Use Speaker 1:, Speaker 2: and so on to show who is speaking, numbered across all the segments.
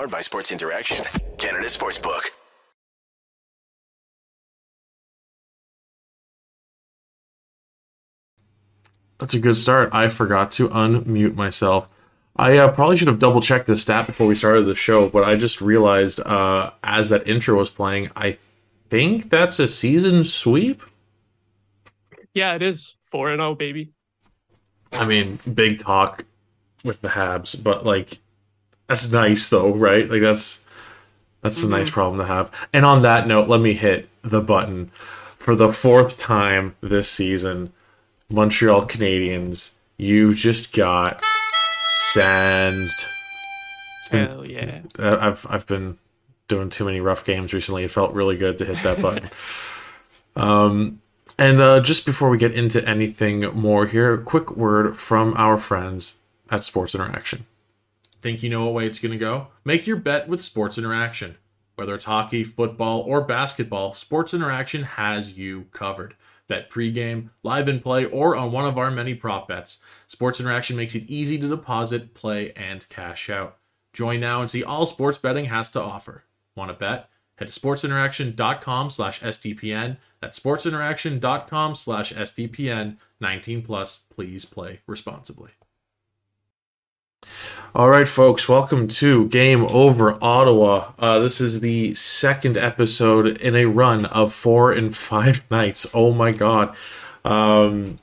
Speaker 1: Powered by Sports Interaction, Canada Sportsbook.
Speaker 2: That's a good start. I forgot to unmute myself. I uh, probably should have double checked this stat before we started the show, but I just realized uh, as that intro was playing, I think that's a season sweep.
Speaker 3: Yeah, it is four and zero, baby.
Speaker 2: I mean, big talk with the Habs, but like that's nice though, right? Like that's that's mm-hmm. a nice problem to have. And on that note, let me hit the button for the fourth time this season. Montreal Canadiens, you just got sensed.
Speaker 3: Been, Hell yeah!
Speaker 2: I've I've been doing too many rough games recently. It felt really good to hit that button. um, and uh, just before we get into anything more here, a quick word from our friends at Sports Interaction. Think you know what way it's going to go? Make your bet with Sports Interaction. Whether it's hockey, football, or basketball, Sports Interaction has you covered. Bet pregame, live in play, or on one of our many prop bets. Sports Interaction makes it easy to deposit, play, and cash out. Join now and see all sports betting has to offer. Want to bet? Head to sportsinteraction.com slash SDPN. That's sportsinteraction.com slash SDPN. 19 plus. Please play responsibly. All right, folks, welcome to Game Over Ottawa. Uh, this is the second episode in a run of four and five nights. Oh my god. Um,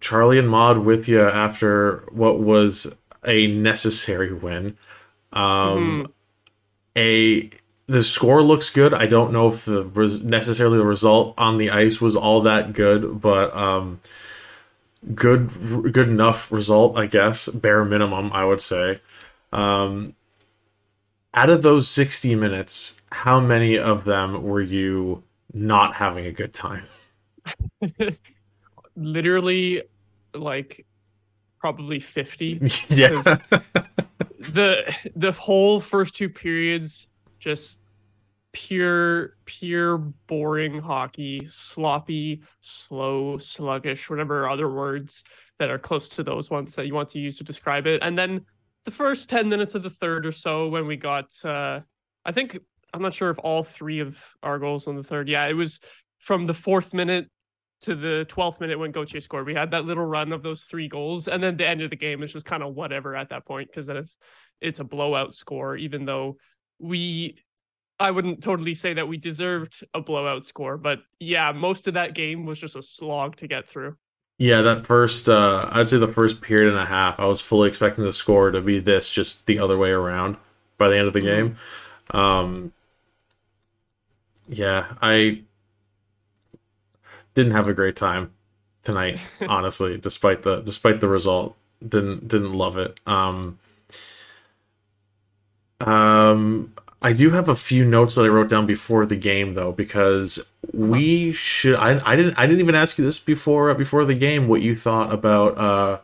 Speaker 2: Charlie and Maud with you after what was a necessary win. Um, mm-hmm. A the score looks good. I don't know if the res- necessarily the result on the ice was all that good, but um, good good enough result, I guess, bare minimum, I would say. Um, out of those 60 minutes, how many of them were you not having a good time?
Speaker 3: Literally like probably 50.
Speaker 2: yeah.
Speaker 3: the the whole first two periods just pure pure boring hockey sloppy slow sluggish whatever other words that are close to those ones that you want to use to describe it and then the first 10 minutes of the third or so when we got uh i think i'm not sure if all three of our goals in the third yeah it was from the fourth minute to the 12th minute when Gauthier scored. We had that little run of those three goals, and then the end of the game is just kind of whatever at that point because then it's it's a blowout score. Even though we I wouldn't totally say that we deserved a blowout score, but yeah, most of that game was just a slog to get through.
Speaker 2: Yeah, that first, uh, I'd say the first period and a half, I was fully expecting the score to be this, just the other way around by the end of the mm-hmm. game. Um, yeah, I didn't have a great time tonight, honestly, despite the despite the result. Didn't didn't love it. Um, um, I do have a few notes that I wrote down before the game though, because we should. I, I didn't I didn't even ask you this before before the game. What you thought about? uh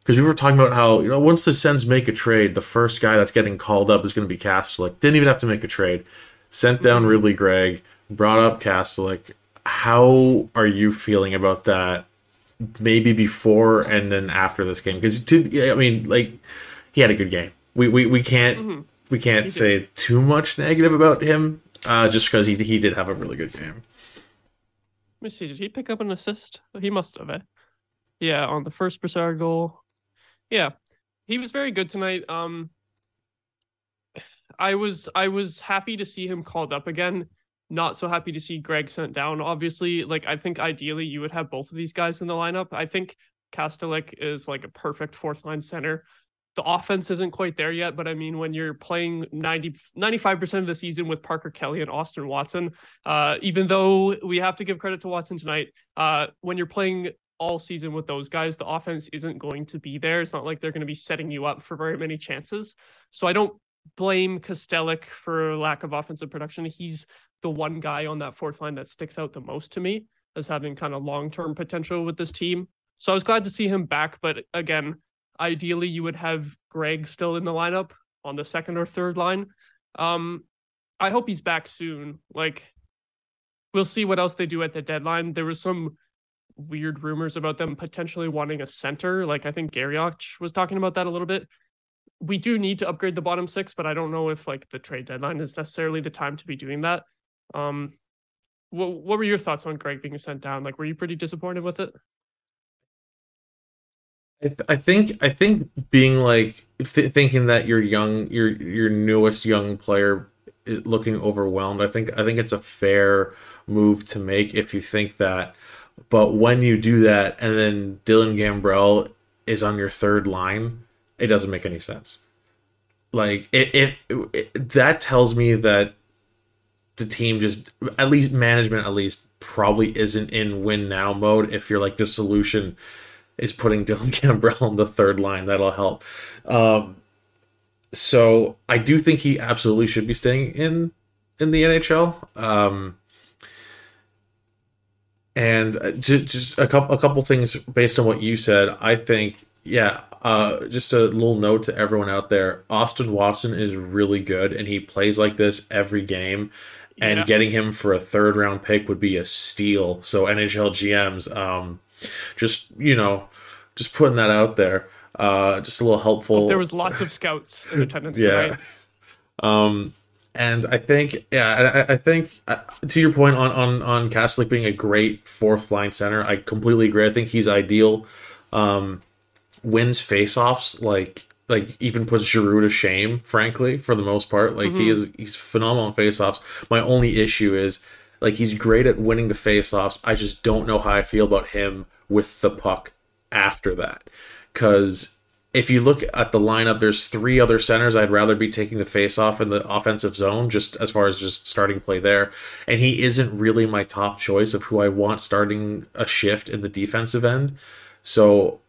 Speaker 2: Because we were talking about how you know once the Sens make a trade, the first guy that's getting called up is going to be Kastelic. Didn't even have to make a trade. Sent down mm-hmm. Ridly Greig, brought up Kastelic. How are you feeling about that? Maybe before and then after this game, because I mean, like he had a good game. We we we can't. Mm-hmm we can't say too much negative about him, uh, just because he he did have a really good game.
Speaker 3: Let me see. Did he pick up an assist? He must have. Eh? Yeah, on the first Brassard goal. Yeah, he was very good tonight. Um, I was I was happy to see him called up again. Not so happy to see Greig sent down. Obviously, like I think ideally you would have both of these guys in the lineup. I think Kastelic is like a perfect fourth line center the offense isn't quite there yet, but I mean, when you're playing 90, 95% of the season with Parker Kelly and Austin Watson, uh, even though we have to give credit to Watson tonight, uh, when you're playing all season with those guys, the offense isn't going to be there. It's not like they're going to be setting you up for very many chances. So I don't blame Kastelic for lack of offensive production. He's the one guy on that fourth line that sticks out the most to me as having kind of long term potential with this team. So I was glad to see him back. But again, Ideally, you would have Greig still in the lineup on the second or third line. Um, I hope he's back soon. Like, we'll see what else they do at the deadline. There was some weird rumors about them potentially wanting a center. Like, I think Garrioch was talking about that a little bit. we do need to upgrade the bottom six, but I don't know if like the trade deadline is necessarily the time to be doing that. Um, what what were your thoughts on Greig being sent down? Like, were you pretty disappointed with it?
Speaker 2: I, th- I think I think being like th- thinking that your young your your newest young player looking overwhelmed. I think I think it's a fair move to make if you think that. But when you do that, and then Dylan Gambrell is on your third line, it doesn't make any sense. Like it, it, it that tells me that the team just at least management at least probably isn't in win now mode. If you're like the solution is putting Dylan Gambrell on the third line, that'll help. Um, so I do think he absolutely should be staying in in the NHL. Um, and uh, just a couple a couple things based on what you said. I think yeah. Uh, just a little note to everyone out there: Austin Watson is really good, and he plays like this every game. And
Speaker 3: Yeah.
Speaker 2: getting him for a third round pick would be a steal. So NHL GMs, um, just you know, just putting that out there. Uh, just a little helpful.
Speaker 3: There was lots of scouts in attendance
Speaker 2: yeah.
Speaker 3: tonight.
Speaker 2: Um, and I think, yeah, I, I think uh, to your point on on on Kastelic being a great fourth line center, I completely agree. I think he's ideal. Um, wins faceoffs like like even puts Giroux to shame. Frankly, for the most part, like he is he's phenomenal in faceoffs. My only issue is like he's great at winning the faceoffs. I just don't know how I feel about him with the puck after that because if you look at the lineup, there's three other centers I'd rather be taking the face off in the offensive zone, just as far as just starting play there. And he isn't really my top choice of who I want starting a shift in the defensive end. So,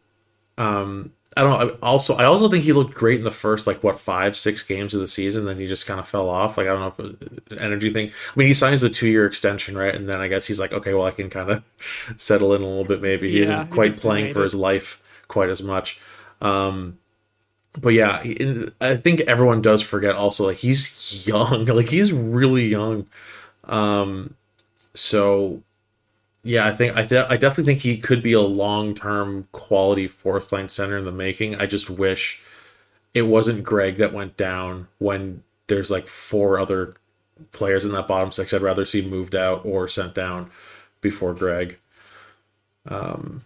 Speaker 2: um, I don't know. I Also, I also think he looked great in the first like what five, six games of the season. Then he just kind of fell off. Like I don't know if it energy thing. I mean, he signs a two year extension, right? And then I guess he's like, okay, well, I can kind of settle in a little bit. Maybe he
Speaker 3: Yeah,
Speaker 2: isn't quite playing for his life quite as much. Um, but yeah, he- I think everyone does forget also like he's young, like he's really young. Um, so yeah, I think I, th- I definitely think he could be a long term quality fourth line center in the making. I just wish it wasn't Greig that went down when there's like four other players in that bottom six. I'd rather see moved out or sent down before Greig. Um,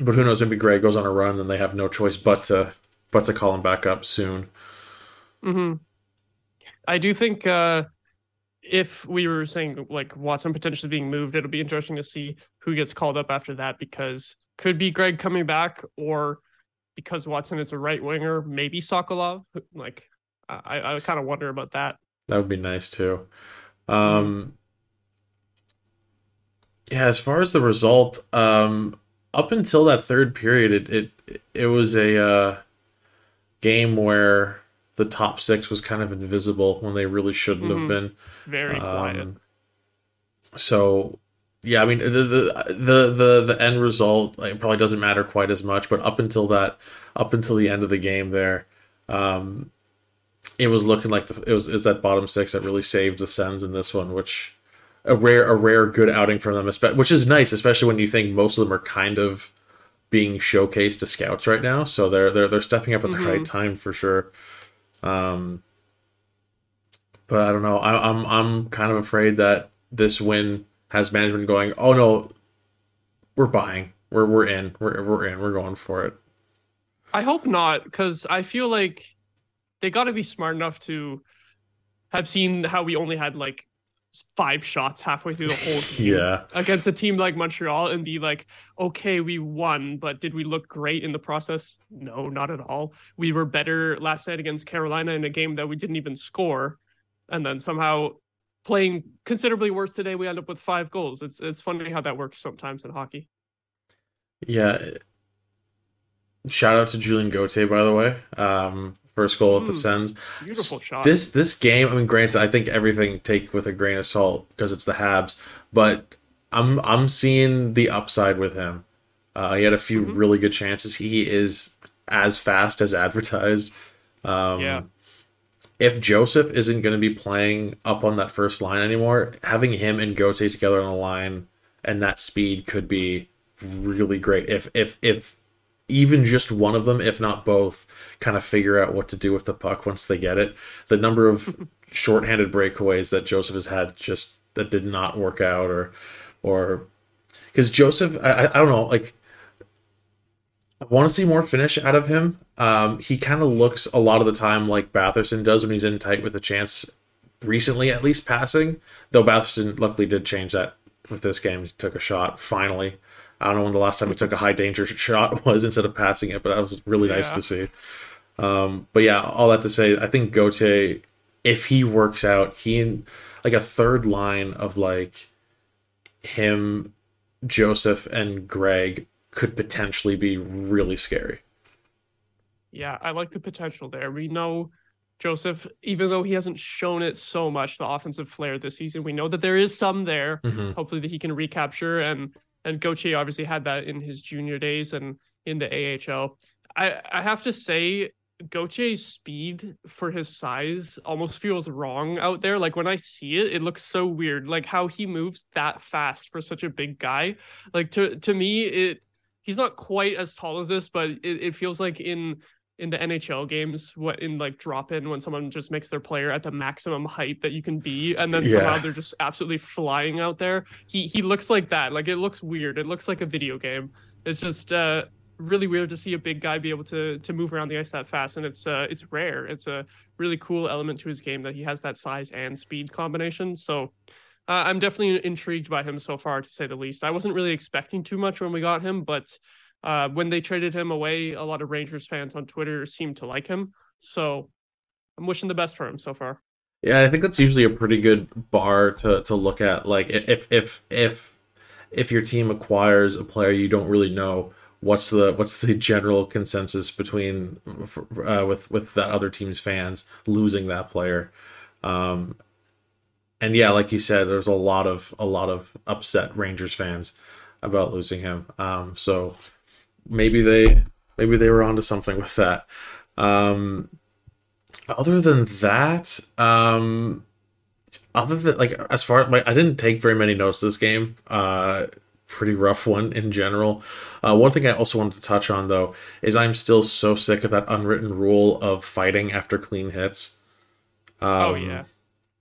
Speaker 2: but who knows? Maybe Greig goes on a run, then they have no choice but to but to call him back up soon.
Speaker 3: hmm I do think uh, if we were saying like Watson potentially being moved, it'll be interesting to see who gets called up after that because could be Greig coming back or because Watson is a right winger, maybe Sokolov. Like I, I kind of wonder about that.
Speaker 2: That would be nice too. Um, yeah, as far as the result, um, up until that third period, it it, it was a uh, game where the top six was kind of invisible when they really shouldn't have
Speaker 3: Mhm.
Speaker 2: been.
Speaker 3: Very quiet.
Speaker 2: Um, so yeah, I mean the, the the the the end result like, probably doesn't matter quite as much, but up until that, up until the end of the game, there, um, it was looking like the, it was it's that bottom six that really saved the Sens in this one, which a rare a rare good outing from them, which is nice, especially when you think most of them are kind of being showcased to scouts right now, so they're they're they're stepping up at the right time for sure. Um, but I don't know. I, I'm I'm kind of afraid that this win has management going. Oh no, we're buying. We're we're in. We're we're in. We're going for it.
Speaker 3: I hope not, because I feel like they got to be smart enough to have seen how we only had like five shots halfway through the whole game
Speaker 2: Yeah.
Speaker 3: against a team like Montreal and be like, okay, we won, but did we look great in the process? No, not at all. We were better last night against Carolina in a game that we didn't even score, and then somehow playing considerably worse today, we end up with five goals. It's it's funny how that works sometimes in hockey.
Speaker 2: Yeah. Shout out to Julien Gauthier, by the way. Um, first goal at the
Speaker 3: Mm.
Speaker 2: Sens.
Speaker 3: Beautiful shot.
Speaker 2: This this game, I mean, granted, I think everything take with a grain of salt because it's the Habs, but I'm I'm seeing the upside with him. Uh, he had a few
Speaker 3: Mhm.
Speaker 2: really good chances. He is as fast as advertised. Um,
Speaker 3: Yeah.
Speaker 2: If Joseph isn't going to be playing up on that first line anymore, having him and Gauthier together on the line and that speed could be really great. If if if even just one of them, if not both, kind of figure out what to do with the puck once they get it. The number of shorthanded breakaways that Joseph has had just that did not work out, or or because Joseph, I, I don't know, like I want to see more finish out of him. Um, he kind of looks a lot of the time like Batherson does when he's in tight with a chance. Recently, at least passing, though Batherson luckily did change that with this game. He took a shot finally. I don't know when the last time he took a high danger shot was instead of passing it, but that was really nice to see. Um, but yeah, all that to say, I think Gauthier, if he works out, he and like a third line of like him, Joseph, and Greig could potentially be really scary.
Speaker 3: Yeah, I like the potential there. We know Joseph, even though he hasn't shown it so much, the offensive flair this season, we know that there is some there.
Speaker 2: Mhm.
Speaker 3: Hopefully that he can recapture and and Gauthier obviously had that in his junior days and in the AHL. I I have to say Gauthier's speed for his size almost feels wrong out there. Like when I see it, it looks so weird. Like how he moves that fast for such a big guy. Like to to me, it he's not quite as tall as this, but it, it feels like in in the NHL games, what in like drop in when someone just makes their player at the maximum height that you can be, and then somehow they're just absolutely flying out there. He he looks like that. Like it looks weird. It looks like a video game. It's just uh really weird to see a big guy be able to to move around the ice that fast, and it's uh it's rare. It's a really cool element to his game that he has that size and speed combination. So. Uh, I'm definitely intrigued by him so far, to say the least. I wasn't really expecting too much when we got him, but uh, when they traded him away, a lot of Rangers fans on Twitter seemed to like him. So I'm wishing the best for him so far.
Speaker 2: Yeah, I think that's usually a pretty good bar to, to look at. Like if if if if your team acquires a player you don't really know what's the what's the general consensus between uh, with with that other team's fans losing that player. Um, and yeah, like you said, there's a lot of a lot of upset Rangers fans about losing him. Um, so maybe they maybe they were onto something with that. Um, other than that, um, other than like as far like I didn't take very many notes this game. Uh, pretty rough one in general. Uh, one thing I also wanted to touch on though is I'm still so sick of that unwritten rule of fighting after clean hits. Um,
Speaker 3: oh yeah,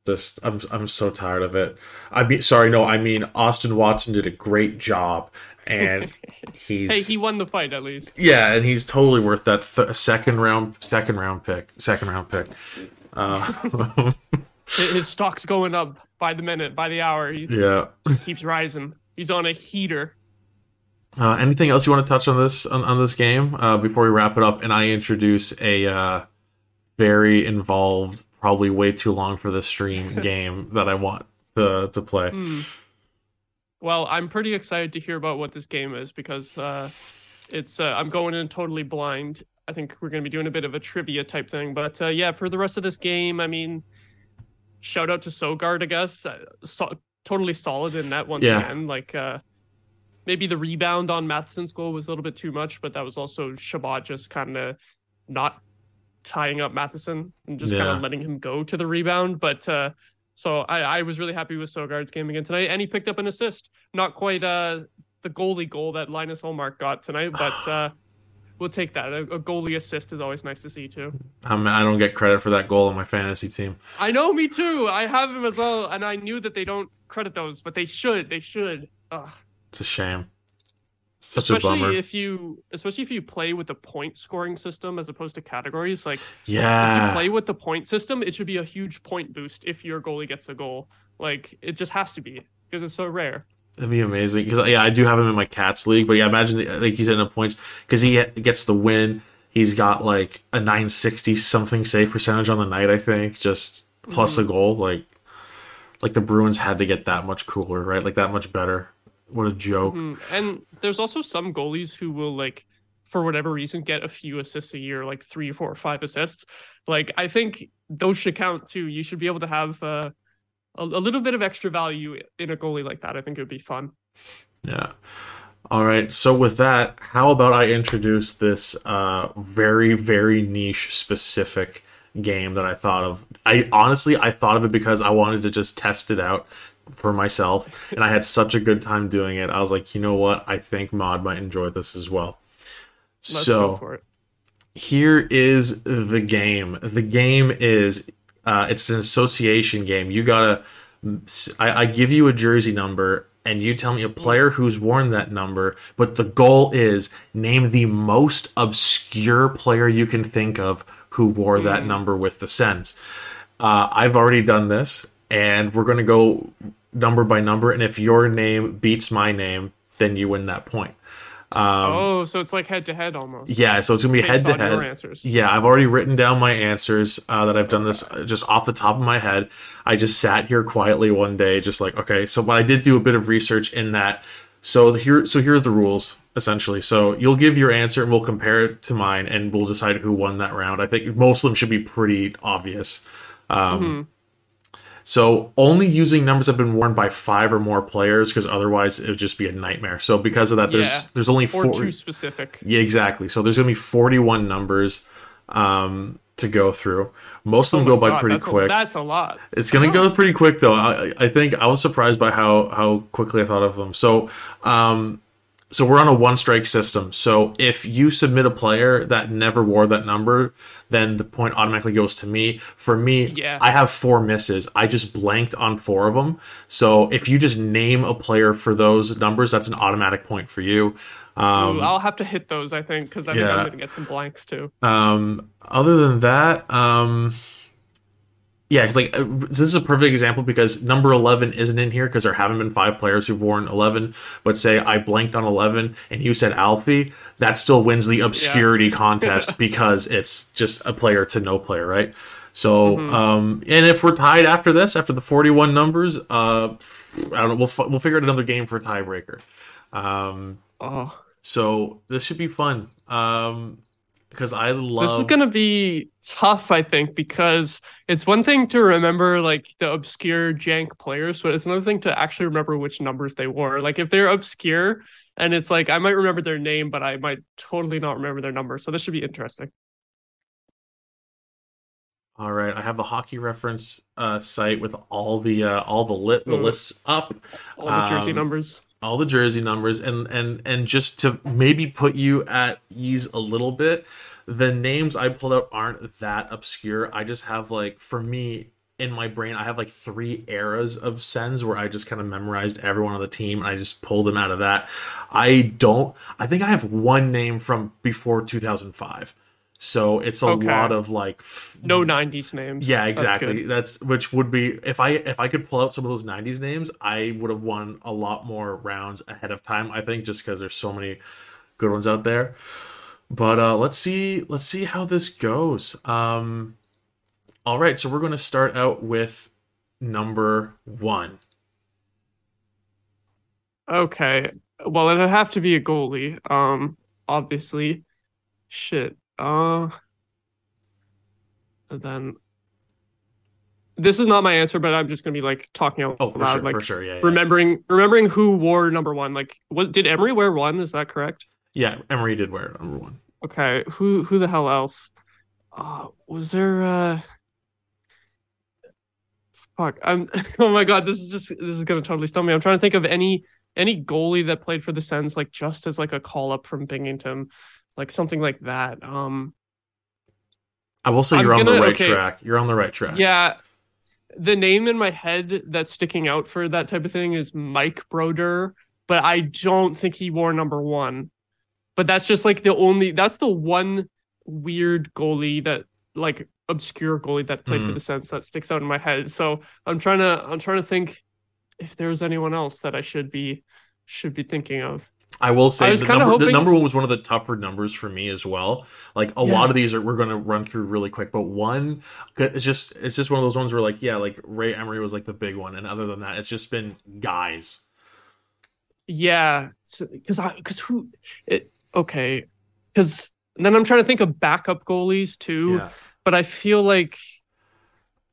Speaker 2: this I'm I'm so tired of it. I mean, sorry, no, I mean Austin Watson did a great job, and he's
Speaker 3: hey, he won the fight at least.
Speaker 2: yeah, and he's totally worth that th- second round second round pick second round pick. Uh,
Speaker 3: His his stock's going up by the minute, by the hour. He
Speaker 2: yeah.
Speaker 3: keeps rising. He's on a heater.
Speaker 2: Uh, anything else you want to touch on this on, on this game uh, before we wrap it up? And I introduce a uh, very involved, probably way too long for the stream game that I want to to play.
Speaker 3: Hmm. Well, I'm pretty excited to hear about what this game is because uh, it's uh, I'm going in totally blind. I think we're going to be doing a bit of a trivia type thing, but uh, yeah, for the rest of this game, I mean, shout out to Sogaard, I guess. Uh, so, totally solid in that once
Speaker 2: Yeah.
Speaker 3: again. Like uh, maybe the rebound on Matheson's goal was a little bit too much, but that was also Chabot just kind of not tying up Matheson and just kind of letting him go to the rebound. But uh, so I, I was really happy with Sogaard's game again tonight, and he picked up an assist. Not quite uh, the goalie goal that Linus Ullmark got tonight, but uh, we'll take that. A, a goalie assist is always nice to see too.
Speaker 2: Um, I don't get credit for that goal on my fantasy team.
Speaker 3: I know, me too. I have him as well, and I knew that they don't credit those, but they should. They should. Ugh.
Speaker 2: It's a shame. Such a
Speaker 3: especially
Speaker 2: bummer.
Speaker 3: if you, especially if you play with the point scoring system as opposed to categories. Like yeah, if you play with the point system, it should be a huge point boost if your goalie gets a goal. Like it just has to be because it's so rare.
Speaker 2: that'd be amazing. Because yeah, I do have him in my cats league, but yeah, imagine like you said in the points because he gets the win. He's got like a 960 something save percentage on the night. I think just plus a mm-hmm. goal. Like like the Bruins had to get that much cooler, right? Like that much better. What a joke.
Speaker 3: Mm, And there's also some goalies who will like, for whatever reason, get a few assists a year, like three, four, five assists. Like I think those should count too. You should be able to have uh, a, a little bit of extra value in a goalie like that. I think it would be fun.
Speaker 2: Yeah. All right. So with that, how about I introduce this uh, very very niche specific game that I thought of. I honestly I thought of it because I wanted to just test it out for myself, and I had such a good time doing it. I was like, you know what? I think Maud might enjoy this as well.
Speaker 3: Let's
Speaker 2: so
Speaker 3: go for it.
Speaker 2: here is the game. The game is uh, it's an association game. You gotta. I, I give you a jersey number, and you tell me a player who's worn that number. But the goal is name the most obscure player you can think of who wore that number with the Sens. Uh, I've already done this, and we're gonna go number by number. And if your name beats my name, then you win that point. Um,
Speaker 3: oh, so it's like head to head almost.
Speaker 2: yeah, so it's gonna be head to head. Yeah, I've already written down my answers uh, that I've done this uh, just off the top of my head. I just sat here quietly one day, just like okay. So, but I did do a bit of research in that. So here, so here are the rules essentially. So you'll give your answer, and we'll compare it to mine, and we'll decide who won that round. I think most of them should be pretty obvious. Um,
Speaker 3: Mm-hmm.
Speaker 2: So only using numbers have been worn by five or more players, because otherwise it would just be a nightmare. So because of that, there's
Speaker 3: Yeah.
Speaker 2: there's only four.
Speaker 3: too specific.
Speaker 2: Yeah, exactly. So there's gonna be 41 numbers um, to go through. Most of them go by
Speaker 3: Oh God,
Speaker 2: pretty
Speaker 3: that's
Speaker 2: quick.
Speaker 3: A, that's a lot.
Speaker 2: it's gonna go pretty quick though. I, I think I was surprised by how how quickly I thought of them. So um, so we're on a one strike system. So if you submit a player that never wore that number, then the point automatically goes to me. For me,
Speaker 3: Yeah.
Speaker 2: I have four misses. I just blanked on four of them. So if you just name a player for those numbers, that's an automatic point for you. Um,
Speaker 3: Ooh, I'll have to hit those, I think, because I think
Speaker 2: yeah.
Speaker 3: I'm gonna get some blanks too.
Speaker 2: um, other than that, um, yeah, like this is a perfect example because number eleven isn't in here because there haven't been five players who've worn eleven. But say I blanked on eleven and you said Alfie, that still wins the obscurity contest because it's just a player to no player, right? So, um, and if we're tied after this, after the forty-one numbers, uh, I don't know, we'll fi- we'll figure out another game for a tiebreaker. Um,
Speaker 3: Oh,
Speaker 2: so this should be fun. Um, because I love
Speaker 3: this is gonna be tough, I think, because it's one thing to remember like the obscure jank players, but it's another thing to actually remember which numbers they wore. Like if they're obscure and it's like I might remember their name, but I might totally not remember their number. So this should be interesting.
Speaker 2: All right, I have the hockey reference uh, site with all the uh, all the lit the
Speaker 3: Mm.
Speaker 2: lists up,
Speaker 3: All the jersey
Speaker 2: Um,
Speaker 3: numbers.
Speaker 2: all the jersey numbers, and and and just to maybe put you at ease a little bit, the names I pulled out aren't that obscure. I just have like for me in my brain, I have like three eras of Sens where I just kind of memorized everyone on the team and I just pulled them out of that. I don't. I think I have one name from before two thousand five. So it's a
Speaker 3: Okay.
Speaker 2: lot of like f-
Speaker 3: No '90s names.
Speaker 2: Yeah, exactly.
Speaker 3: good.
Speaker 2: That's, which would be if I if I could pull out some of those '90s names, I would have won a lot more rounds ahead of time. I think just because there's so many good ones out there. But uh, let's see let's see how this goes. Um, all right, so we're going to start out with number one.
Speaker 3: Okay. Well, it'd have to be a goalie. Um, obviously. Shit. Uh. And then. This is not my answer, but I'm just gonna be like talking out
Speaker 2: Oh, for
Speaker 3: loud,
Speaker 2: sure,
Speaker 3: like
Speaker 2: for sure, yeah, yeah.
Speaker 3: remembering remembering who wore number one. Like, was did Emery wear one? Is that correct?
Speaker 2: yeah, Emery did wear number one.
Speaker 3: Okay. Who who the hell else? Uh, was there? uh Fuck. I'm. Oh my god. This is just. This is gonna totally stump me. I'm trying to think of any any goalie that played for the Sens, like just as like a call up from Binghamton, like something like that. Um.
Speaker 2: I will say
Speaker 3: I'm
Speaker 2: you're on the
Speaker 3: gonna-
Speaker 2: right
Speaker 3: okay.
Speaker 2: track. You're on the right track.
Speaker 3: Yeah. The name in my head that's sticking out for that type of thing is Mike Brodeur, but I don't think he wore number one. But that's just like the only that's the one weird goalie that like obscure goalie that played for
Speaker 2: Mhm.
Speaker 3: the Sens that sticks out in my head. So I'm trying to I'm trying to think if there's anyone else that I should be should be thinking of.
Speaker 2: I will say
Speaker 3: I
Speaker 2: the, number, the
Speaker 3: hoping-
Speaker 2: number one was one of the tougher numbers for me as well. Like a
Speaker 3: Yeah.
Speaker 2: lot of these are we're going to run through really quick, but one it's just it's just one of those ones where like yeah, like Ray Emery was like the big one, and other than that, it's just been guys.
Speaker 3: Yeah, because I because who it okay because then I'm trying to think of backup goalies too.
Speaker 2: Yeah,
Speaker 3: but I feel like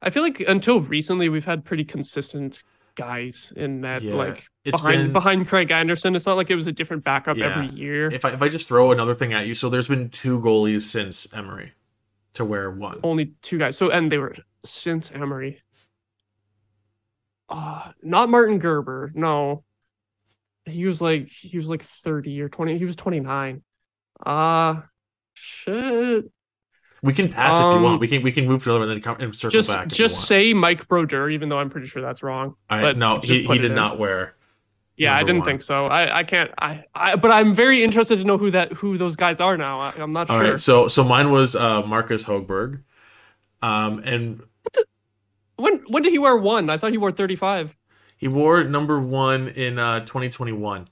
Speaker 3: I feel like until recently we've had pretty consistent guys in that
Speaker 2: Yeah,
Speaker 3: like
Speaker 2: it's
Speaker 3: behind
Speaker 2: been-
Speaker 3: behind Craig Anderson. It's not like it was a different backup
Speaker 2: Yeah.
Speaker 3: every year.
Speaker 2: if I if I just throw another thing at you, so there's been two goalies since Emery to wear one.
Speaker 3: Only two guys. So and they were since Emery. Uh not Martin Gerber. No. He was like he was like 30 or 20. He was 29. Uh shit.
Speaker 2: We can pass if you
Speaker 3: Um,
Speaker 2: want. We can we can move to the other and then come and circle
Speaker 3: Just
Speaker 2: back.
Speaker 3: just say Mike Brodeur, even though I'm pretty sure that's wrong. But
Speaker 2: no, he, he did
Speaker 3: in.
Speaker 2: not wear.
Speaker 3: Yeah, I didn't
Speaker 2: one.
Speaker 3: think so. I, I can't I, I but I'm very interested to know who that who those guys are now. I, I'm not
Speaker 2: All
Speaker 3: sure.
Speaker 2: right, so so mine was uh, Marcus Hogberg, um, and
Speaker 3: When when did he wear one? I thought he wore 35.
Speaker 2: he wore number one in uh, 2021.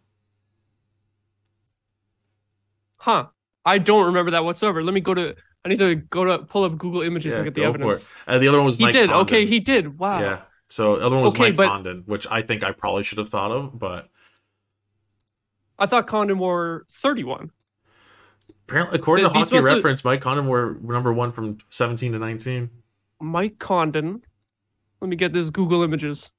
Speaker 3: Huh. I don't remember that whatsoever. Let me go to I need to go to pull up Google Images
Speaker 2: Yeah,
Speaker 3: and get the evidence.
Speaker 2: Uh, the other one was
Speaker 3: He
Speaker 2: Mike
Speaker 3: did.
Speaker 2: Condon.
Speaker 3: Okay, he did. Wow.
Speaker 2: Yeah. So the other one was
Speaker 3: Okay,
Speaker 2: Mike
Speaker 3: but-
Speaker 2: Condon, which I think I probably should have thought of, but
Speaker 3: I thought Condon wore 31.
Speaker 2: apparently, according
Speaker 3: Th-
Speaker 2: to Hockey Reference, Mike Condon wore number one from 17 to 19.
Speaker 3: Mike Condon. Let me get this Google Images.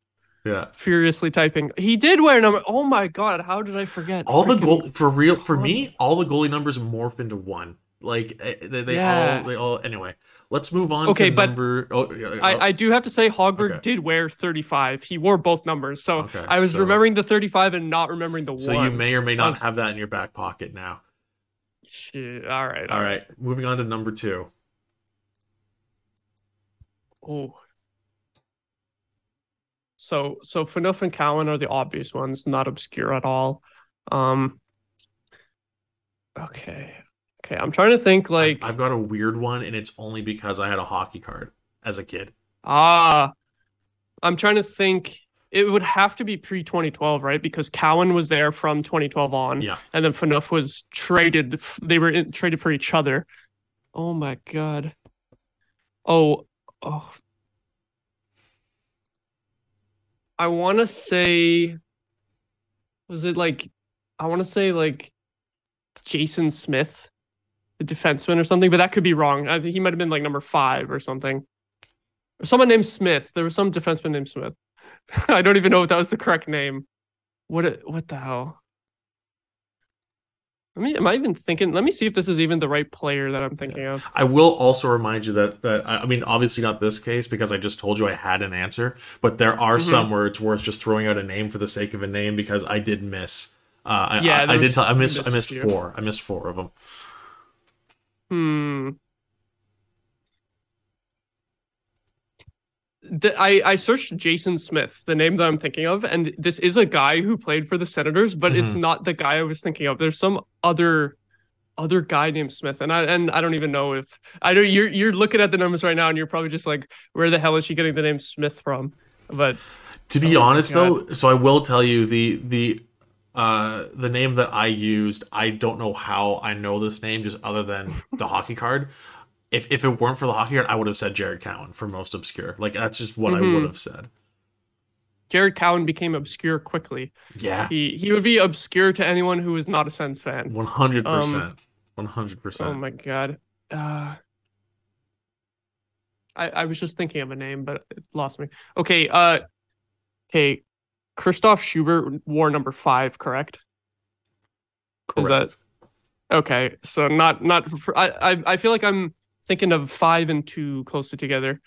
Speaker 2: Yeah.
Speaker 3: Furiously typing. He did wear number. Oh my god! How did I forget?
Speaker 2: All the goal for real for me, all the goalie numbers morph into one. Like eh, they, they
Speaker 3: Yeah.
Speaker 2: all they all anyway. Let's move on
Speaker 3: Okay,
Speaker 2: to
Speaker 3: but
Speaker 2: number. Oh, yeah, oh,
Speaker 3: I, I do have to say Hogberg
Speaker 2: Okay.
Speaker 3: did wear 35. He wore both numbers. So
Speaker 2: Okay,
Speaker 3: I was
Speaker 2: so-
Speaker 3: remembering the 35 and not remembering the
Speaker 2: so
Speaker 3: one.
Speaker 2: So you may or may not
Speaker 3: was-
Speaker 2: have that in your back pocket now.
Speaker 3: Shit. All right.
Speaker 2: All right, moving on to number two.
Speaker 3: Oh. So so Phaneuf and Cowan are the obvious ones, not obscure at all. Um Okay. Okay, I'm trying to think like
Speaker 2: I've got a weird one, and it's only because I had a hockey card as a kid.
Speaker 3: ah I'm trying to think it would have to be pre 2012, right? Because Cowan was there from 2012 on,
Speaker 2: Yeah.
Speaker 3: and then Phaneuf was traded. f- They were in, traded for each other. Oh my god. Oh, oh. I want to say, was it like, I want to say like Jason Smith, defenseman or something, but that could be wrong. I think he might have been like number five or something. Or someone named Smith. There was some defenseman named Smith. I don't even know if that was the correct name. What? What the hell? Let me. Am I even thinking? Let me see if this is even the right player that I'm thinking of.
Speaker 2: I will also remind you that that I mean, obviously not this case because I just told you I had an answer, but there are
Speaker 3: Mhm.
Speaker 2: some where it's worth just throwing out a name for the sake of a name because I did miss. Uh, I,
Speaker 3: Yeah,
Speaker 2: I, I did. Tell, I missed. I missed four. I missed four of them.
Speaker 3: Hmm. The, I I searched Jason Smith, the name that I'm thinking of, and this is a guy who played for the Senators, but it's
Speaker 2: Mhm.
Speaker 3: not the guy I was thinking of. There's some other other guy named Smith, and I and I don't even know if I know you're you're looking at the numbers right now, and you're probably just like, where the hell is she getting the name Smith from? But
Speaker 2: To be
Speaker 3: Oh
Speaker 2: honest, though, so I will tell you the the uh the name that I used. I don't know how I know this name, just other than the hockey card. If if it weren't for the hockey card, I would have said Jared Cowan for most obscure. Like that's just what I
Speaker 3: Mhm.
Speaker 2: would have said.
Speaker 3: Jared Cowan became obscure quickly.
Speaker 2: Yeah,
Speaker 3: He he would be obscure to anyone who is not a Sens fan.
Speaker 2: one hundred percent, One hundred percent.
Speaker 3: Oh my god. Uh, I I was just thinking of a name, but it lost me. Okay. Uh. Okay. Christoph Schubert wore number five, correct? is that- Okay, so not not. I, I I feel like I'm thinking of five and two closely together.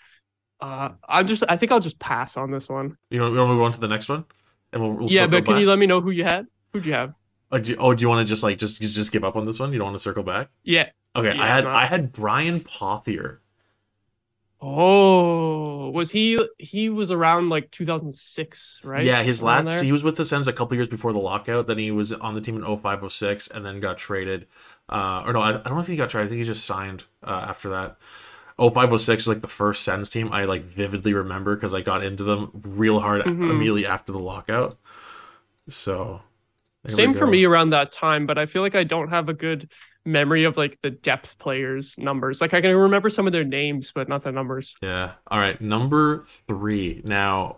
Speaker 3: Uh, I'm just. I think I'll just pass on this one.
Speaker 2: You want, you want to move on to the next one? And we'll, we'll
Speaker 3: yeah, but can
Speaker 2: back?
Speaker 3: you let me know who you had? Who'd you have?
Speaker 2: Oh, do you, oh, do you want to just like just just give up on this one? You don't want to circle back?
Speaker 3: Yeah.
Speaker 2: Okay, I had I had Brian Pothier.
Speaker 3: Oh, was he? He was around like 2006, right?
Speaker 2: Yeah, his
Speaker 3: Around
Speaker 2: last
Speaker 3: there?
Speaker 2: he was with the Sens a couple years before the lockout. Then he was on the team in 0506 and then got traded. Uh, or no, I, I don't if he got traded. I think he just signed uh, after that. 0506 is like the first Sens team I like vividly remember because I got into them real hard
Speaker 3: Mhm.
Speaker 2: immediately after the lockout. So
Speaker 3: Same for me around that time, but I feel like I don't have a good memory of like the depth players' numbers. Like I can remember some of their names, but not the numbers.
Speaker 2: Yeah. All right. Number three. Now,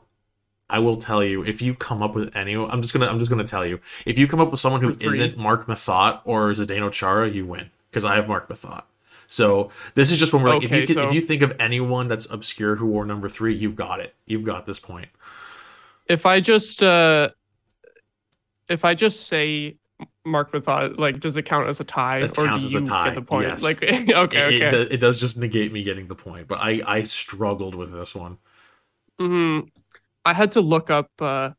Speaker 2: I will tell you if you come up with any. I'm just gonna. I'm just gonna tell you if you come up with someone who isn't Marc Methot or Zdeno Chara, you win because I have Marc Methot. So this is just when we're like,
Speaker 3: Okay,
Speaker 2: if you can,
Speaker 3: so-
Speaker 2: if you think of anyone that's obscure who wore number three, you've got it. You've got this point.
Speaker 3: If I just uh if I just say Marc Methot, like does it count as a tie
Speaker 2: It
Speaker 3: or
Speaker 2: counts
Speaker 3: do
Speaker 2: as a
Speaker 3: you
Speaker 2: tie,
Speaker 3: get the point?
Speaker 2: yes.
Speaker 3: Like okay,
Speaker 2: It,
Speaker 3: okay.
Speaker 2: it, it does just negate me getting the point, but I I struggled with this one.
Speaker 3: hmm I had to look up uh,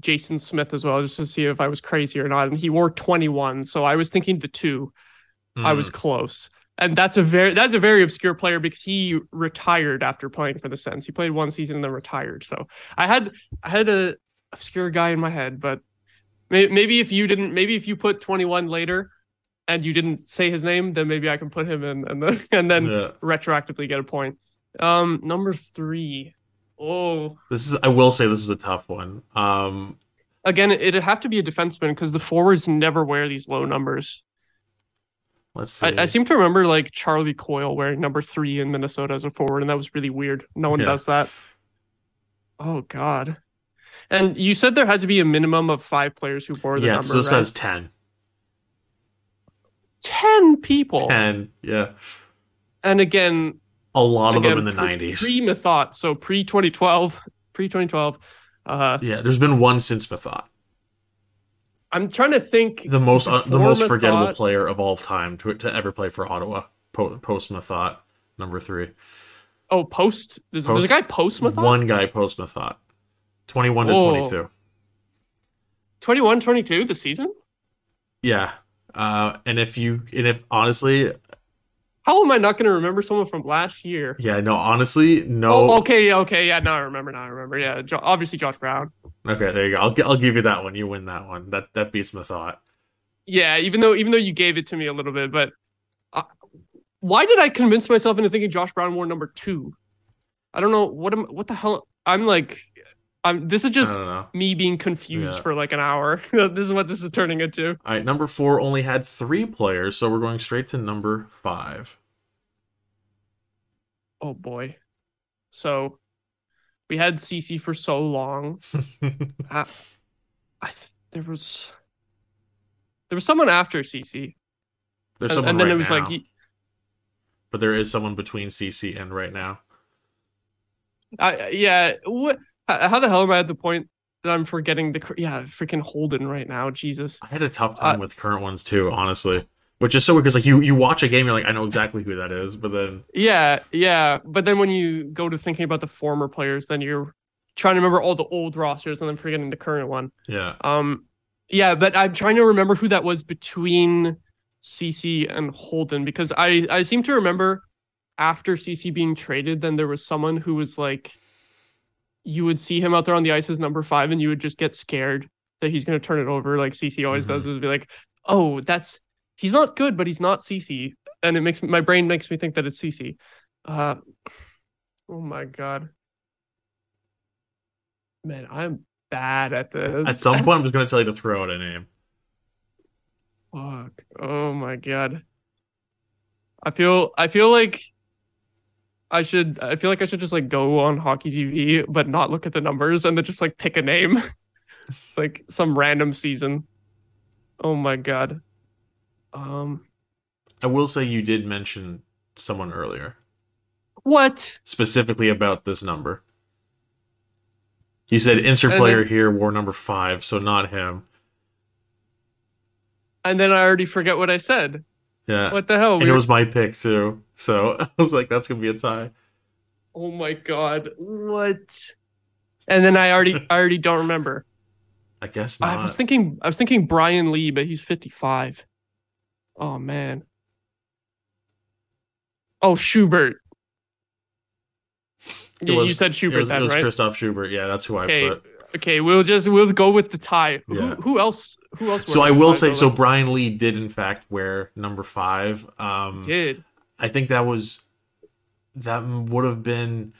Speaker 3: Jason Smith as well just to see if I was crazy or not, and he wore 21. So I was thinking the two. I was close. And that's a very that's a very obscure player because he retired after playing for the Sens. He played one season and then retired. So I had I had a obscure guy in my head, but maybe if you didn't maybe if you put 21 later and you didn't say his name, then maybe I can put him in and then and then
Speaker 2: Yeah.
Speaker 3: retroactively get a point. Um number 3. Oh,
Speaker 2: This is I will say this is a tough one. Um
Speaker 3: again, it'd have to be a defenseman because the forwards never wear these low numbers.
Speaker 2: let's see.
Speaker 3: I, I seem to remember like Charlie Coyle wearing number three in Minnesota as a forward, and that was really weird. No one
Speaker 2: Yeah.
Speaker 3: does that. Oh God! And you said there had to be a minimum of five players who wore the
Speaker 2: yeah,
Speaker 3: number.
Speaker 2: so this
Speaker 3: right?
Speaker 2: says 10.
Speaker 3: ten people.
Speaker 2: 10. Yeah.
Speaker 3: And again,
Speaker 2: A lot of them in the 90s.
Speaker 3: Pre Methot, so pre twenty twelve, pre twenty twelve. Uh,
Speaker 2: yeah, there's been one since Methot.
Speaker 3: I'm trying to think.
Speaker 2: The most uh, the most forgettable player of all time to to ever play for Ottawa. Po- Post Methot, number 3.
Speaker 3: Oh, post. There's, there's a guy post Methot.
Speaker 2: One guy post Methot. 21 to
Speaker 3: Oh.
Speaker 2: 22.
Speaker 3: 21, 22 the season.
Speaker 2: Yeah. Uh, and if you and if honestly,
Speaker 3: How am I not going to remember someone from last year?
Speaker 2: yeah, no, honestly, no.
Speaker 3: Oh, okay, yeah, okay, yeah. Now I remember. Now I remember. Yeah, jo- obviously Josh Brown.
Speaker 2: Okay, there you go. I'll, I'll give you that one. You win that one. That that beats my thought.
Speaker 3: Yeah, even though even though you gave it to me a little bit, but uh, why did I convince myself into thinking Josh Brown wore number two? I don't know what am what the hell. I'm like, I'm. This is just me being confused
Speaker 2: Yeah.
Speaker 3: for like an hour. this is what this is turning into.
Speaker 2: All right, number four only had three players, so we're going straight to number five.
Speaker 3: Oh boy. So we had CC for so long. I, I th- there was there was someone after CC,
Speaker 2: There's
Speaker 3: and,
Speaker 2: someone
Speaker 3: and then
Speaker 2: right
Speaker 3: it was
Speaker 2: now,
Speaker 3: like y-
Speaker 2: but there is someone between CC and right now.
Speaker 3: I yeah. What? How the hell am I at the point that I'm forgetting the yeah freaking Holden right now? Jesus.
Speaker 2: I had a tough time
Speaker 3: Uh,
Speaker 2: with current ones too, honestly. Which is so weird because like you you watch a game, you're like, I know exactly who that is, but then
Speaker 3: Yeah, yeah. But then when you go to thinking about the former players, then you're trying to remember all the old rosters and then forgetting the current one.
Speaker 2: yeah,
Speaker 3: Um, yeah, but I'm trying to remember who that was between CC and Holden because I I seem to remember after CC being traded, then there was someone who was like, you would see him out there on the ice as number five, and you would just get scared that he's going to turn it over like CC always does. It would be like, oh, that's he's not good, but he's not CC, and it makes my brain makes me think that it's CC. Uh, oh my god, man, I'm bad at this.
Speaker 2: at some point I'm just gonna tell you to throw out a name.
Speaker 3: Fuck. Oh my god. I feel I feel like I should I feel like I should just like go on hockey TV but not look at the numbers and then just like pick a name. it's like some random season. Oh my god. Um
Speaker 2: I will say you did mention someone earlier,
Speaker 3: what?
Speaker 2: specifically about this number. You said insert player
Speaker 3: then-
Speaker 2: here wore number five, so not him.
Speaker 3: And then I already forget what I said.
Speaker 2: Yeah.
Speaker 3: What the hell?
Speaker 2: and it
Speaker 3: We're-
Speaker 2: was my pick too. So I was like, that's gonna be a tie.
Speaker 3: Oh my god. What? And then I already I already don't remember.
Speaker 2: I guess not.
Speaker 3: I was thinking I was thinking Brian Lee, but he's 55. Oh man. Oh Schubert.
Speaker 2: It
Speaker 3: You,
Speaker 2: was-
Speaker 3: you said
Speaker 2: it
Speaker 3: Schubert
Speaker 2: was,
Speaker 3: then,
Speaker 2: it was
Speaker 3: right?
Speaker 2: Christoph Schubert. Yeah, that's who I
Speaker 3: Okay.
Speaker 2: put.
Speaker 3: Okay, we'll just we'll go with the tie.
Speaker 2: Yeah.
Speaker 3: Who who else who else
Speaker 2: So I will say, so Brian Lee did in fact wear number five. Um,
Speaker 3: did.
Speaker 2: I think that was that would have been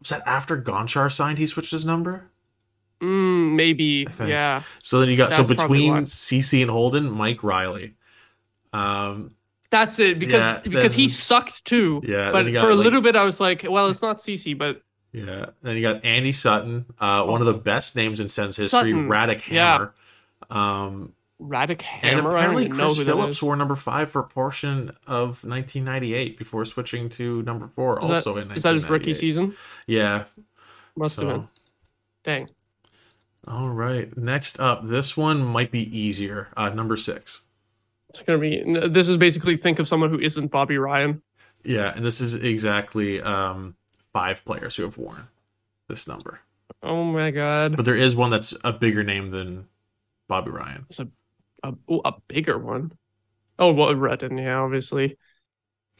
Speaker 2: was that after Gonchar signed? He switched his number.
Speaker 3: Mm, maybe. Yeah.
Speaker 2: So then you got so
Speaker 3: That's probably
Speaker 2: between. CC and Holden, Mike Reilly. Um,
Speaker 3: That's it because
Speaker 2: Yeah,
Speaker 3: because he sucked too.
Speaker 2: Yeah,
Speaker 3: But
Speaker 2: got,
Speaker 3: for a
Speaker 2: like-
Speaker 3: little bit I was like, well, it's not CC, but
Speaker 2: yeah. Then you got Andy Sutton, uh, one of the best names in Sens history,
Speaker 3: Oh. Sutton, yeah.
Speaker 2: Hammer. Um,
Speaker 3: Radic
Speaker 2: and
Speaker 3: Hammer. I don't
Speaker 2: apparently Chris Phillips wore number five for a portion of 1998 before switching to number four.
Speaker 3: Is that-
Speaker 2: also in
Speaker 3: Is that his rookie season?
Speaker 2: Yeah.
Speaker 3: Must have been. Dang.
Speaker 2: All right. Next up, this one might be easier. Uh, number six.
Speaker 3: It's gonna be. This is basically think of someone who isn't Bobby Ryan.
Speaker 2: Yeah, and this is exactly um, five players who have worn this number.
Speaker 3: Oh my god.
Speaker 2: But there is one that's a bigger name than Bobby Ryan.
Speaker 3: It's a, ooh, a bigger one. Oh well, Redden, yeah, obviously.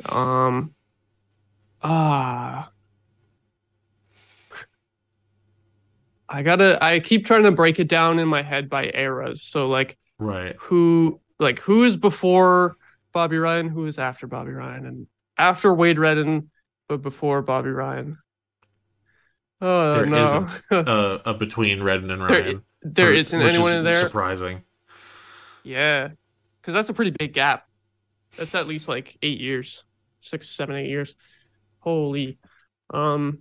Speaker 3: Um. Ah. I gotta. I keep trying to break it down in my head by eras. So like,
Speaker 2: Right.
Speaker 3: who like who is before Bobby Ryan, who is after Bobby Ryan, and after Wade Redden, but before Bobby Ryan. Oh
Speaker 2: There
Speaker 3: no,
Speaker 2: not uh, a between Redden and Ryan.
Speaker 3: there
Speaker 2: or-
Speaker 3: isn't
Speaker 2: which
Speaker 3: anyone
Speaker 2: is
Speaker 3: in there.
Speaker 2: Surprising.
Speaker 3: Yeah, because that's a pretty big gap. That's at least like eight years, six, seven, eight years. Holy, um,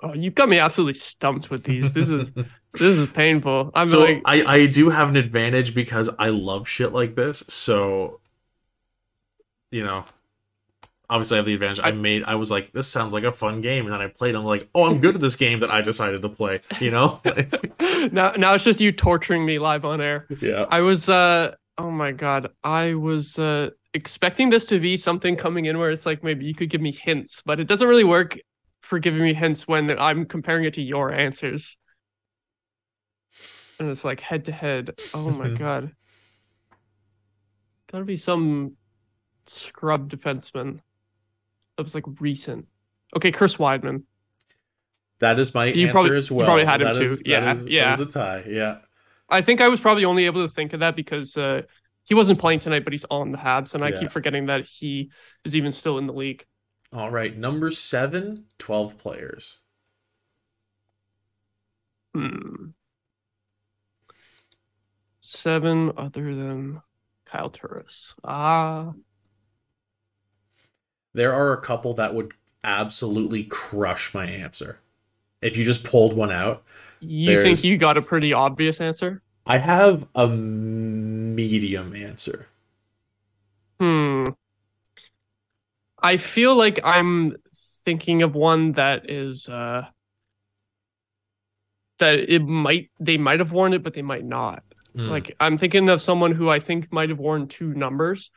Speaker 3: oh, you've got me absolutely stumped with these. This is this is painful. I'm
Speaker 2: so
Speaker 3: like,
Speaker 2: I, I do have an advantage because I love shit like this. So, you know, obviously I have the advantage. I, made. I was like, this sounds like a fun game, and then I played. I'm like, oh, I'm good at this game that I decided to play. You know?
Speaker 3: now now it's just you torturing me live on air.
Speaker 2: yeah.
Speaker 3: I was uh oh my god. I was uh expecting this to be something coming in where it's like maybe you could give me hints, but it doesn't really work for giving me hints when I'm comparing it to your answers. And it's like head to head. Oh my god. Gotta be some scrub defenseman. That was like recent. Okay, Chris Wideman.
Speaker 2: That is my
Speaker 3: You
Speaker 2: answer
Speaker 3: probably-
Speaker 2: as
Speaker 3: you
Speaker 2: well.
Speaker 3: probably had him
Speaker 2: That
Speaker 3: too.
Speaker 2: is-
Speaker 3: Yeah,
Speaker 2: is-
Speaker 3: yeah.
Speaker 2: That is a tie. Yeah.
Speaker 3: I think I was probably only able to think of that because uh, he wasn't playing tonight, but he's on the Habs, and I
Speaker 2: Yeah.
Speaker 3: keep forgetting that he is even still in the league.
Speaker 2: All right. Number seven, 12 players.
Speaker 3: Hmm. Seven other than Kyle Turris. Ah,
Speaker 2: There are a couple that would absolutely crush my answer. If you just pulled one out,
Speaker 3: you
Speaker 2: There's-
Speaker 3: think you got a pretty obvious answer?
Speaker 2: I have a medium answer.
Speaker 3: Hmm. I feel like I'm thinking of one that is uh that it might they might have worn it, but they might not.
Speaker 2: Mm.
Speaker 3: Like I'm thinking of someone who I think might have worn two numbers.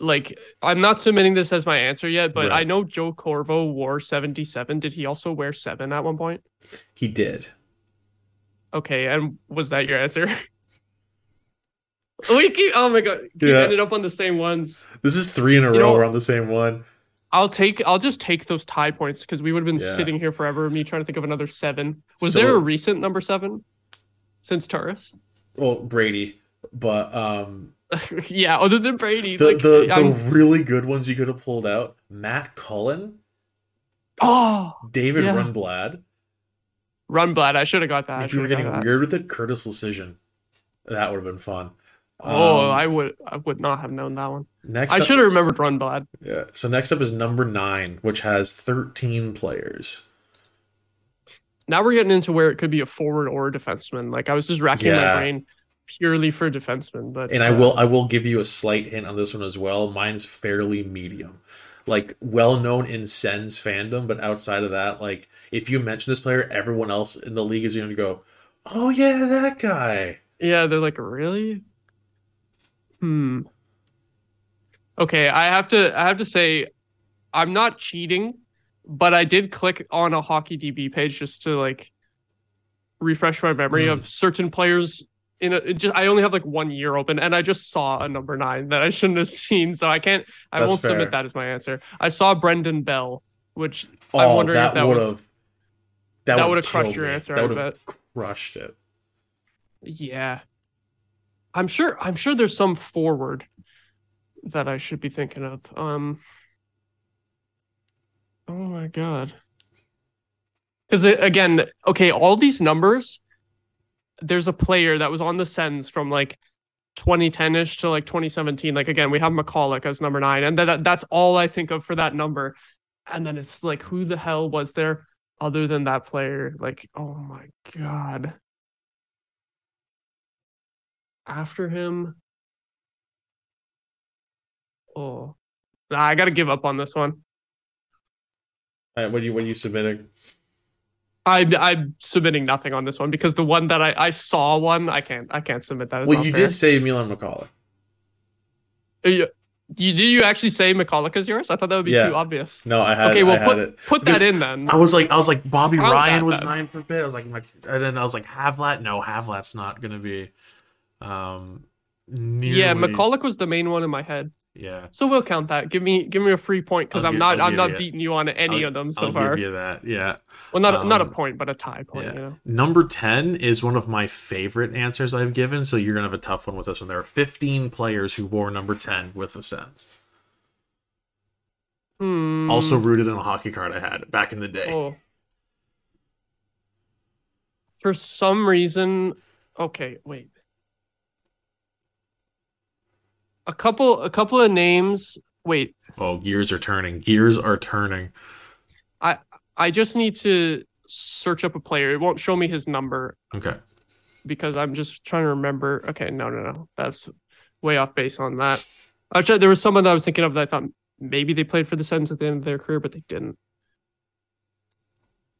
Speaker 3: Like I'm not submitting this as my answer yet, but
Speaker 2: Right.
Speaker 3: I know Joe Corvo wore 77. Did he also wear 7 at one point?
Speaker 2: he did.
Speaker 3: Okay, and was that your answer? we keep oh my god, keep
Speaker 2: Yeah.
Speaker 3: ended up on the same ones.
Speaker 2: This is three in a
Speaker 3: You
Speaker 2: row.
Speaker 3: know-
Speaker 2: We're on the same one.
Speaker 3: I'll take I'll just take those tie points because we would have been
Speaker 2: Yeah.
Speaker 3: sitting here forever, me trying to think of another seven. Was
Speaker 2: So-
Speaker 3: there a recent number seven since Turris?
Speaker 2: Well, Brady, but um,
Speaker 3: yeah, other than Brady.
Speaker 2: the
Speaker 3: like,
Speaker 2: the, the really good ones you could have pulled out: Matt Cullen,
Speaker 3: oh
Speaker 2: David
Speaker 3: Yeah.
Speaker 2: Rundblad.
Speaker 3: Rundblad. I should have got that.
Speaker 2: If you were getting weird with it, Curtis Leschyshyn. That would have been fun.
Speaker 3: Oh,
Speaker 2: Um,
Speaker 3: I would I would not have known that one.
Speaker 2: next.
Speaker 3: I should have remembered Rundblad.
Speaker 2: Yeah. So next up is number nine, which has thirteen players.
Speaker 3: Now we're getting into where it could be a forward or a defenseman. Like I was just racking
Speaker 2: Yeah.
Speaker 3: my brain purely for defenseman, but
Speaker 2: And I
Speaker 3: uh,
Speaker 2: will I will give you a slight hint on this one as well. Mine's fairly medium. Like well known in Sens fandom, but outside of that, like if you mention this player, everyone else in the league is going to go, "Oh yeah, that guy."
Speaker 3: Yeah, they're like, really? Hmm. Okay, I have to I have to say I'm not cheating, but I did click on a hockey DB page just to like refresh my memory
Speaker 2: Hmm.
Speaker 3: of certain players in a it just I only have like one year open and I just saw a number 9 that I shouldn't have seen, so I can't I
Speaker 2: That's
Speaker 3: won't
Speaker 2: fair.
Speaker 3: submit that as my answer. I saw Brendan Bell, which
Speaker 2: Oh,
Speaker 3: I'm wondering
Speaker 2: that
Speaker 3: if that
Speaker 2: would
Speaker 3: was
Speaker 2: have
Speaker 3: that
Speaker 2: would've
Speaker 3: crushed your
Speaker 2: me.
Speaker 3: answer,
Speaker 2: That
Speaker 3: I
Speaker 2: would have
Speaker 3: bet.
Speaker 2: crushed it.
Speaker 3: Yeah. I'm sure I'm sure there's some forward that I should be thinking of. Um Oh my god. Cuz again, okay, all these numbers there's a player that was on the Sens from like 2010ish to like 2017. Like again, we have Michalek as number 9 and that that's all I think of for that number. And then it's like who the hell was there other than that player? Like, oh my god after him. Oh, nah, I got to give up on this one.
Speaker 2: Uh, what are you are you submit
Speaker 3: I, I'm I'm submitting nothing on this one because the one that I, I saw one, I can't I can't submit that. It's
Speaker 2: Well, you
Speaker 3: fair.
Speaker 2: did say Milan
Speaker 3: Michalek. You, you did you actually say Michalek is yours? I thought that would be
Speaker 2: Yeah.
Speaker 3: too obvious.
Speaker 2: No, I had.
Speaker 3: okay, well put
Speaker 2: it.
Speaker 3: put
Speaker 2: Because
Speaker 3: that in then.
Speaker 2: I was like, I was like, Bobby
Speaker 3: Count
Speaker 2: Ryan was
Speaker 3: then.
Speaker 2: nine for a bit. I was like, and then I was like, Havlat. No, Havlat's not gonna be. Um, nearly.
Speaker 3: Yeah, Michalek was the main one in my head.
Speaker 2: Yeah.
Speaker 3: So we'll count that. Give me give me a free point because I'm not
Speaker 2: I'll
Speaker 3: I'm not
Speaker 2: you-
Speaker 3: beating you on any
Speaker 2: I'll-
Speaker 3: of them so
Speaker 2: I'll
Speaker 3: far.
Speaker 2: give you that. Yeah.
Speaker 3: Well, not not a
Speaker 2: um,
Speaker 3: point, but a tie point.
Speaker 2: yeah.
Speaker 3: You know.
Speaker 2: Number 10 is one of my favorite answers I've given, so you're going to have a tough one with this one. There are 15 players who wore number 10 with the Sens.
Speaker 3: Hmm.
Speaker 2: Also rooted in a hockey card I had back in the day.
Speaker 3: Oh. For some reason, okay, wait. A couple, a couple of names. Wait,
Speaker 2: Oh, gears are turning. Gears are turning.
Speaker 3: I I just need to search up a player. It won't show me his number
Speaker 2: Okay.
Speaker 3: because I'm just trying to remember. Okay, no, no, no, that's way off base on that. Actually, there was someone that I was thinking of that I thought maybe they played for the Sens at the end of their career, but they didn't.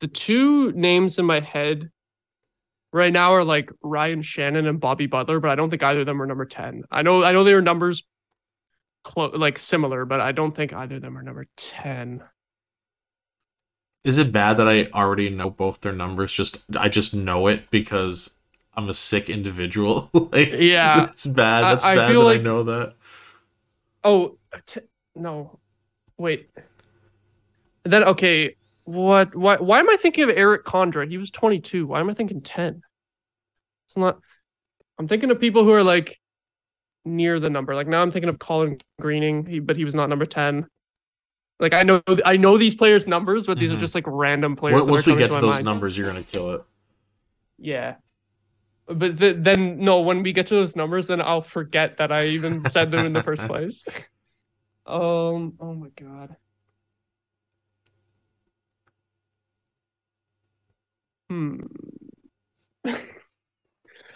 Speaker 3: The two names in my head right now are like Ryan Shannon and Bobby Butler, but I don't think either of them are number ten. I know, I know their numbers clo- like similar, but I don't think either of them are number ten.
Speaker 2: Is it bad that I already know both their numbers? Just I just know it because I'm a sick individual. like
Speaker 3: Yeah.
Speaker 2: It's bad. That's
Speaker 3: I
Speaker 2: bad
Speaker 3: feel
Speaker 2: that
Speaker 3: like-
Speaker 2: I know that.
Speaker 3: Oh, t- no, wait. Then okay, what? Why? Why am I thinking of Eric Condra? He was 22. Why am I thinking 10? It's not. I'm thinking of people who are like near the number. Like now, I'm thinking of Colin Greening, he, but he was not number 10. Like I know, I know these players' numbers, but these are
Speaker 2: Mhm.
Speaker 3: just like random players.
Speaker 2: Once once we get to those
Speaker 3: mind.
Speaker 2: numbers, you're gonna kill it.
Speaker 3: Yeah. But th- then no, when we get to those numbers, then I'll forget that I even said them in the first place. Um. Oh my god. Hmm.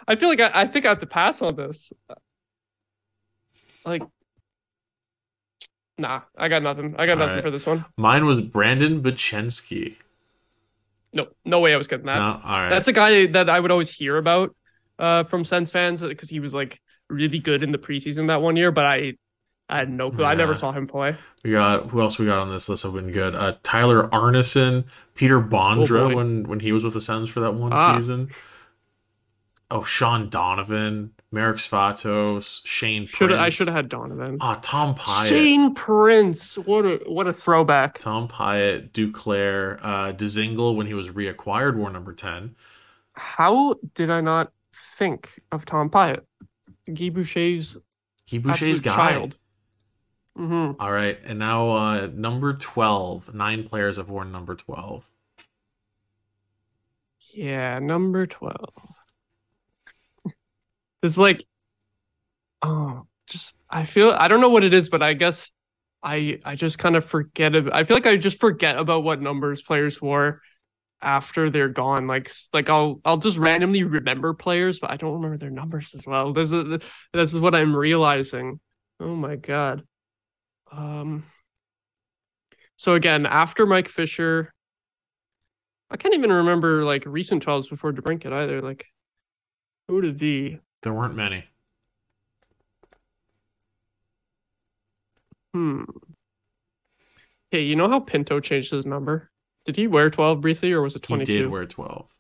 Speaker 3: I feel like I, I think I have to pass on this. Like, nah, I got nothing. I got nothing
Speaker 2: Alright.
Speaker 3: for this one.
Speaker 2: Mine was Brandon Bochenski.
Speaker 3: No, no way I was getting that.
Speaker 2: No, all right.
Speaker 3: That's a guy that I would always hear about uh, from Sens fans because he was like really good in the preseason that one year, but I I had no clue. I never saw him play.
Speaker 2: We got who else we got on this list have been good. Uh, Tyler Arnason, Peter Bondra
Speaker 3: Oh,
Speaker 2: when when he was with the Sens for that one
Speaker 3: Ah.
Speaker 2: season. Oh, Shean Donovan, Marek Svatos, Shane
Speaker 3: Should
Speaker 2: Prince.
Speaker 3: I should have had Donovan.
Speaker 2: Ah, Tom Pyatt.
Speaker 3: Shane Prince. What a what a throwback.
Speaker 2: Tom Pyatt, Duclair, uh, Dzingel when he was reacquired wore number ten.
Speaker 3: How did I not think of Tom Pyatt? Guy Boucher's
Speaker 2: Guy Boucher's guy.
Speaker 3: child. Hmm
Speaker 2: All right, and now uh, number twelve. Nine players have worn number twelve.
Speaker 3: Yeah, number 12. it's like, oh, just, I feel, I don't know what it is, but I guess I, I just kind of forget. About, I feel like I just forget about what numbers players wore after they're gone. Like, like I'll, I'll just randomly remember players, but I don't remember their numbers as well. This is, this is what I'm realizing. Oh my God. Um, so again, after Mike Fisher, I can't even remember like recent 12s before DeBrincat either. Like, who did he?
Speaker 2: There weren't many.
Speaker 3: Hmm. Hey, you know how Pinto changed his number? Did he wear 12 briefly or was it
Speaker 2: He did wear twelve.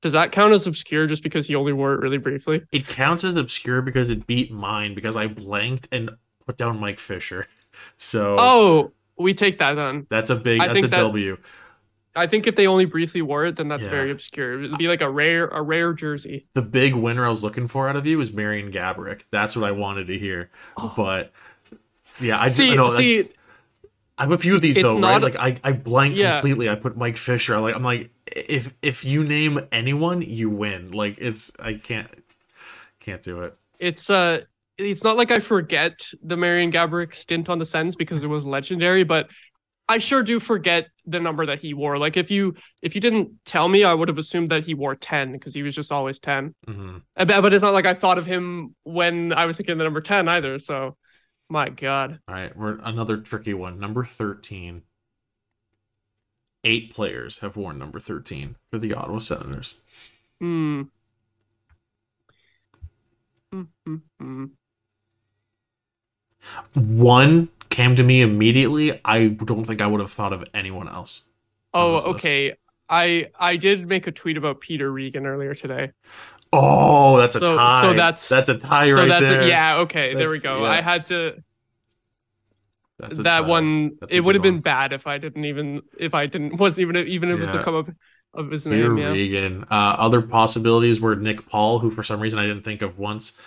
Speaker 3: Does that count as obscure just because he only wore it really briefly?
Speaker 2: It counts as obscure because it beat mine because I blanked and put down Mike Fisher. So
Speaker 3: Oh, we take that then.
Speaker 2: that's a big
Speaker 3: I
Speaker 2: that's a
Speaker 3: that-
Speaker 2: W.
Speaker 3: I think if they only briefly wore it, then that's
Speaker 2: Yeah.
Speaker 3: very obscure. It'd be like a rare, a rare jersey.
Speaker 2: The big winner I was looking for out of you was Marian Gaborik. That's what I wanted to hear. But yeah, I
Speaker 3: see,
Speaker 2: I know,
Speaker 3: see,
Speaker 2: I've confused these
Speaker 3: it's
Speaker 2: so
Speaker 3: not-
Speaker 2: right. Like I, I blank
Speaker 3: Yeah.
Speaker 2: completely. I put Mike Fisher. I'm like I'm like if if you name anyone, you win. Like it's I can't can't do it.
Speaker 3: it's uh it's not like I forget the Marian Gaborik stint on the Sens because it was legendary, but I sure do forget the number that he wore. Like if you if you didn't tell me, I would have assumed that he wore 10 because he was just always 10.
Speaker 2: hmm
Speaker 3: Uh, But it's not like I thought of him when I was thinking the number 10 either. So my God.
Speaker 2: All right, we're another tricky one. Number thirteen. Eight players have worn number thirteen for the Ottawa Senators.
Speaker 3: Hmm. Hmm, hmm, hmm.
Speaker 2: One came to me immediately. I don't think I would have thought of anyone else.
Speaker 3: Oh,
Speaker 2: this list.
Speaker 3: okay. I I did make a tweet about Peter Regin earlier today.
Speaker 2: Oh, that's a
Speaker 3: So- so that's-
Speaker 2: that's a tie
Speaker 3: so
Speaker 2: right
Speaker 3: that's
Speaker 2: there.
Speaker 3: it. Yeah, okay, there we go.
Speaker 2: yeah.
Speaker 3: I had to that
Speaker 2: tie.
Speaker 3: one.
Speaker 2: That's
Speaker 3: it would have been bad if I didn't even if I didn't wasn't even even able
Speaker 2: Yeah.
Speaker 3: to come up of his
Speaker 2: Peter
Speaker 3: name. Yeah.
Speaker 2: Regin. Uh, other possibilities were Nick Paul, who for some reason I didn't think of once,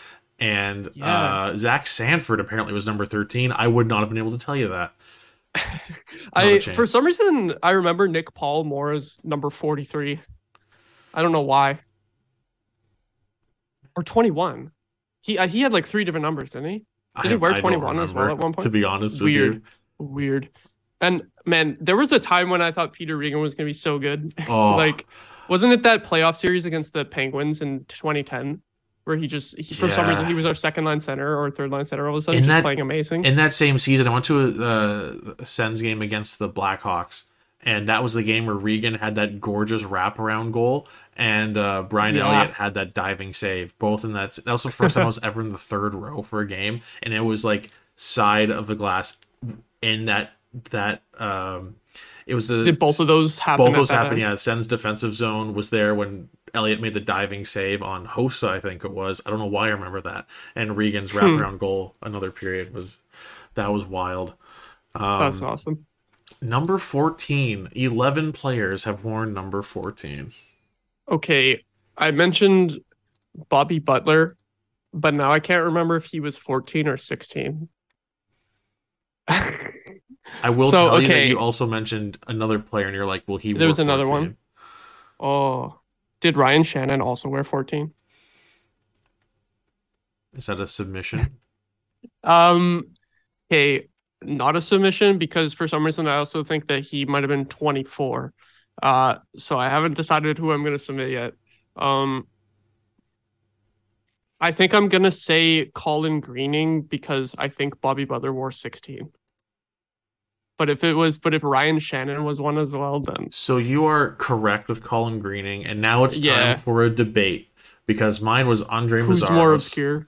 Speaker 2: and
Speaker 3: Yeah.
Speaker 2: uh, Zach Sanford apparently was number thirteen. I would not have been able to tell you that.
Speaker 3: I
Speaker 2: Not a chance.
Speaker 3: for some reason I remember Nick Paul more as number forty three. I don't know why. Or twenty one. He uh, he had like three different numbers, didn't he?
Speaker 2: I-
Speaker 3: Did he wear 21 as well at one point?
Speaker 2: To be honest
Speaker 3: Weird.
Speaker 2: Weird.
Speaker 3: Weird. And man, there was a time when I thought Peter Regin was gonna be so good.
Speaker 2: Oh,
Speaker 3: like, wasn't it that playoff series against the Penguins in 2010 where he just he, for some reason he was our second line center or third line center all of a sudden
Speaker 2: In
Speaker 3: just
Speaker 2: that-
Speaker 3: playing amazing.
Speaker 2: in that same season, I went to a, a Sens game against the Blackhawks, and that was the game where Regin had that gorgeous wraparound goal, and uh, Brian
Speaker 3: Yeah.
Speaker 2: Elliott had that diving save. Both in that. That was the first time I was ever in the third row for a game, and it was like side of the glass in that that. um It was the
Speaker 3: Did both of those happen?
Speaker 2: both those happened. Yeah, Sens defensive zone was there when Elliott made the diving save on Hossa, I think it was. I don't know why I remember that. And Regin's
Speaker 3: Hmm.
Speaker 2: wraparound goal, another period was that was wild. Um,
Speaker 3: That's awesome.
Speaker 2: Number 14. 11 players have worn number 14.
Speaker 3: Okay, I mentioned Bobby Butler, but now I can't remember if he was 14 or 16.
Speaker 2: I will
Speaker 3: So,
Speaker 2: tell you that you also mentioned another player, and you're like, well, he
Speaker 3: There was another
Speaker 2: 14.
Speaker 3: one? oh, did Ryan Shannon also wear 14?
Speaker 2: Is that a submission?
Speaker 3: Um, okay, not a submission because for some reason I also think that he might have been 24. Uh, so I haven't decided who I'm going to submit yet. Um, I think I'm going to say Colin Greening because I think Bobby Butler wore 16. But if it was, but if Ryan Shannon was one as well, then
Speaker 2: So you are correct with Colin Greening, and now it's time
Speaker 3: Yeah.
Speaker 2: for a debate because mine was Andre
Speaker 3: who's
Speaker 2: Meszaros.
Speaker 3: more obscure?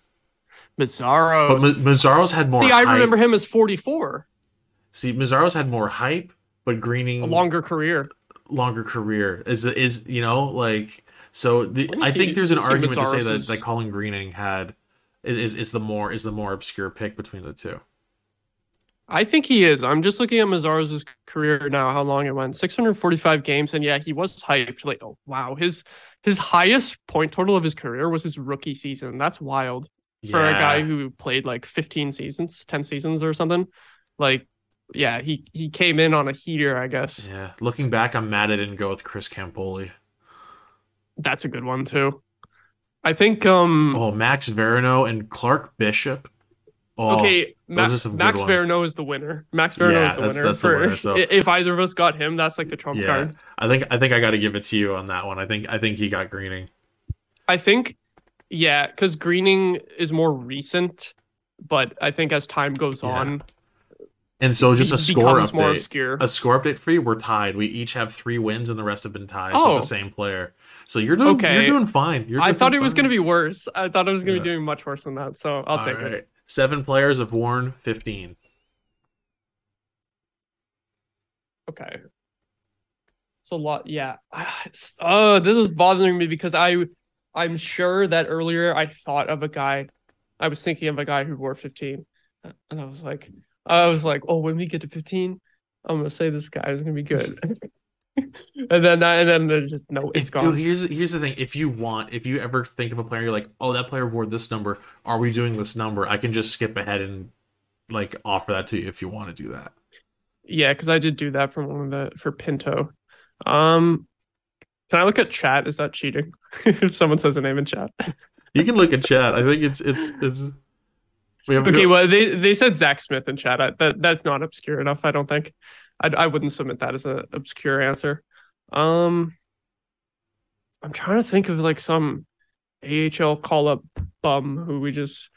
Speaker 3: Meszaros.
Speaker 2: But Ma- Meszaros had more.
Speaker 3: See, I
Speaker 2: hype.
Speaker 3: remember him as 44,
Speaker 2: See, Meszaros had more hype, but Greening
Speaker 3: a longer career.
Speaker 2: longer career is is you know like so. The, I
Speaker 3: see-
Speaker 2: think there's an argument to say that
Speaker 3: Meszaros's-
Speaker 2: that Colin Greening had is is the more is the more obscure pick between the two.
Speaker 3: I think he is. I'm just looking at Meszaros' career now, how long it went. 645 games, and yeah, he was hyped. Like, oh wow, his his highest point total of his career was his rookie season. That's wild for a guy who played like 15 seasons, 10 seasons or something. Like, yeah, he he came in on a heater, I guess.
Speaker 2: Yeah, looking back, I'm mad I didn't go with Chris Campoli.
Speaker 3: That's a good one too. I think um
Speaker 2: Oh, Max Veronneau and Clark Bishop. Oh,
Speaker 3: okay, Ma-
Speaker 2: those are some good
Speaker 3: Max
Speaker 2: ones.
Speaker 3: Veronneau is the winner. Max Veronneau
Speaker 2: Yeah,
Speaker 3: is the
Speaker 2: that's-
Speaker 3: winner
Speaker 2: that's the winner, so-
Speaker 3: if either of us got him, that's like the trump
Speaker 2: yeah.
Speaker 3: card.
Speaker 2: I think I think I got to give it to you on that one. I think I think he got Greening.
Speaker 3: I think, yeah, because Greening is more recent, but I think as time goes
Speaker 2: Yeah.
Speaker 3: on,
Speaker 2: And so just a score update.
Speaker 3: obscure.
Speaker 2: A score update for you. We're tied. We each have three wins, and the rest have been ties
Speaker 3: Oh.
Speaker 2: with the same player. So you're doing
Speaker 3: Okay.
Speaker 2: you're doing fine. You're
Speaker 3: I thought it was going to be worse. I thought I was going to
Speaker 2: Yeah.
Speaker 3: be doing much worse than that. So I'll
Speaker 2: All
Speaker 3: take
Speaker 2: right.
Speaker 3: it.
Speaker 2: Seven players have worn 15.
Speaker 3: Okay. It's a lot. Yeah. Oh, this is bothering me because I, I'm sure that earlier I thought of a guy, I was thinking of a guy who wore 15, and I was like, I was like, oh, when we get to 15, I'm gonna say this guy is gonna be good. and then, and then there's just no, it's gone.
Speaker 2: Here's here's the thing. If you want, if you ever think of a player, you're like, oh, that player wore this number. Are we doing this number? I can just skip ahead and like offer that to you if you want to do that.
Speaker 3: Yeah, because I did do that for one of the for Pinto. Um, can I look at chat? Is that cheating? if someone says a name in chat.
Speaker 2: You can look at chat. I think it's it's it's. We have
Speaker 3: Okay, well they they said Zach Smith in chat. I, that that's not obscure enough. I don't think. I I wouldn't submit that as an obscure answer. Um, I'm trying to think of like some AHL call up bum who we just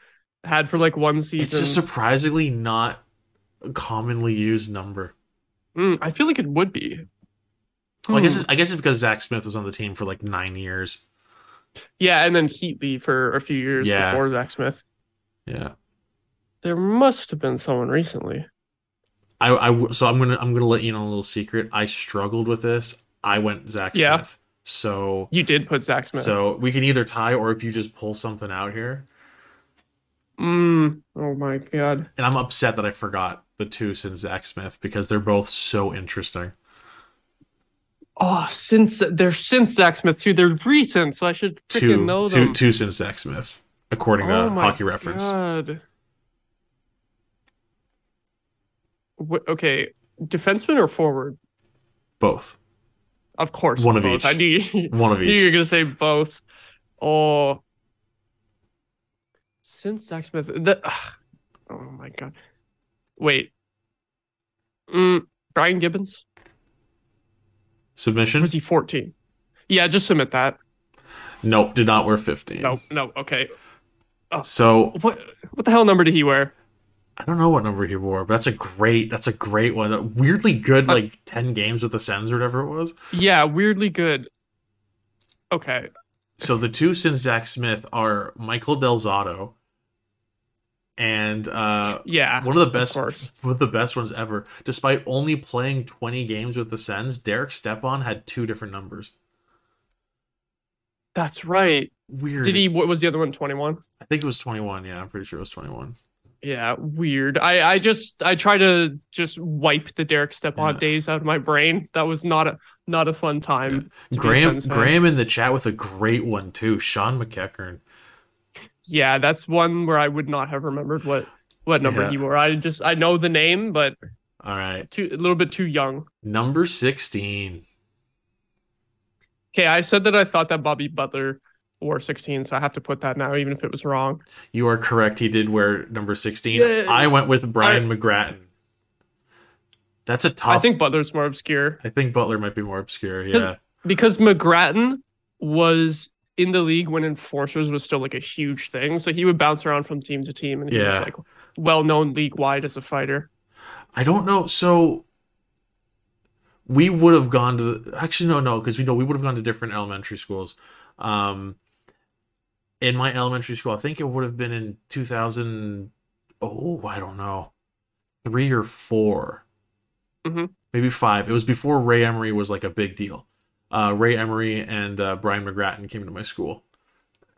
Speaker 3: had for like one season.
Speaker 2: it's a surprisingly not a commonly used number.
Speaker 3: Mm, I feel like it would be.
Speaker 2: Well, I guess
Speaker 3: Hmm.
Speaker 2: it's, I guess it's because Zach Smith was on the team for like nine years.
Speaker 3: yeah, and then Heatley for a few years
Speaker 2: Yeah.
Speaker 3: before Zach Smith.
Speaker 2: Yeah.
Speaker 3: There must have been someone recently.
Speaker 2: I, I so I'm gonna I'm gonna let you know a little secret. I struggled with this. I went Zach Smith. Yeah. So
Speaker 3: You did put Zach Smith.
Speaker 2: so we can either tie or if you just pull something out here.
Speaker 3: Mm, oh my god.
Speaker 2: And I'm upset that I forgot the two since Zach Smith because they're both so interesting.
Speaker 3: Oh, since they're since Zach Smith too. They're recent, so I should freaking
Speaker 2: Two,
Speaker 3: know
Speaker 2: two,
Speaker 3: them.
Speaker 2: two since Zach Smith, according
Speaker 3: oh
Speaker 2: to Hockey Reference.
Speaker 3: God. Wh- okay, defenseman or forward?
Speaker 2: Both.
Speaker 3: Of course,
Speaker 2: One of
Speaker 3: both.
Speaker 2: each.
Speaker 3: I knew, you-
Speaker 2: One of
Speaker 3: knew You're gonna say both. Oh, since Zach Smith, the, oh my god. Wait. Mm, Brian Gibbons
Speaker 2: Submission?
Speaker 3: was he fourteen? Yeah, just submit that.
Speaker 2: Nope, did not wear 15.
Speaker 3: Nope, no, okay.
Speaker 2: So
Speaker 3: What what the hell number did he wear?
Speaker 2: I don't know what number he wore, but that's a great that's a great one. A weirdly good
Speaker 3: Uh,
Speaker 2: like 10 games with the Sens or whatever it was.
Speaker 3: Yeah, weirdly good. Okay.
Speaker 2: So the two since Zach Smith are Michael Del Zotto and uh
Speaker 3: Yeah.
Speaker 2: one of the best
Speaker 3: course.
Speaker 2: one of the best ones ever. Despite only playing 20 games with the Sens, Derek Stepan had two different numbers.
Speaker 3: That's right.
Speaker 2: Weird.
Speaker 3: Did he what was the other one 21?
Speaker 2: I think it was 21. Yeah, I'm pretty sure it was 21.
Speaker 3: Yeah, weird. I I just I try to just wipe the Derek Stepan
Speaker 2: Yeah.
Speaker 3: days out of my brain. That was not a not a fun time. a
Speaker 2: Graham Graham in the chat with a great one too. Shawn McEachern.
Speaker 3: Yeah, that's one where I would not have remembered what what number
Speaker 2: Yeah.
Speaker 3: he wore. I just I know the name, but
Speaker 2: All right.
Speaker 3: too a little bit too young.
Speaker 2: Number 16.
Speaker 3: Okay, I said that I thought that Bobby Butler wore 16, so I have to put that now, even if it was wrong.
Speaker 2: You are correct. He did wear number 16.
Speaker 3: Yeah.
Speaker 2: I went with Brian McGrattan. That's a tough.
Speaker 3: I think Butler's more obscure.
Speaker 2: I think Butler might be more obscure. Yeah.
Speaker 3: because McGrattan was in the league when enforcers was still like a huge thing. So he would bounce around from team to team and he
Speaker 2: Yeah.
Speaker 3: was like well known league wide as a fighter.
Speaker 2: I don't know. So we would have gone to the, actually no no because we know we would have gone to different elementary schools. Um, in my elementary school, I think it would have been in 2000. Oh, I don't know, three or 4
Speaker 3: Mhm.
Speaker 2: maybe five. It was before Ray Emery was like a big deal. Uh, Ray Emery and uh, Brian McGrattan came to my school.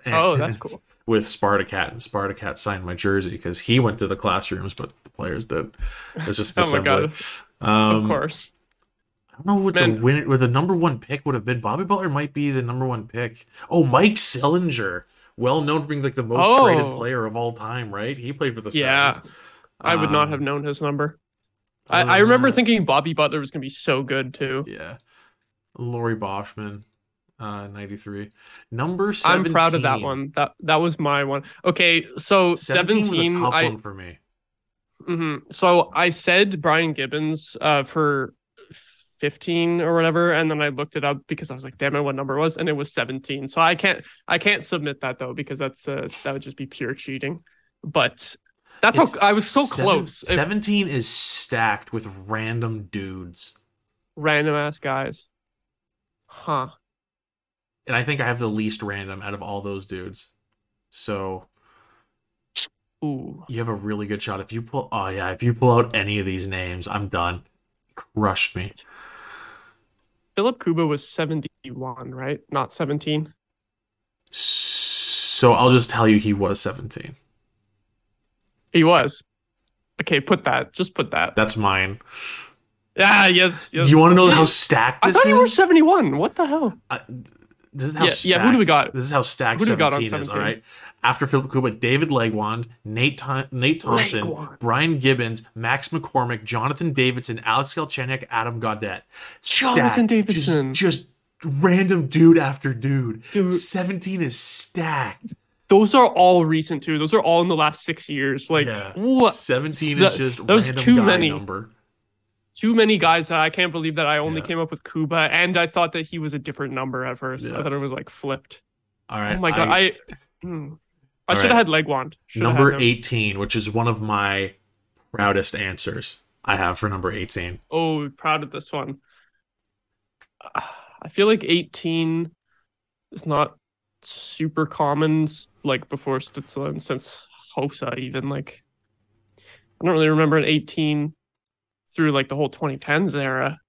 Speaker 2: And-
Speaker 3: Oh, that's cool.
Speaker 2: with Spartacat, and Spartacat signed my jersey because he went to the classrooms, but the players did. It was just
Speaker 3: Oh my
Speaker 2: assembly.
Speaker 3: god.
Speaker 2: Um,
Speaker 3: of course.
Speaker 2: I don't know what the win, what the number one pick would have been. Bobby Butler might be the number one pick. Oh, Mike Sillinger, well known for being like the most
Speaker 3: Oh.
Speaker 2: traded player of all time, right? He played for the
Speaker 3: Yeah. I would not
Speaker 2: Um,
Speaker 3: have known his number. I, I remember
Speaker 2: uh,
Speaker 3: thinking Bobby Butler was gonna be so good too.
Speaker 2: Yeah, Laurie Boschman, uh, ninety three. Number 17.
Speaker 3: I'm proud of that one. That that was my one. Okay, so
Speaker 2: 17,
Speaker 3: 17,
Speaker 2: was a tough
Speaker 3: I
Speaker 2: one for me.
Speaker 3: mhm. so I said Brian Gibbons uh for 15 or whatever and then I looked it up because I was like damn it what number it was and it was 17. So I can't I can't submit that though because that's uh that would just be pure cheating. But that's
Speaker 2: It's
Speaker 3: how I was so
Speaker 2: Seven-
Speaker 3: close. If
Speaker 2: Seventeen is stacked with random dudes.
Speaker 3: random ass guys. Huh.
Speaker 2: and I think I have the least random out of all those dudes. So
Speaker 3: Ooh.
Speaker 2: you have a really good shot. If you pull, oh yeah, if you pull out any of these names, I'm done. Crushed me.
Speaker 3: Filip Kuba was 71, right? Not 17.
Speaker 2: So I'll just tell you, he was 17.
Speaker 3: He was. Okay, put that. Just put that.
Speaker 2: That's mine.
Speaker 3: Ah, yes. yes.
Speaker 2: Do you want to know how stacked
Speaker 3: I
Speaker 2: this
Speaker 3: thought
Speaker 2: is?
Speaker 3: you were 71. What the hell?
Speaker 2: I- this is how
Speaker 3: Yeah,
Speaker 2: stacked,
Speaker 3: yeah, who do we got?
Speaker 2: This is how stacked
Speaker 3: Who do we got on
Speaker 2: 17 is.
Speaker 3: 17?
Speaker 2: All right. After Filip Kuba, David Legwand, Nate Thom- Nate Thompson,
Speaker 3: Legwand.
Speaker 2: Brian Gibbons, Max McCormick, Jonathan Davidsson, Alex Galchenyuk, Adam Gaudette.
Speaker 3: Jonathan Davidsson.
Speaker 2: Just, just random dude after dude.
Speaker 3: Dude.
Speaker 2: 17 is stacked.
Speaker 3: Those are all recent too. Those are all in the last six years. Like
Speaker 2: yeah.
Speaker 3: what?
Speaker 2: 17
Speaker 3: That-
Speaker 2: is just
Speaker 3: that was too
Speaker 2: guy
Speaker 3: many.
Speaker 2: number.
Speaker 3: Too many guys that I can't believe that I only
Speaker 2: Yeah.
Speaker 3: came up with Kuba, and I thought that he was a different number at first.
Speaker 2: Yeah.
Speaker 3: I thought it was like flipped.
Speaker 2: All right.
Speaker 3: oh my god! I, hmm. I should have
Speaker 2: right.
Speaker 3: had Legwand. Should have
Speaker 2: number
Speaker 3: had
Speaker 2: 18, which is one of my proudest answers I have for number 18.
Speaker 3: Oh, proud of this one. I feel like 18 is not super common like before Stützle and since Hossa even like I don't really remember an 18 through like the whole 2010s era.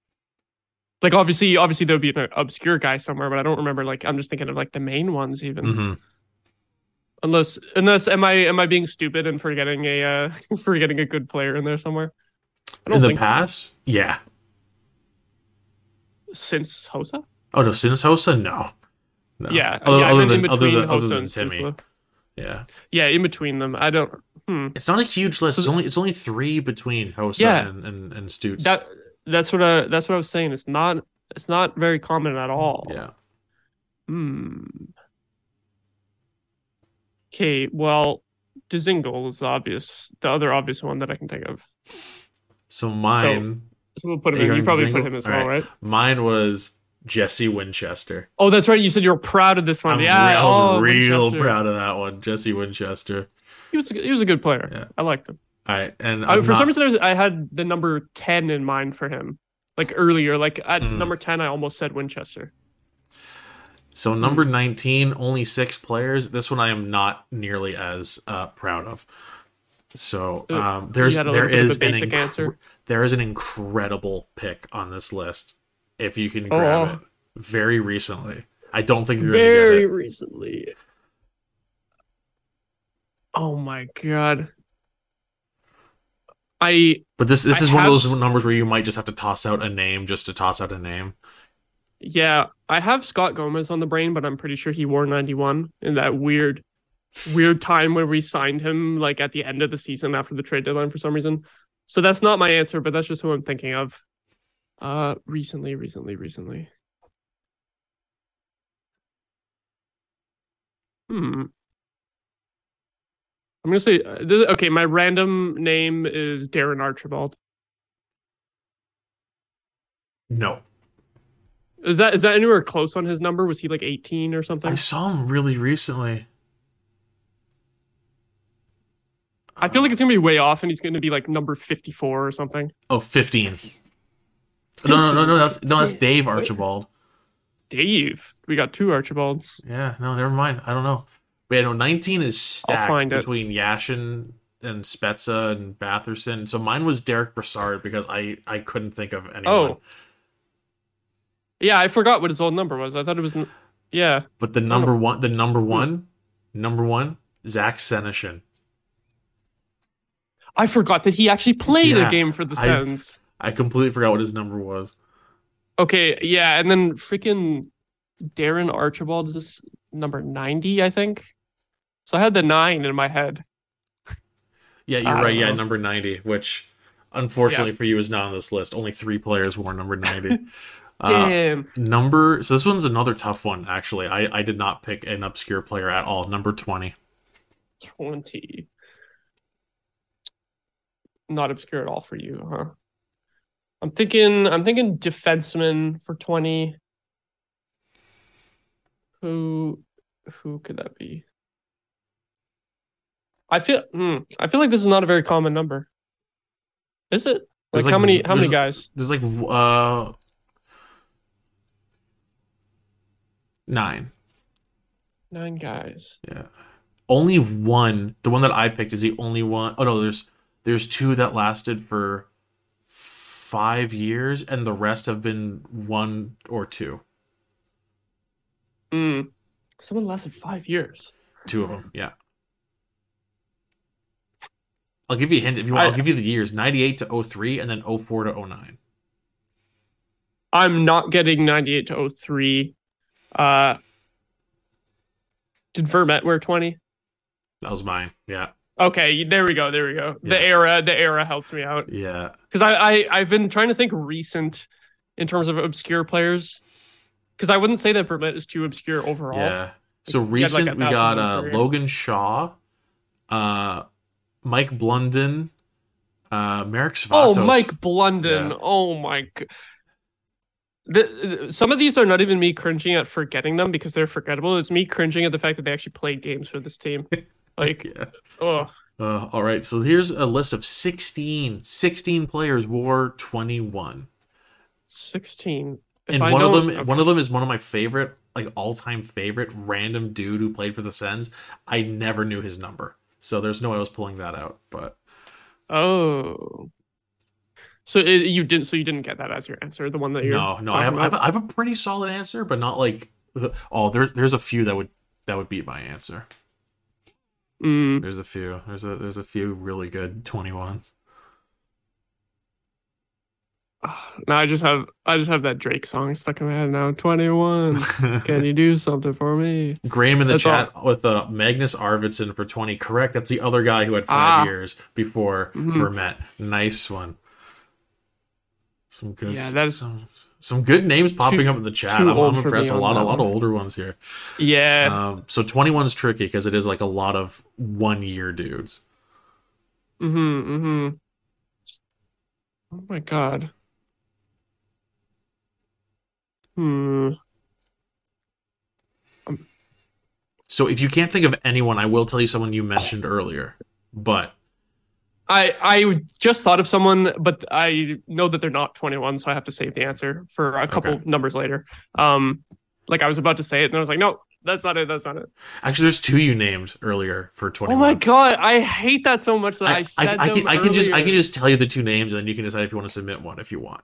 Speaker 3: Like obviously, obviously there would be an obscure guy somewhere, but I don't remember. Like I'm just thinking of like the main ones even.
Speaker 2: hmm
Speaker 3: Unless, unless am I am I being stupid and forgetting a uh forgetting a good player in there somewhere? I
Speaker 2: In the
Speaker 3: think so.
Speaker 2: past, yeah.
Speaker 3: since Hossa.
Speaker 2: Oh no, since Hossa, no. no.
Speaker 3: Yeah,
Speaker 2: Other,
Speaker 3: yeah.
Speaker 2: Other than
Speaker 3: in
Speaker 2: other
Speaker 3: between
Speaker 2: than, other
Speaker 3: Hossa
Speaker 2: than
Speaker 3: and
Speaker 2: Timmy, yeah.
Speaker 3: Yeah, in between them. I don't. Hmm.
Speaker 2: It's not a huge list.
Speaker 3: So
Speaker 2: it's only it's only three between Hossa
Speaker 3: Yeah.
Speaker 2: and and, and Stutz.
Speaker 3: That that's what I that's what I was saying. It's not it's not very common at all.
Speaker 2: yeah.
Speaker 3: Hmm. Okay, well, Dzingel is obvious, the other obvious one that I can think of.
Speaker 2: So mine
Speaker 3: So we'll put him
Speaker 2: You're
Speaker 3: in. You probably put him as
Speaker 2: All
Speaker 3: well, right?
Speaker 2: mine was Jesse Winchester.
Speaker 3: Oh, that's right. You said you were proud of this one.
Speaker 2: I'm
Speaker 3: yeah,
Speaker 2: re- I was
Speaker 3: oh,
Speaker 2: real
Speaker 3: Winchester.
Speaker 2: proud of that one, Jesse Winchester.
Speaker 3: He was he was a good player.
Speaker 2: Yeah.
Speaker 3: I liked him.
Speaker 2: All right, and
Speaker 3: I, for some reason, I, had the number ten in mind for him, like earlier. Like at
Speaker 2: Mm.
Speaker 3: number ten, I almost said Winchester.
Speaker 2: So number 19, only six players. This one I am not nearly as uh, proud of. So um, there's
Speaker 3: a
Speaker 2: there
Speaker 3: little bit of a
Speaker 2: is an
Speaker 3: basic answer.
Speaker 2: there is an incredible pick on this list if you can
Speaker 3: Oh.
Speaker 2: grab it very recently. I don't think you're
Speaker 3: Very recently. Oh my god. I
Speaker 2: But this this
Speaker 3: I
Speaker 2: is one of those numbers where you might just have to toss out a name just to toss out a name.
Speaker 3: yeah, I have Scott Gomez on the brain, but I'm pretty sure he wore 91 in that weird weird time where we signed him like at the end of the season after the trade deadline for some reason. So that's not my answer, but that's just who I'm thinking of. Uh recently, recently, recently. Hmm. I'm gonna say uh, this, okay. My random name is Darren Archibald.
Speaker 2: No.
Speaker 3: Is that is that anywhere close on his number? Was he like 18 or something?
Speaker 2: I saw him really recently.
Speaker 3: I feel like it's gonna be way off, and he's gonna be like number 54 or something.
Speaker 2: Oh, 15. No, no, no, no, that's no, that's Dave Archibald.
Speaker 3: Dave, we got two Archibalds.
Speaker 2: Yeah, no, never mind. I don't know. But yeah, no, 19 is stacked
Speaker 3: find it.
Speaker 2: between Yashin and Spezza and Batherson. So mine was Derek Brassard because I I couldn't think of anyone.
Speaker 3: Oh. Yeah, I forgot what his old number was. I thought it was. Yeah,
Speaker 2: But the number one, the number hmm. one, number one, Zack Senyshyn.
Speaker 3: I forgot that he actually played
Speaker 2: Yeah,
Speaker 3: a game for the
Speaker 2: I-
Speaker 3: Sens.
Speaker 2: I completely forgot what his number was.
Speaker 3: Okay, yeah, and then freaking Darren Archibald is this number 90, I think. So I had the nine in my head.
Speaker 2: Yeah, you're
Speaker 3: I
Speaker 2: right. Yeah,
Speaker 3: know.
Speaker 2: number 90, which unfortunately for you is not on this list. Only three players wore number 90. Uh,
Speaker 3: Damn.
Speaker 2: number so this one's another tough one actually. I I did not pick an obscure player at all. Number 20.
Speaker 3: 20. Not obscure at all for you, huh? I'm thinking I'm thinking defenseman for 20. Who who could that be? I feel hmm, I feel like this is not a very common number. Is it? Like,
Speaker 2: There's
Speaker 3: how many how many guys?
Speaker 2: There's like uh nine.
Speaker 3: Nine guys.
Speaker 2: Yeah. Only one. The one that I picked is the only one oh no, there's there's two that lasted for five years, and the rest have been one or two.
Speaker 3: Hmm. Someone lasted five years.
Speaker 2: Two of them, yeah. I'll give you a hint if you want.
Speaker 3: I-
Speaker 2: I'll give you the years: ninety-eight to 03 and then 04 to 09.
Speaker 3: I'm not getting 98 to 03. Uh did Vermette wear 20?
Speaker 2: That was mine. Yeah,
Speaker 3: Okay, there we go. There we go. The era, the era helped me out
Speaker 2: yeah.
Speaker 3: because I, I I've been trying to think recent in terms of obscure players because I wouldn't say that Vermette is too obscure overall.
Speaker 2: Yeah. So
Speaker 3: like,
Speaker 2: recent,
Speaker 3: a
Speaker 2: we got uh. Logan Shaw, uh, Mike Blunden, uh, Marek
Speaker 3: Oh, Mike Blunden.
Speaker 2: Yeah.
Speaker 3: Oh my. g- The, some of these are not even me cringing at forgetting them because they're forgettable. It's me cringing at the fact that they actually played games for this team. Like,
Speaker 2: Yeah.
Speaker 3: oh,
Speaker 2: Uh, all right. So here's a list of 16. 16 players wore 21.
Speaker 3: 16. If
Speaker 2: and
Speaker 3: I
Speaker 2: one of them,
Speaker 3: okay.
Speaker 2: one of them is one of my favorite, like all-time favorite random dude who played for the Sens. I never knew his number, so there's no way I was pulling that out. But
Speaker 3: Oh. So it, you didn't. So you didn't get that as your answer. The one that you're.
Speaker 2: No, no, I have, I have. I have a pretty solid answer, but not like oh, there's there's a few that would that would beat my answer.
Speaker 3: Mm,
Speaker 2: There's a few. There's a there's a few really good 21s.
Speaker 3: no, I just have. I just have that Drake song stuck in my head now. Twenty one. Can you do something for me?
Speaker 2: Graham in the
Speaker 3: That's
Speaker 2: chat with uh, Magnus Arvidsson for 20. Correct. That's the other guy who had five
Speaker 3: Ah.
Speaker 2: years before
Speaker 3: Mhm.
Speaker 2: Vermette. Nice one. Some good
Speaker 3: Yeah, that is
Speaker 2: some, some good names popping
Speaker 3: too-
Speaker 2: up in the chat. I'm, I'm impressed. A lot, a lot of older ones here.
Speaker 3: Yeah.
Speaker 2: Um, so 21 is tricky because it is like a lot of one year dudes.
Speaker 3: Mm-hmm. Mm-hmm. Oh my god. Hmm.
Speaker 2: So if you can't think of anyone, I will tell you someone you mentioned earlier. But
Speaker 3: I I just thought of someone, but I know that they're not 21, so I have to save the answer for a couple
Speaker 2: Okay.
Speaker 3: numbers later. Um, like I was about to say it, and I was like, no, that's not it. That's not it.
Speaker 2: actually, there's two you named earlier for 21.
Speaker 3: Oh my god, I hate that so much that I,
Speaker 2: I,
Speaker 3: said
Speaker 2: I, I can, I can just I can just tell you the two names and then you can decide if you want to submit one if you want.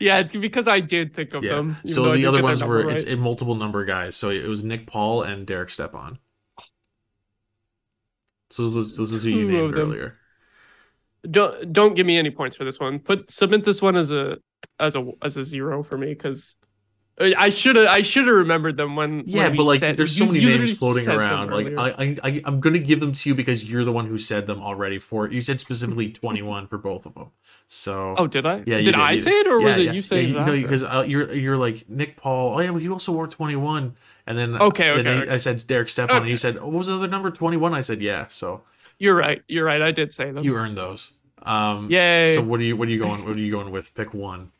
Speaker 3: Yeah, it's because I did think of
Speaker 2: Yeah.
Speaker 3: them.
Speaker 2: So the other ones were
Speaker 3: number
Speaker 2: it's a multiple number guys. So it was Nick Paul and Derek Stepan. So those, those are two you named earlier.
Speaker 3: don't don't give me any points for this one. Put submit this one as a as a as a zero for me because I should have I should have remembered them when
Speaker 2: Yeah,
Speaker 3: when
Speaker 2: but like
Speaker 3: said-
Speaker 2: there's so many
Speaker 3: you
Speaker 2: names floating around. Like. I, I I'm gonna give them to you because you're the one who said them already. For you said specifically 21 for both of them. So
Speaker 3: oh did I
Speaker 2: Yeah,
Speaker 3: did,
Speaker 2: did,
Speaker 3: I
Speaker 2: you
Speaker 3: say it or was
Speaker 2: Yeah,
Speaker 3: it
Speaker 2: yeah.
Speaker 3: you saying
Speaker 2: yeah,
Speaker 3: it
Speaker 2: no, because uh, you're you're like Nick Paul. Oh yeah, well, he also wore 21. And then
Speaker 3: Okay,
Speaker 2: and
Speaker 3: okay,
Speaker 2: then
Speaker 3: okay.
Speaker 2: I said Derek Stepan, and
Speaker 3: Okay.
Speaker 2: you said oh, what was the other number 21? I said yeah. So
Speaker 3: You're right. You're right. I did say them.
Speaker 2: you earned those. Um,
Speaker 3: Yay.
Speaker 2: So what are you what are you going what are you going with? Pick one.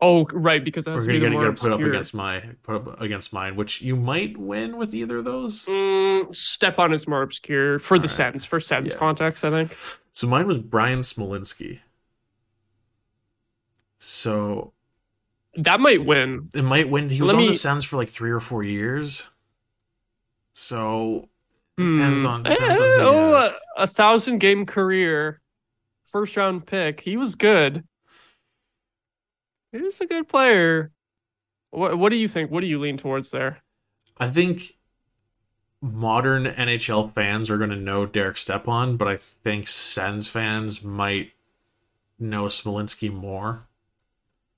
Speaker 3: Oh right, because that's has to be
Speaker 2: gonna
Speaker 3: the
Speaker 2: gotta,
Speaker 3: more
Speaker 2: put up against my put up against mine, which you might win with either of those.
Speaker 3: Mm, Stepan is more obscure for the
Speaker 2: Alright.
Speaker 3: sense for sense
Speaker 2: Yeah.
Speaker 3: context. I think.
Speaker 2: So mine was Bryan Smolinski. So
Speaker 3: That might win.
Speaker 2: it might win. He was
Speaker 3: Let
Speaker 2: on
Speaker 3: me-
Speaker 2: the Sens for like three or four years. So depends
Speaker 3: Hmm.
Speaker 2: on depends on
Speaker 3: Eh, oh, a thousand game career, first round pick. He was good. He was a good player. What What do you think? What do you lean towards there?
Speaker 2: I think modern NHL fans are going to know Derek Stepan, but I think Sens fans might know Smolinski more.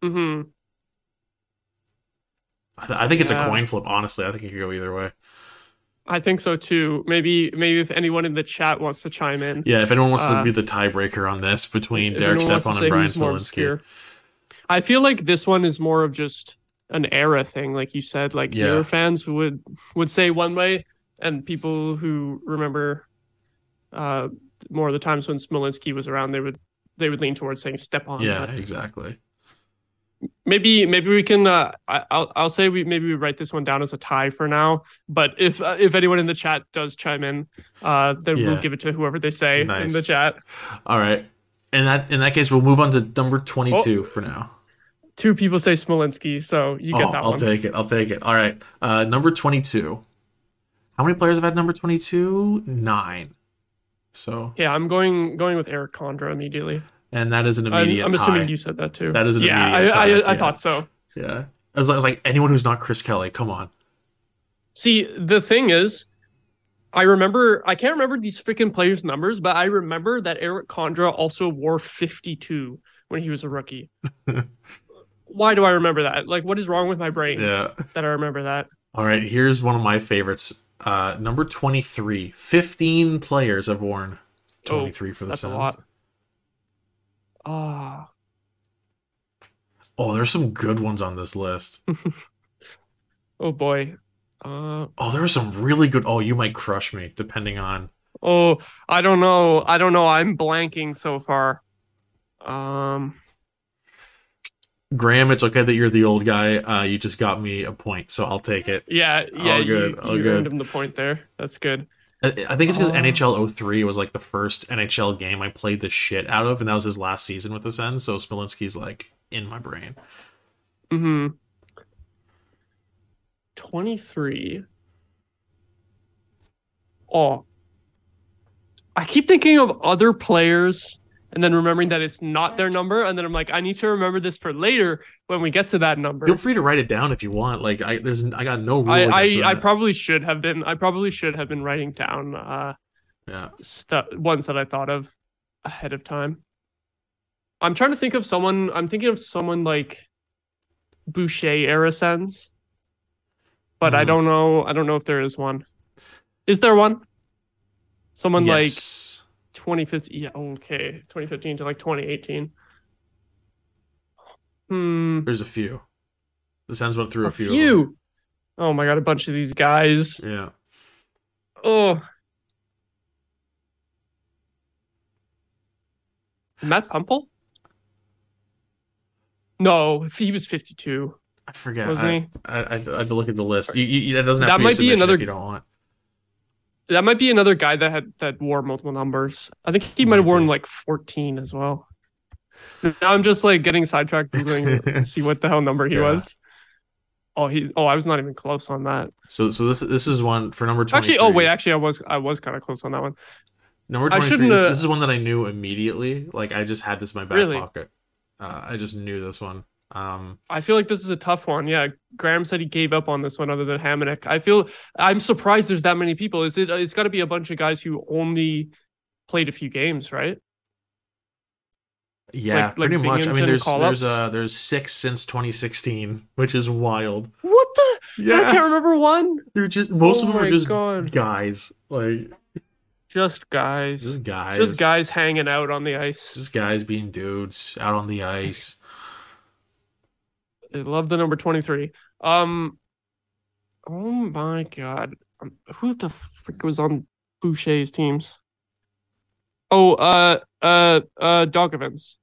Speaker 3: hmm
Speaker 2: I, th- I think it's a coin flip. Honestly, I think it could go either way.
Speaker 3: I think so too. Maybe Maybe if anyone in the chat wants to chime in.
Speaker 2: Yeah, if anyone wants
Speaker 3: Uh,
Speaker 2: to be the tiebreaker on this between Derek Stepan and
Speaker 3: Bryan
Speaker 2: Smolinski.
Speaker 3: I feel like this one is more of just an era thing, like you said. Like
Speaker 2: Yeah.
Speaker 3: fans would would say one way, and people who remember uh, more of the times when Smolinski was around, they would they would lean towards saying Stepan.
Speaker 2: yeah, exactly.
Speaker 3: maybe maybe we can. Uh, I, I'll I'll say we maybe we write this one down as a tie for now. But if uh, if anyone in the chat does chime in, uh, then
Speaker 2: Yeah.
Speaker 3: we'll give it to whoever they say in the chat.
Speaker 2: All right. In that in that case, we'll move on to number twenty-two
Speaker 3: Oh.
Speaker 2: for now.
Speaker 3: Two people say Smolinski, so you get
Speaker 2: oh,
Speaker 3: that
Speaker 2: I'll
Speaker 3: one.
Speaker 2: take it. I'll take it. All right. Uh, number twenty-two. How many players have had number twenty-two? Nine. So,
Speaker 3: Yeah, I'm going going with Eric Condra immediately.
Speaker 2: and that is an
Speaker 3: I'm,
Speaker 2: immediate
Speaker 3: I'm
Speaker 2: tie.
Speaker 3: assuming you said that too.
Speaker 2: That is an
Speaker 3: yeah.
Speaker 2: immediate
Speaker 3: I, I,
Speaker 2: tie,
Speaker 3: I
Speaker 2: yeah.
Speaker 3: thought so.
Speaker 2: Yeah. I was, I was like, anyone who's not Chris Kelly, come on.
Speaker 3: See, the thing is, I remember I can't remember these freaking players' numbers, but I remember that Eric Condra also wore 52 when he was a rookie. Why do I remember that? Like, what is wrong with my brain
Speaker 2: Yeah.
Speaker 3: that I remember that?
Speaker 2: All right. Here's one of my favorites. Uh, number 23. 15 players have worn 23 for the
Speaker 3: Oh, That's a lot. Ah,
Speaker 2: Oh, there's some good ones on this list.
Speaker 3: oh boy. Uh,
Speaker 2: Oh, there are some really good. Oh, you might crush me depending on.
Speaker 3: oh, I don't know. I don't know. I'm blanking so far. Um,
Speaker 2: Graham, it's okay that you're the old guy. Uh, you just got me a point, so I'll take it.
Speaker 3: yeah, yeah.
Speaker 2: All
Speaker 3: you,
Speaker 2: good, all
Speaker 3: you
Speaker 2: good.
Speaker 3: earned him the point there. That's good.
Speaker 2: I I think it's because
Speaker 3: Oh.
Speaker 2: NHL 03 was like the first NHL game I played the shit out of, and that was his last season with the Sens. So Smolinski's like in my brain.
Speaker 3: Mm-hmm. 23. Oh. I keep thinking of other players and then remembering that it's not their number, and then I'm like, I need to remember this for later when we get to that number.
Speaker 2: Feel free to write it down if you want. Like I, there's, I got no rule.
Speaker 3: I I, I probably should have been I probably should have been writing down uh
Speaker 2: yeah.
Speaker 3: stuff ones that I thought of ahead of time. I'm trying to think of someone. I'm thinking of someone like Boucher Arasens, but I
Speaker 2: Hmm.
Speaker 3: don't know. I don't know if there is one. Is there one? Someone like
Speaker 2: Yes.
Speaker 3: 2015. Yeah, okay, 2015 to like 2018. Hmm,
Speaker 2: There's a few. The Sens went through a,
Speaker 3: a
Speaker 2: few.
Speaker 3: few. Oh my god, a bunch of these guys.
Speaker 2: Yeah.
Speaker 3: Oh. Matt Puempel? No, he was 52.
Speaker 2: I forget.
Speaker 3: Wasn't
Speaker 2: I,
Speaker 3: he?
Speaker 2: I, I, I had to look at the list. You, you, that doesn't have
Speaker 3: That
Speaker 2: to be,
Speaker 3: might be another-
Speaker 2: if you don't want.
Speaker 3: That might be another guy that had that wore multiple numbers. I think he might have worn like 14 as well. Now I'm just like getting sidetracked googling to see what the hell number he
Speaker 2: Yeah.
Speaker 3: was. Oh, he oh, I was not even close on that.
Speaker 2: So, so this this is one for number.
Speaker 3: Actually, oh wait, actually I was I was kind of close on that one.
Speaker 2: number twenty three. This, this is one that I knew immediately. Like I just had this in my back
Speaker 3: Really?
Speaker 2: pocket. Uh, I just knew this one. Um,
Speaker 3: I feel like this is a tough one. Yeah, Graham said he gave up on this one other than Hamonic. I feel I'm surprised there's that many people. Is it? It's got to be a bunch of guys who only played a few games, right?
Speaker 2: yeah,
Speaker 3: Like- like
Speaker 2: pretty much. I mean, there's there's uh there's six since 2016, which is wild.
Speaker 3: What the?
Speaker 2: Yeah, I
Speaker 3: can't remember one.
Speaker 2: they're just most
Speaker 3: Oh
Speaker 2: of them are just
Speaker 3: God.
Speaker 2: guys, like
Speaker 3: Just guys.
Speaker 2: just guys,
Speaker 3: Just guys hanging out on the ice.
Speaker 2: just guys being dudes out on the ice.
Speaker 3: I love the number 23. Um Oh my god. Um, who the frick was on Boucher's teams? Oh, uh uh uh Daugavins.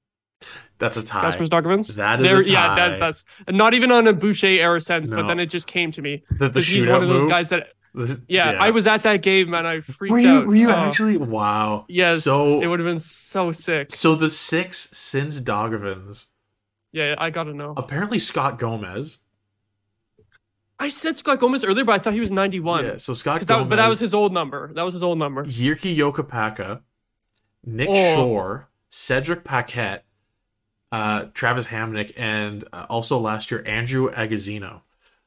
Speaker 2: That's a tie.
Speaker 3: Kaspars Daugavins.
Speaker 2: That is
Speaker 3: There,
Speaker 2: a
Speaker 3: yeah, that's that's not even on a Boucher era Sens, but then it just came to me.
Speaker 2: the, the
Speaker 3: he's one of those
Speaker 2: move.
Speaker 3: guys that
Speaker 2: The-
Speaker 3: yeah, I was at that game and I freaked
Speaker 2: Were you?
Speaker 3: out.
Speaker 2: Were you
Speaker 3: Oh,
Speaker 2: actually? Wow.
Speaker 3: Yes.
Speaker 2: So
Speaker 3: it would have been so sick.
Speaker 2: so the six since Daugavins.
Speaker 3: Yeah, I gotta know.
Speaker 2: Apparently Scott Gomez.
Speaker 3: I said Scott Gomez earlier, but I thought he was 91.
Speaker 2: Yeah. So Scott Gomez.
Speaker 3: that, but that was his old number. That was his old number.
Speaker 2: Jyrki Jokipakka, Nick
Speaker 3: Oh.
Speaker 2: Shore, Cedric Paquette, uh, Travis Hamonic, and uh, also last year Andrew Agozzino.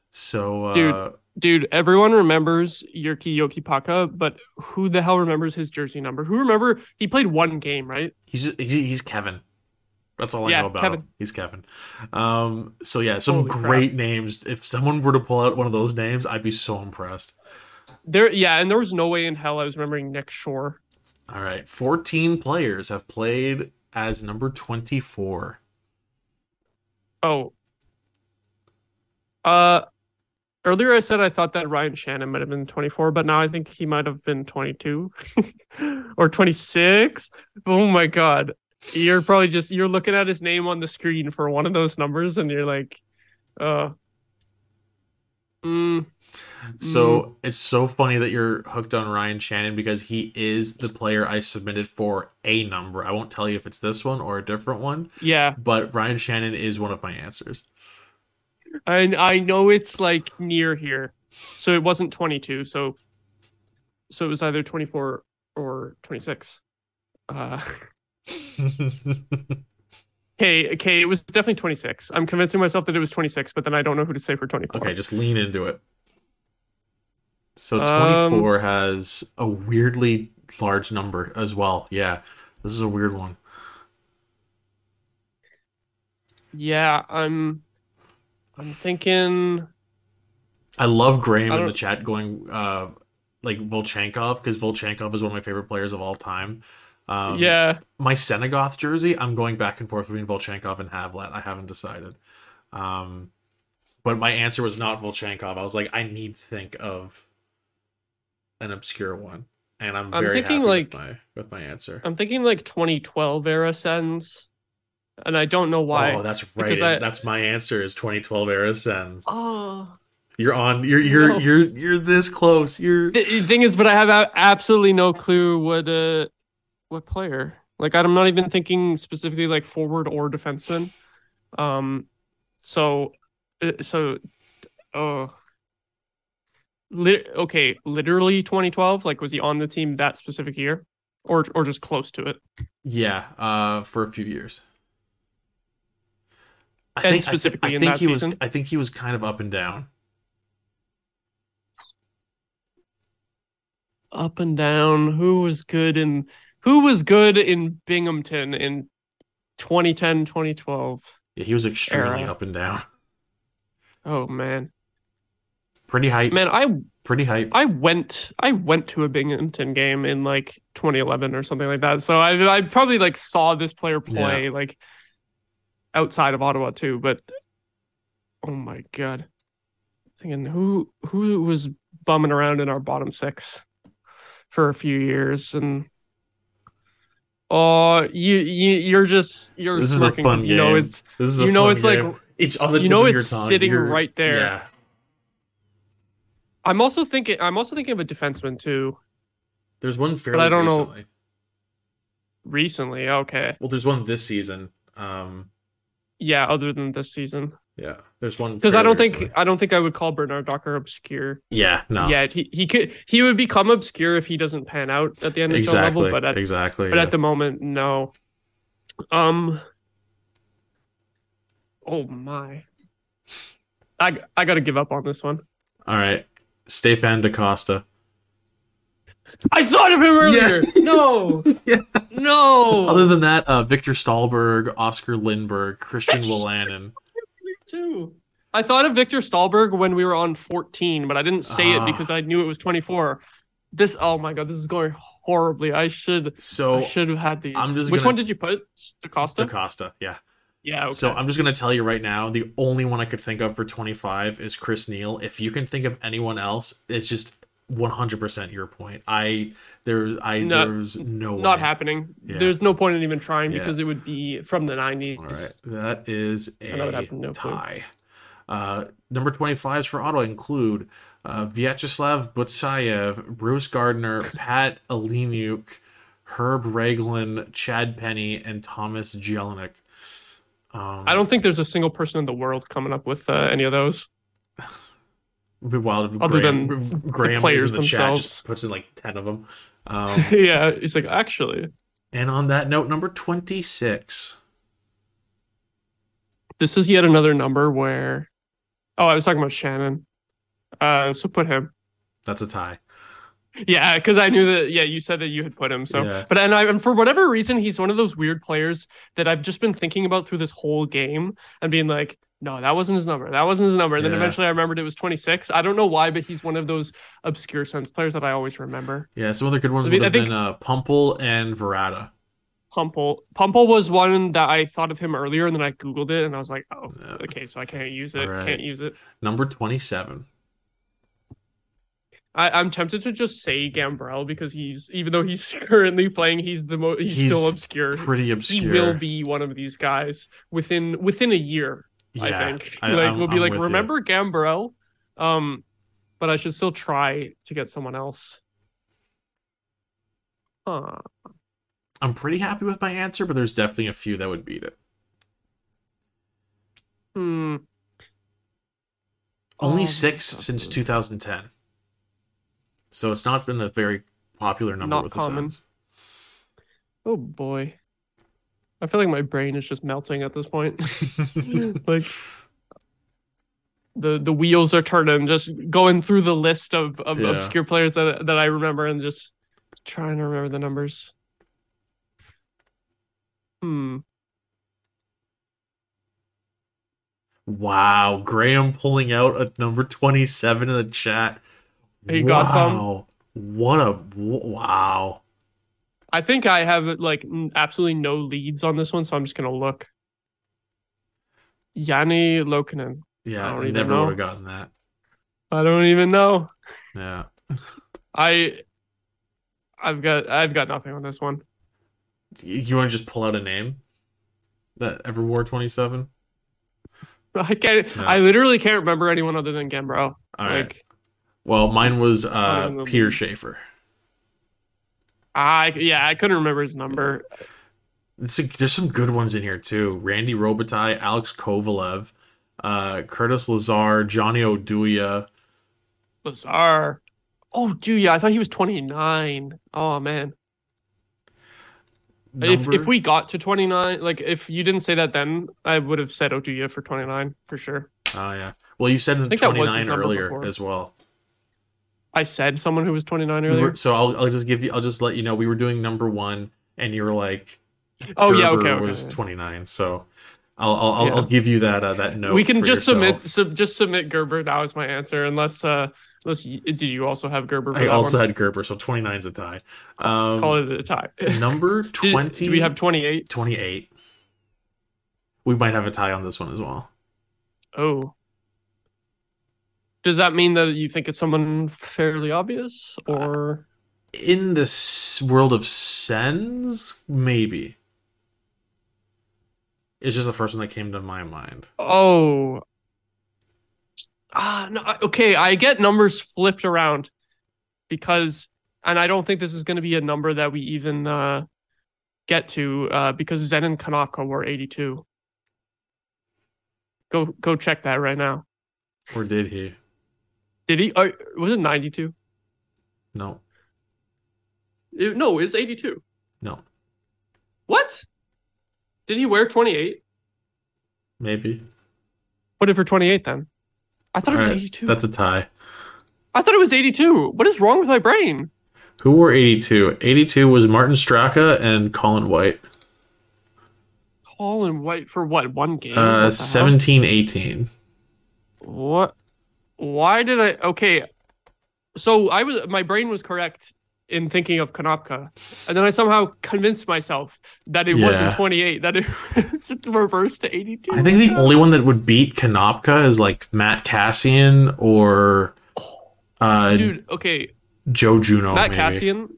Speaker 2: So, uh,
Speaker 3: Dude. Dude, everyone remembers Jyrki Jokipakka, but who the hell remembers his jersey number? Who remember he played one game, right?
Speaker 2: he's he's, he's Kevin. That's all I
Speaker 3: Yeah,
Speaker 2: know about
Speaker 3: Kevin.
Speaker 2: him. He's Kevin. Um, so yeah, some
Speaker 3: Holy crap.
Speaker 2: great names. If someone were to pull out one of those names, I'd be so impressed.
Speaker 3: There yeah, and there was no way in hell I was remembering Nick Shore.
Speaker 2: All right, fourteen players have played as number twenty-four.
Speaker 3: Oh. Uh earlier I said I thought that Ryan Shannon might have been 24, but now I think he might have been 22 or 26. Oh my god. You're probably just you're looking at his name on the screen for one of those numbers and you're like uh mm,
Speaker 2: So it's so funny that you're hooked on Ryan Shannon because he is the player I submitted for a number. I won't tell you if it's this one or a different one,
Speaker 3: yeah.
Speaker 2: but Ryan Shannon is one of my answers.
Speaker 3: And I know it's like near here. So it wasn't 22, so so it was either 24 or 26. Uh Okay, okay, it was definitely 26. I'm convincing myself that it was 26, but then I don't know who to say for 24.
Speaker 2: okay, just lean into it. So
Speaker 3: Um,
Speaker 2: 24 has a weirdly large number as well. Yeah, this is a weird one.
Speaker 3: Yeah, I'm I'm thinking
Speaker 2: I love Graham
Speaker 3: I
Speaker 2: in the chat going uh like Volchenkov because Volchenkov is one of my favorite players of all time. Um,
Speaker 3: yeah,
Speaker 2: my Senegoth jersey, I'm going back and forth between Volchenkov and Havlat. I haven't decided. Um, but my answer was not Volchenkov. I was like, I need to think of an obscure one, and I'm
Speaker 3: I'm
Speaker 2: very
Speaker 3: thinking,
Speaker 2: happy
Speaker 3: like-
Speaker 2: with my with my answer.
Speaker 3: I'm thinking like 2012 era sends. And I don't know why.
Speaker 2: Oh, that's right.
Speaker 3: I-
Speaker 2: that's my answer. Is 2012 era sends.
Speaker 3: Oh.
Speaker 2: You're on. You're you're
Speaker 3: No.
Speaker 2: you're you're this close. You're
Speaker 3: The the thing is, but I have absolutely no clue what uh what player. Like I'm not even thinking specifically like forward or defenseman. Um, so uh, so oh. Lit- okay, literally 2012. Like, was he on the team that specific year? or or just close to it.
Speaker 2: Yeah, uh, for a few years. I
Speaker 3: And
Speaker 2: I thi-
Speaker 3: specifically
Speaker 2: I
Speaker 3: in
Speaker 2: think
Speaker 3: that
Speaker 2: he was.
Speaker 3: season?
Speaker 2: I think he was kind of up and down.
Speaker 3: Up and down. Who was good in who was good in Binghamton in 2010, 2012?
Speaker 2: Yeah, he was extremely
Speaker 3: Era.
Speaker 2: up and down.
Speaker 3: Oh man.
Speaker 2: Pretty hype.
Speaker 3: Man, I
Speaker 2: pretty hype.
Speaker 3: I went I went to a Binghamton game in like 2011 or something like that. So I I probably like saw this player play like outside of Ottawa too, but oh my god. Thinking who who was bumming around in our bottom 6 for a few years and Oh, you you you're just you're
Speaker 2: This is a
Speaker 3: smirking
Speaker 2: fun
Speaker 3: 'cause you know it's
Speaker 2: This is
Speaker 3: you know it's like
Speaker 2: it's on the
Speaker 3: you know it's sitting
Speaker 2: You're-
Speaker 3: right there.
Speaker 2: Yeah,
Speaker 3: I'm also thinking I'm also thinking of a defenseman too.
Speaker 2: there's one fairly
Speaker 3: I don't know-
Speaker 2: recently.
Speaker 3: Recently, okay.
Speaker 2: Well, there's one this season. Um,
Speaker 3: Yeah, other than this season.
Speaker 2: Yeah, there's one
Speaker 3: because I don't think
Speaker 2: recently.
Speaker 3: I don't think I would call Bernard-Docken obscure
Speaker 2: Yeah, no,
Speaker 3: yet. He he could he would become obscure if he doesn't pan out at the NHL
Speaker 2: exactly,
Speaker 3: level, but at
Speaker 2: exactly.
Speaker 3: but
Speaker 2: yeah.
Speaker 3: at the moment, no. Um. Oh my. I I gotta give up on this one.
Speaker 2: All right, Stefan DaCosta.
Speaker 3: I thought of him earlier. No.
Speaker 2: Yeah.
Speaker 3: No.
Speaker 2: Other than that, uh, Viktor Stalberg, Oscar Lindberg, Christian Wolanin.
Speaker 3: Too. I thought of Viktor Stalberg when we were on 14, but I didn't say
Speaker 2: Ah.
Speaker 3: it because I knew it was 24. This oh my god, this is going horribly. I should
Speaker 2: so I
Speaker 3: should have had these.
Speaker 2: I'm just
Speaker 3: Which
Speaker 2: gonna-
Speaker 3: one did you put? DaCosta?
Speaker 2: DaCosta, yeah.
Speaker 3: yeah. Okay.
Speaker 2: So I'm just gonna tell you right now, the only one I could think of for 25 is Chris Neil. If you can think of anyone else, it's just 100% your point. I there's I
Speaker 3: No,
Speaker 2: there's no
Speaker 3: not
Speaker 2: way.
Speaker 3: happening.
Speaker 2: Yeah.
Speaker 3: There's no point in even trying
Speaker 2: Yeah.
Speaker 3: because it would be from the 90s.
Speaker 2: All right, that is
Speaker 3: And I would
Speaker 2: a
Speaker 3: no
Speaker 2: tie. Uh, number 25s for Ottawa include uh, Vyacheslav Butsayev, Bruce Gardner, Pat Elynuik, Herb Raglan, Chad Penney, and Thomas Jelinek. Um,
Speaker 3: I don't think there's a single person in the world coming up with uh, any of those.
Speaker 2: Be wild if
Speaker 3: Other
Speaker 2: Graham,
Speaker 3: than
Speaker 2: Graham is
Speaker 3: players
Speaker 2: in the chat
Speaker 3: themselves.
Speaker 2: just puts in like 10 of them. Um,
Speaker 3: yeah, he's like actually,
Speaker 2: and on that note, number 26.
Speaker 3: this is yet another number where. Oh, I was talking about Shannon. Uh, so put him.
Speaker 2: That's a tie.
Speaker 3: Yeah, because I knew that. Yeah, you said that you had put him. So,
Speaker 2: Yeah.
Speaker 3: but and I and for whatever reason, he's one of those weird players that I've just been thinking about through this whole game and being like, no, that wasn't his number. That wasn't his number. And then eventually, I remembered it was twenty six. I don't know why, but he's one of those obscure Sens players that I always remember.
Speaker 2: Yeah, some other good ones
Speaker 3: I mean,
Speaker 2: would have
Speaker 3: think-
Speaker 2: been uh, Puempel and Varada.
Speaker 3: Puempel. Puempel was one that I thought of him earlier, and then I googled it, and I was like, oh,
Speaker 2: Yeah.
Speaker 3: okay, so I can't use it.
Speaker 2: Alright.
Speaker 3: Can't use it.
Speaker 2: Number 27.
Speaker 3: I, I'm tempted to just say Gambrell because he's even though he's currently playing, he's the most he's, still obscure.
Speaker 2: Pretty obscure.
Speaker 3: he will be one of these guys within within a year. I think
Speaker 2: I-
Speaker 3: like
Speaker 2: I'm-
Speaker 3: we'll be
Speaker 2: I'm
Speaker 3: like,
Speaker 2: with you.
Speaker 3: remember Gambrell, um, but I should still try to get someone else. Huh.
Speaker 2: I'm pretty happy with my answer, but there's definitely a few that would beat it.
Speaker 3: Hmm.
Speaker 2: Only
Speaker 3: Oh,
Speaker 2: six since 2010. So it's not been a very popular number
Speaker 3: Not
Speaker 2: with
Speaker 3: common.
Speaker 2: the Sens.
Speaker 3: Oh boy. I feel like my brain is just melting at this point. like the the wheels are turning, just going through the list of, of
Speaker 2: Yeah.
Speaker 3: obscure players that that I remember and just trying to remember the numbers. Hmm.
Speaker 2: wow, Graham pulling out a number 27 in the chat.
Speaker 3: You got some?
Speaker 2: Wow. What a wow.
Speaker 3: I think I have like absolutely no leads on this one, so I'm just gonna look. Yanni Lokinen.
Speaker 2: Yeah,
Speaker 3: I don't
Speaker 2: I
Speaker 3: even
Speaker 2: never
Speaker 3: know.
Speaker 2: would have gotten that.
Speaker 3: I don't even know.
Speaker 2: Yeah.
Speaker 3: I I've got I've got nothing on this one.
Speaker 2: You, want to just pull out a name that ever wore 27?
Speaker 3: I can't
Speaker 2: No.
Speaker 3: I literally can't remember anyone other than Gambro.
Speaker 2: All right.
Speaker 3: like
Speaker 2: Well, mine was uh. Peter Schaefer.
Speaker 3: I yeah, I couldn't remember his number.
Speaker 2: It's a, there's some good ones in here too. Randy Robitaille, Alex Kovalev, uh, Curtis Lazar, Johnny Oduya.
Speaker 3: Lazar. Oh, dude, yeah, I thought he was 29. Oh man. If if we got to 29, like if you didn't say that then, I would have said Oduya for 29 for sure.
Speaker 2: Oh yeah. Well, you said
Speaker 3: think that was his
Speaker 2: 29 earlier as well.
Speaker 3: I said someone who was 29 earlier.
Speaker 2: so I'll, I'll just give you. I'll just let you know we were doing number one, and you were like,
Speaker 3: oh yeah,
Speaker 2: Gerber
Speaker 3: okay, okay.
Speaker 2: was 29. So I'll I'll, I'll,
Speaker 3: Yeah.
Speaker 2: I'll give you that uh, that note.
Speaker 3: we can just
Speaker 2: yourself.
Speaker 3: submit sub, just submit Gerber That was my answer unless uh unless did you also have Gerber
Speaker 2: I also
Speaker 3: one?
Speaker 2: had Gerber, so 29 is a tie. Um,
Speaker 3: Call it a tie.
Speaker 2: number
Speaker 3: Did-
Speaker 2: 20.
Speaker 3: Do we have 28?
Speaker 2: 28? We might have a tie on this one as well.
Speaker 3: Oh. Does that mean that you think it's someone fairly obvious or
Speaker 2: In this world of sens, maybe. It's just the first one that came to my mind.
Speaker 3: Oh. Ah, no, okay. I get numbers flipped around because, and I don't think this is going to be a number that we even uh, get to uh, because Zenon Konopka were 82. Go go check that right now.
Speaker 2: Or did he?
Speaker 3: Did he? Uh, was it 92?
Speaker 2: No.
Speaker 3: It- no, it's 82.
Speaker 2: No.
Speaker 3: What? Did he wear 28?
Speaker 2: Maybe.
Speaker 3: Put it for 28 then. I thought it was
Speaker 2: Alright,
Speaker 3: 82.
Speaker 2: That's a tie.
Speaker 3: I thought it was 82. What is wrong with my brain?
Speaker 2: Who wore 82? 82 was Martin Straka and Colin White.
Speaker 3: Colin White for what? One game?
Speaker 2: Uh,
Speaker 3: the
Speaker 2: 17 18.
Speaker 3: What? Why did I? Okay, so I was my brain was correct in thinking of Konopka, and then I somehow convinced myself that it
Speaker 2: Yeah.
Speaker 3: wasn't 28, that it was reversed to 82.
Speaker 2: I think the only one that would beat Konopka is like Matt Kassian or uh,
Speaker 3: dude. Okay,
Speaker 2: Joe Juno.
Speaker 3: Matt
Speaker 2: maybe.
Speaker 3: Kassian.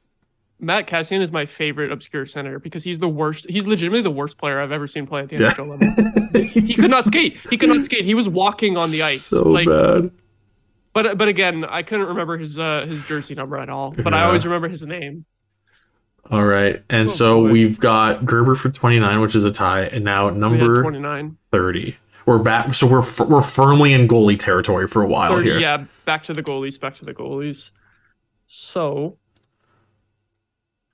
Speaker 3: Matt Kassian is my favorite obscure center because he's the worst. He's legitimately the worst player I've ever seen play at the
Speaker 2: Yeah.
Speaker 3: NHL level. he could not skate. He could not skate. He was walking on the ice.
Speaker 2: So
Speaker 3: like,
Speaker 2: bad.
Speaker 3: But but again, I couldn't remember his uh, his jersey number at all. But I always remember his name.
Speaker 2: All right. And
Speaker 3: Oh,
Speaker 2: so
Speaker 3: boy.
Speaker 2: we've got Gerber for 29, which is a tie, and now number
Speaker 3: twenty
Speaker 2: nine thirty. We're back. So we're f- we're firmly in goalie territory for a while
Speaker 3: 30,
Speaker 2: here.
Speaker 3: yeah, back to the goalies, back to the goalies. So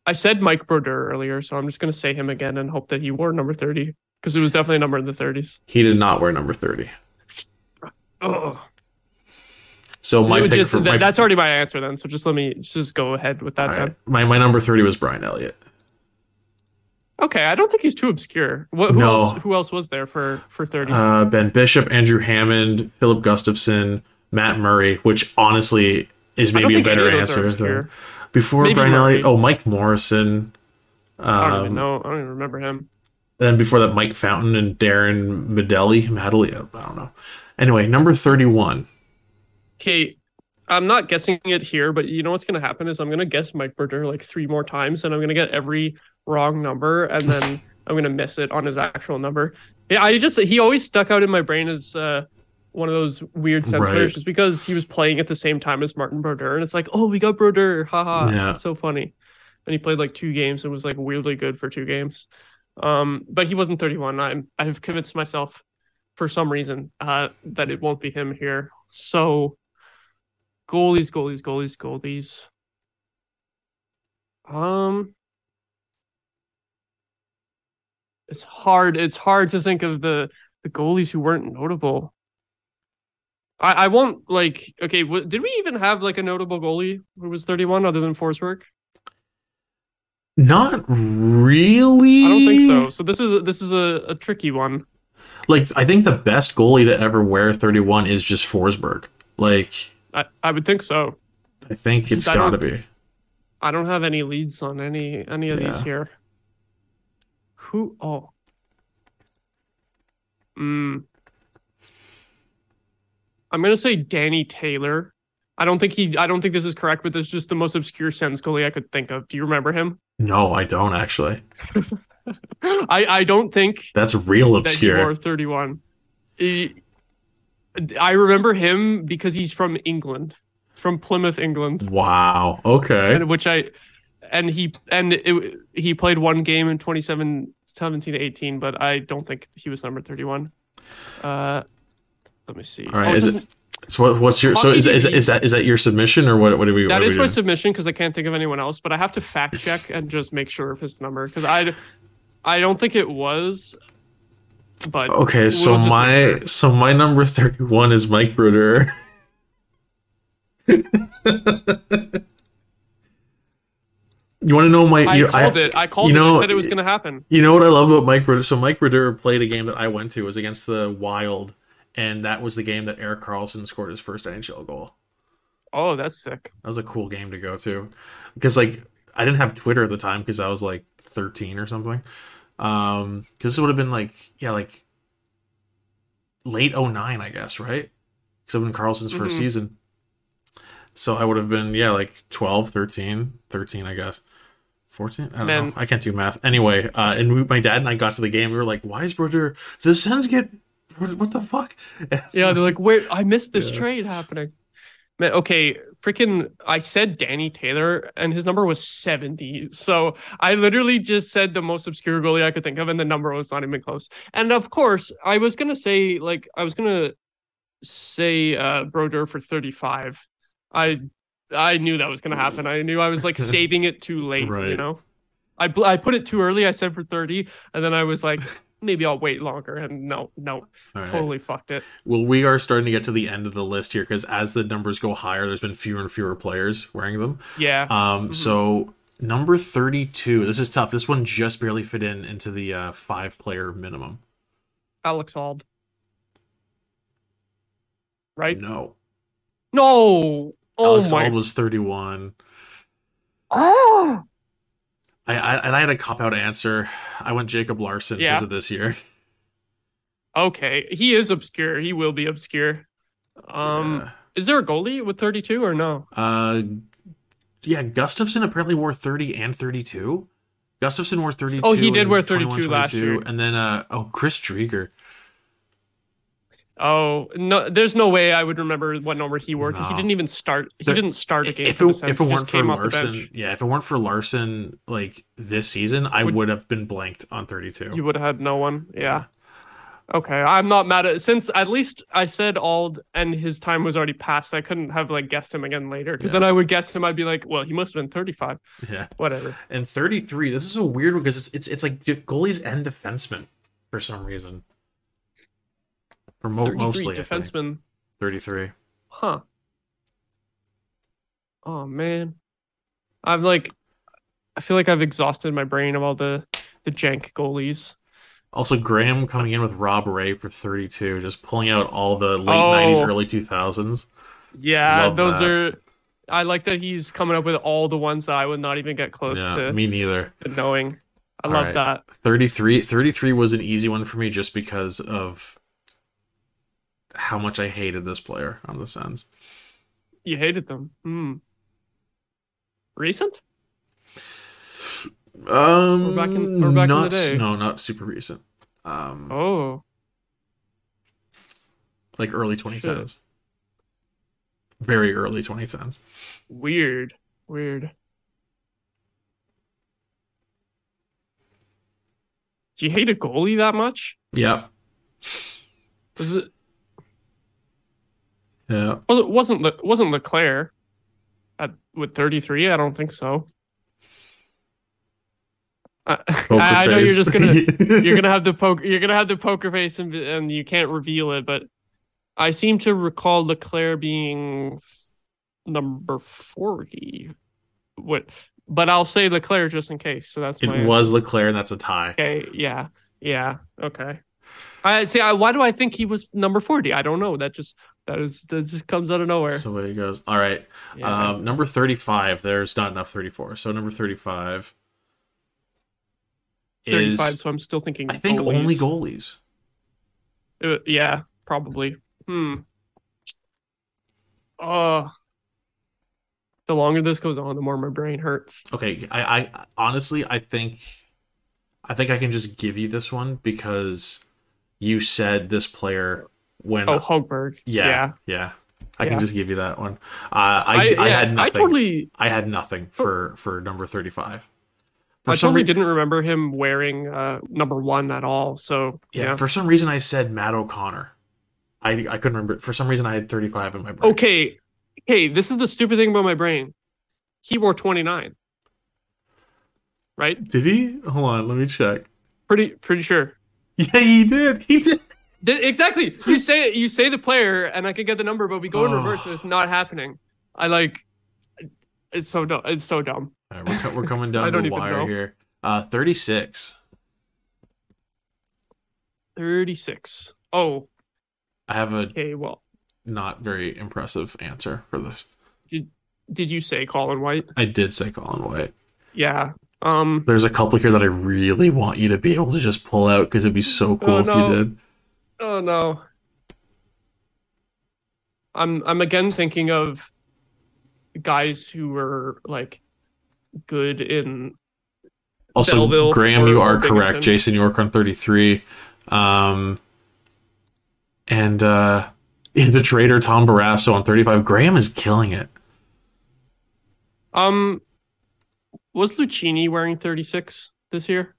Speaker 3: I said Mike Brodeur earlier, so I'm just gonna say him again and hope that he wore number 30 because it was definitely a number in the 30s.
Speaker 2: He did not wear number 30.
Speaker 3: Oh,
Speaker 2: So my pick
Speaker 3: just,
Speaker 2: for my,
Speaker 3: that's already my answer then. So just let me just go ahead with that
Speaker 2: right. my my number 30 was Brian Elliott.
Speaker 3: Okay, I don't think he's too obscure. What who
Speaker 2: No.
Speaker 3: else who else was there for for 30?
Speaker 2: Uh, ben Bishop, Andrew Hammond, Filip Gustavsson, Matt Murray, which honestly is maybe a better
Speaker 3: of those are
Speaker 2: answer. than- Before
Speaker 3: Maybe
Speaker 2: Brian
Speaker 3: Murray.
Speaker 2: Elliott, oh Mike Morrison.
Speaker 3: I don't even
Speaker 2: Um,
Speaker 3: know. I don't even remember him.
Speaker 2: then before that, Mike Fountain and Darrin Madeley. Madeley, I don't know. Anyway, number 31.
Speaker 3: Okay, I'm not guessing it here, but you know what's gonna happen is I'm gonna guess Mike Brodeur like three more times, and I'm gonna get every wrong number, and then I'm gonna miss it on his actual number. Yeah, I just he always stuck out in my brain as uh, one of those weird Sens
Speaker 2: Right.
Speaker 3: players, just because he was playing at the same time as Martin Brodeur, and it's like, oh, we got Brodeur, haha,
Speaker 2: Yeah.
Speaker 3: it's so funny. And he played like two games and was like weirdly good for two games. Um, but he wasn't 31. I'm I've convinced myself for some reason uh, that it won't be him here. So goalies, goalies, goalies, goalies. Um, it's hard. It's hard to think of the the goalies who weren't notable. I I won't like. Okay, w- did we even have like a notable goalie who was 31 other than Forsberg?
Speaker 2: Not really.
Speaker 3: I don't think so. So this is this is a, a tricky one.
Speaker 2: Like, I think the best goalie to ever wear 31 is just Forsberg. Like,
Speaker 3: I, I would think so.
Speaker 2: I think it's got to be.
Speaker 3: I don't have any leads on any any of these here. Who? Oh. Mm. I'm gonna say Danny Taylor. I don't think he. I don't think this is correct, but this is just the most obscure Sens goalie I could think of. Do you remember him?
Speaker 2: No, I don't actually.
Speaker 3: I I don't think
Speaker 2: That's real
Speaker 3: that
Speaker 2: obscure.
Speaker 3: wore 31. He- I remember him because he's from England, from Plymouth, England.
Speaker 2: Wow. Okay.
Speaker 3: and which I and he and it, he played one game in 27 17 to 18 but I don't think he was number 31 uh let me see
Speaker 2: All right,
Speaker 3: oh,
Speaker 2: is it- So what's your so is, is is that is that your submission or what what do we
Speaker 3: That is
Speaker 2: we
Speaker 3: my submission because I can't think of anyone else, but I have to fact check and just make sure of his number because I, I don't think it was. But
Speaker 2: Okay, so
Speaker 3: we'll make
Speaker 2: my
Speaker 3: sure.
Speaker 2: so my number 31 is Mike Brodeur. you want to know my
Speaker 3: I
Speaker 2: you,
Speaker 3: called it. I called
Speaker 2: you
Speaker 3: it.
Speaker 2: know-
Speaker 3: I said it was going to happen.
Speaker 2: You know what I love about Mike Brodeur? So Mike Brodeur played a game that I went to it was against the Wild, and that was the game that Erik Karlsson scored his first NHL goal.
Speaker 3: Oh, that's sick.
Speaker 2: That was a cool game to go to because like I didn't have Twitter at the time because I was like 13 or something. Um, because this would have been like yeah like late 09, I guess, right? Because been Karlsson's first
Speaker 3: Mhm.
Speaker 2: season. So I would have been yeah like 12, 13, 13, I guess. 14? I don't
Speaker 3: Man.
Speaker 2: know. I can't do math. Anyway, uh, and we, my dad and I got to the game. We were like, "Why is brother the Sens get what, what the fuck?"
Speaker 3: Yeah, they're like, wait, I missed this
Speaker 2: Yeah.
Speaker 3: trade happening. Man, okay, freaking, I said Danny Taylor, and his number was 70. So I literally just said the most obscure goalie I could think of, and the number was not even close. And of course, I was gonna say, like, I was gonna say uh Brodeur for 35. I I knew that was gonna happen. I knew I was like saving it too late, you know. I bl- I put it too early. I said for 30, and then I was like, maybe I'll wait longer. And no, no,
Speaker 2: right.
Speaker 3: totally fucked it.
Speaker 2: Well, we are starting to get to the end of the list here because as the numbers go higher, there's been fewer and fewer players wearing them.
Speaker 3: Yeah.
Speaker 2: Um,
Speaker 3: Mhm.
Speaker 2: so number 32, this is tough. This one just barely fit in into the uh, five player minimum.
Speaker 3: Alex Auld. Right?
Speaker 2: No.
Speaker 3: No. Oh
Speaker 2: Alex
Speaker 3: my.
Speaker 2: Auld was 31.
Speaker 3: Oh.
Speaker 2: I, I and I had a cop out answer. I went Jacob Larson
Speaker 3: Yeah.
Speaker 2: because of this year.
Speaker 3: Okay. He is obscure. He will be obscure. Um, is there a goalie with 32 or no?
Speaker 2: yeah. uh, yeah, Gustavsson apparently wore 30 and 32. Gustavsson wore 32.
Speaker 3: Oh, he did wear 32 last year.
Speaker 2: And then, uh, oh, Chris Driedger.
Speaker 3: Oh no, there's no way I would remember what number he wore because he didn't even start. He
Speaker 2: There-
Speaker 3: didn't start a game.
Speaker 2: if it, if it weren't for Larson, yeah, if it weren't for Larson, like this season, I
Speaker 3: Would-
Speaker 2: would have been blanked on 32.
Speaker 3: You would have had no one. Yeah. Okay, I'm not mad at since at least I said Auld and his time was already passed. I couldn't have like guessed him again later because
Speaker 2: Yeah.
Speaker 3: then I would guess him. I'd be like, well, he must have been 35.
Speaker 2: yeah.
Speaker 3: Whatever.
Speaker 2: And 33, this is a weird one because it's it's it's like goalies and defensemen for some reason. For mo-
Speaker 3: 33
Speaker 2: mostly,
Speaker 3: defenseman.
Speaker 2: 33.
Speaker 3: Huh. Oh man. I'm like I feel like I've exhausted my brain of all the the jank goalies.
Speaker 2: Also, Graham coming in with Rob Ray for 32, just pulling out all the late
Speaker 3: Oh.
Speaker 2: 90s, early 2000s.
Speaker 3: Yeah,
Speaker 2: Love
Speaker 3: those
Speaker 2: that.
Speaker 3: are I like that he's coming up with all the ones that I would not even get close
Speaker 2: Yeah,
Speaker 3: to
Speaker 2: me neither.
Speaker 3: knowing. I
Speaker 2: All
Speaker 3: love
Speaker 2: right.
Speaker 3: that.
Speaker 2: 33 33 was an easy one for me just because of how much I hated this player on the Sens.
Speaker 3: You hated them. Hmm. Recent?
Speaker 2: Um,
Speaker 3: back in- we're back in the
Speaker 2: not,
Speaker 3: day.
Speaker 2: No, not super recent. Um,
Speaker 3: Oh.
Speaker 2: like early 2010s. Very early 2010s.
Speaker 3: Weird. Weird. Do you hate a goalie that much?
Speaker 2: Yeah,
Speaker 3: Does it
Speaker 2: yeah.
Speaker 3: well it wasn't Le, wasn't Leclerc at with 33? I don't think so. I, I, I know you're just gonna you're gonna have the poker you're gonna have the poker face and and you can't reveal it, but I seem to recall Leclerc being f- number 40. What but I'll say Leclerc just in case. So that's my
Speaker 2: It was Leclerc, and that's a tie.
Speaker 3: Okay, yeah, yeah, okay. I see. I, why do I think he was number forty? I don't know. That just that is that just comes out of nowhere.
Speaker 2: So away he goes. All right.
Speaker 3: Yeah.
Speaker 2: Um, number 35. There's not enough 34. So number 35 is,
Speaker 3: Thirty-five. So I'm still thinking.
Speaker 2: I think,
Speaker 3: goalies.
Speaker 2: only goalies.
Speaker 3: Uh, yeah, probably. Hmm. Uh the longer this goes on, the more my brain hurts.
Speaker 2: Okay, I, I honestly I think I think I can just give you this one because you said this player when
Speaker 3: Oh, Hogberg.
Speaker 2: yeah,
Speaker 3: yeah.
Speaker 2: yeah I
Speaker 3: Yeah.
Speaker 2: can just give you that one. Uh, I I,
Speaker 3: yeah,
Speaker 2: had nothing.
Speaker 3: I totally,
Speaker 2: I had nothing for for number thirty five. For
Speaker 3: I
Speaker 2: some
Speaker 3: totally
Speaker 2: rea-
Speaker 3: didn't remember him wearing uh number one at all. So
Speaker 2: yeah,
Speaker 3: yeah,
Speaker 2: for some reason I said Matt O'Connor. I I couldn't remember. For some reason, I had 35 in my brain.
Speaker 3: Okay, hey, This is the stupid thing about my brain. He wore 29. Right?
Speaker 2: Did he? Hold on, let me check.
Speaker 3: Pretty pretty sure.
Speaker 2: Yeah, he did. He did.
Speaker 3: Exactly. You say you say the player, and I can get the number, but we go in
Speaker 2: Oh.
Speaker 3: reverse, and it's not happening. I like. It's so dumb. It's so dumb.
Speaker 2: All right, we're, co- we're coming down the wire
Speaker 3: know.
Speaker 2: here. Uh, 36.
Speaker 3: Thirty-six. Oh,
Speaker 2: I have a
Speaker 3: okay. Well,
Speaker 2: not very impressive answer for this.
Speaker 3: did you say Colin White?
Speaker 2: I did say Colin White.
Speaker 3: Yeah. Um.
Speaker 2: There's a couple here that I really want you to be able to just pull out because it'd be so cool
Speaker 3: Oh,
Speaker 2: if
Speaker 3: no.
Speaker 2: you did.
Speaker 3: Oh no. I'm I'm again thinking of guys who were like good in
Speaker 2: Also,
Speaker 3: Belleville
Speaker 2: Graham, you are correct. Jason York on 33. Um, and uh, the trader Tom Barrasso on 35. Graham is killing it.
Speaker 3: um was Lucchini wearing 36 this year?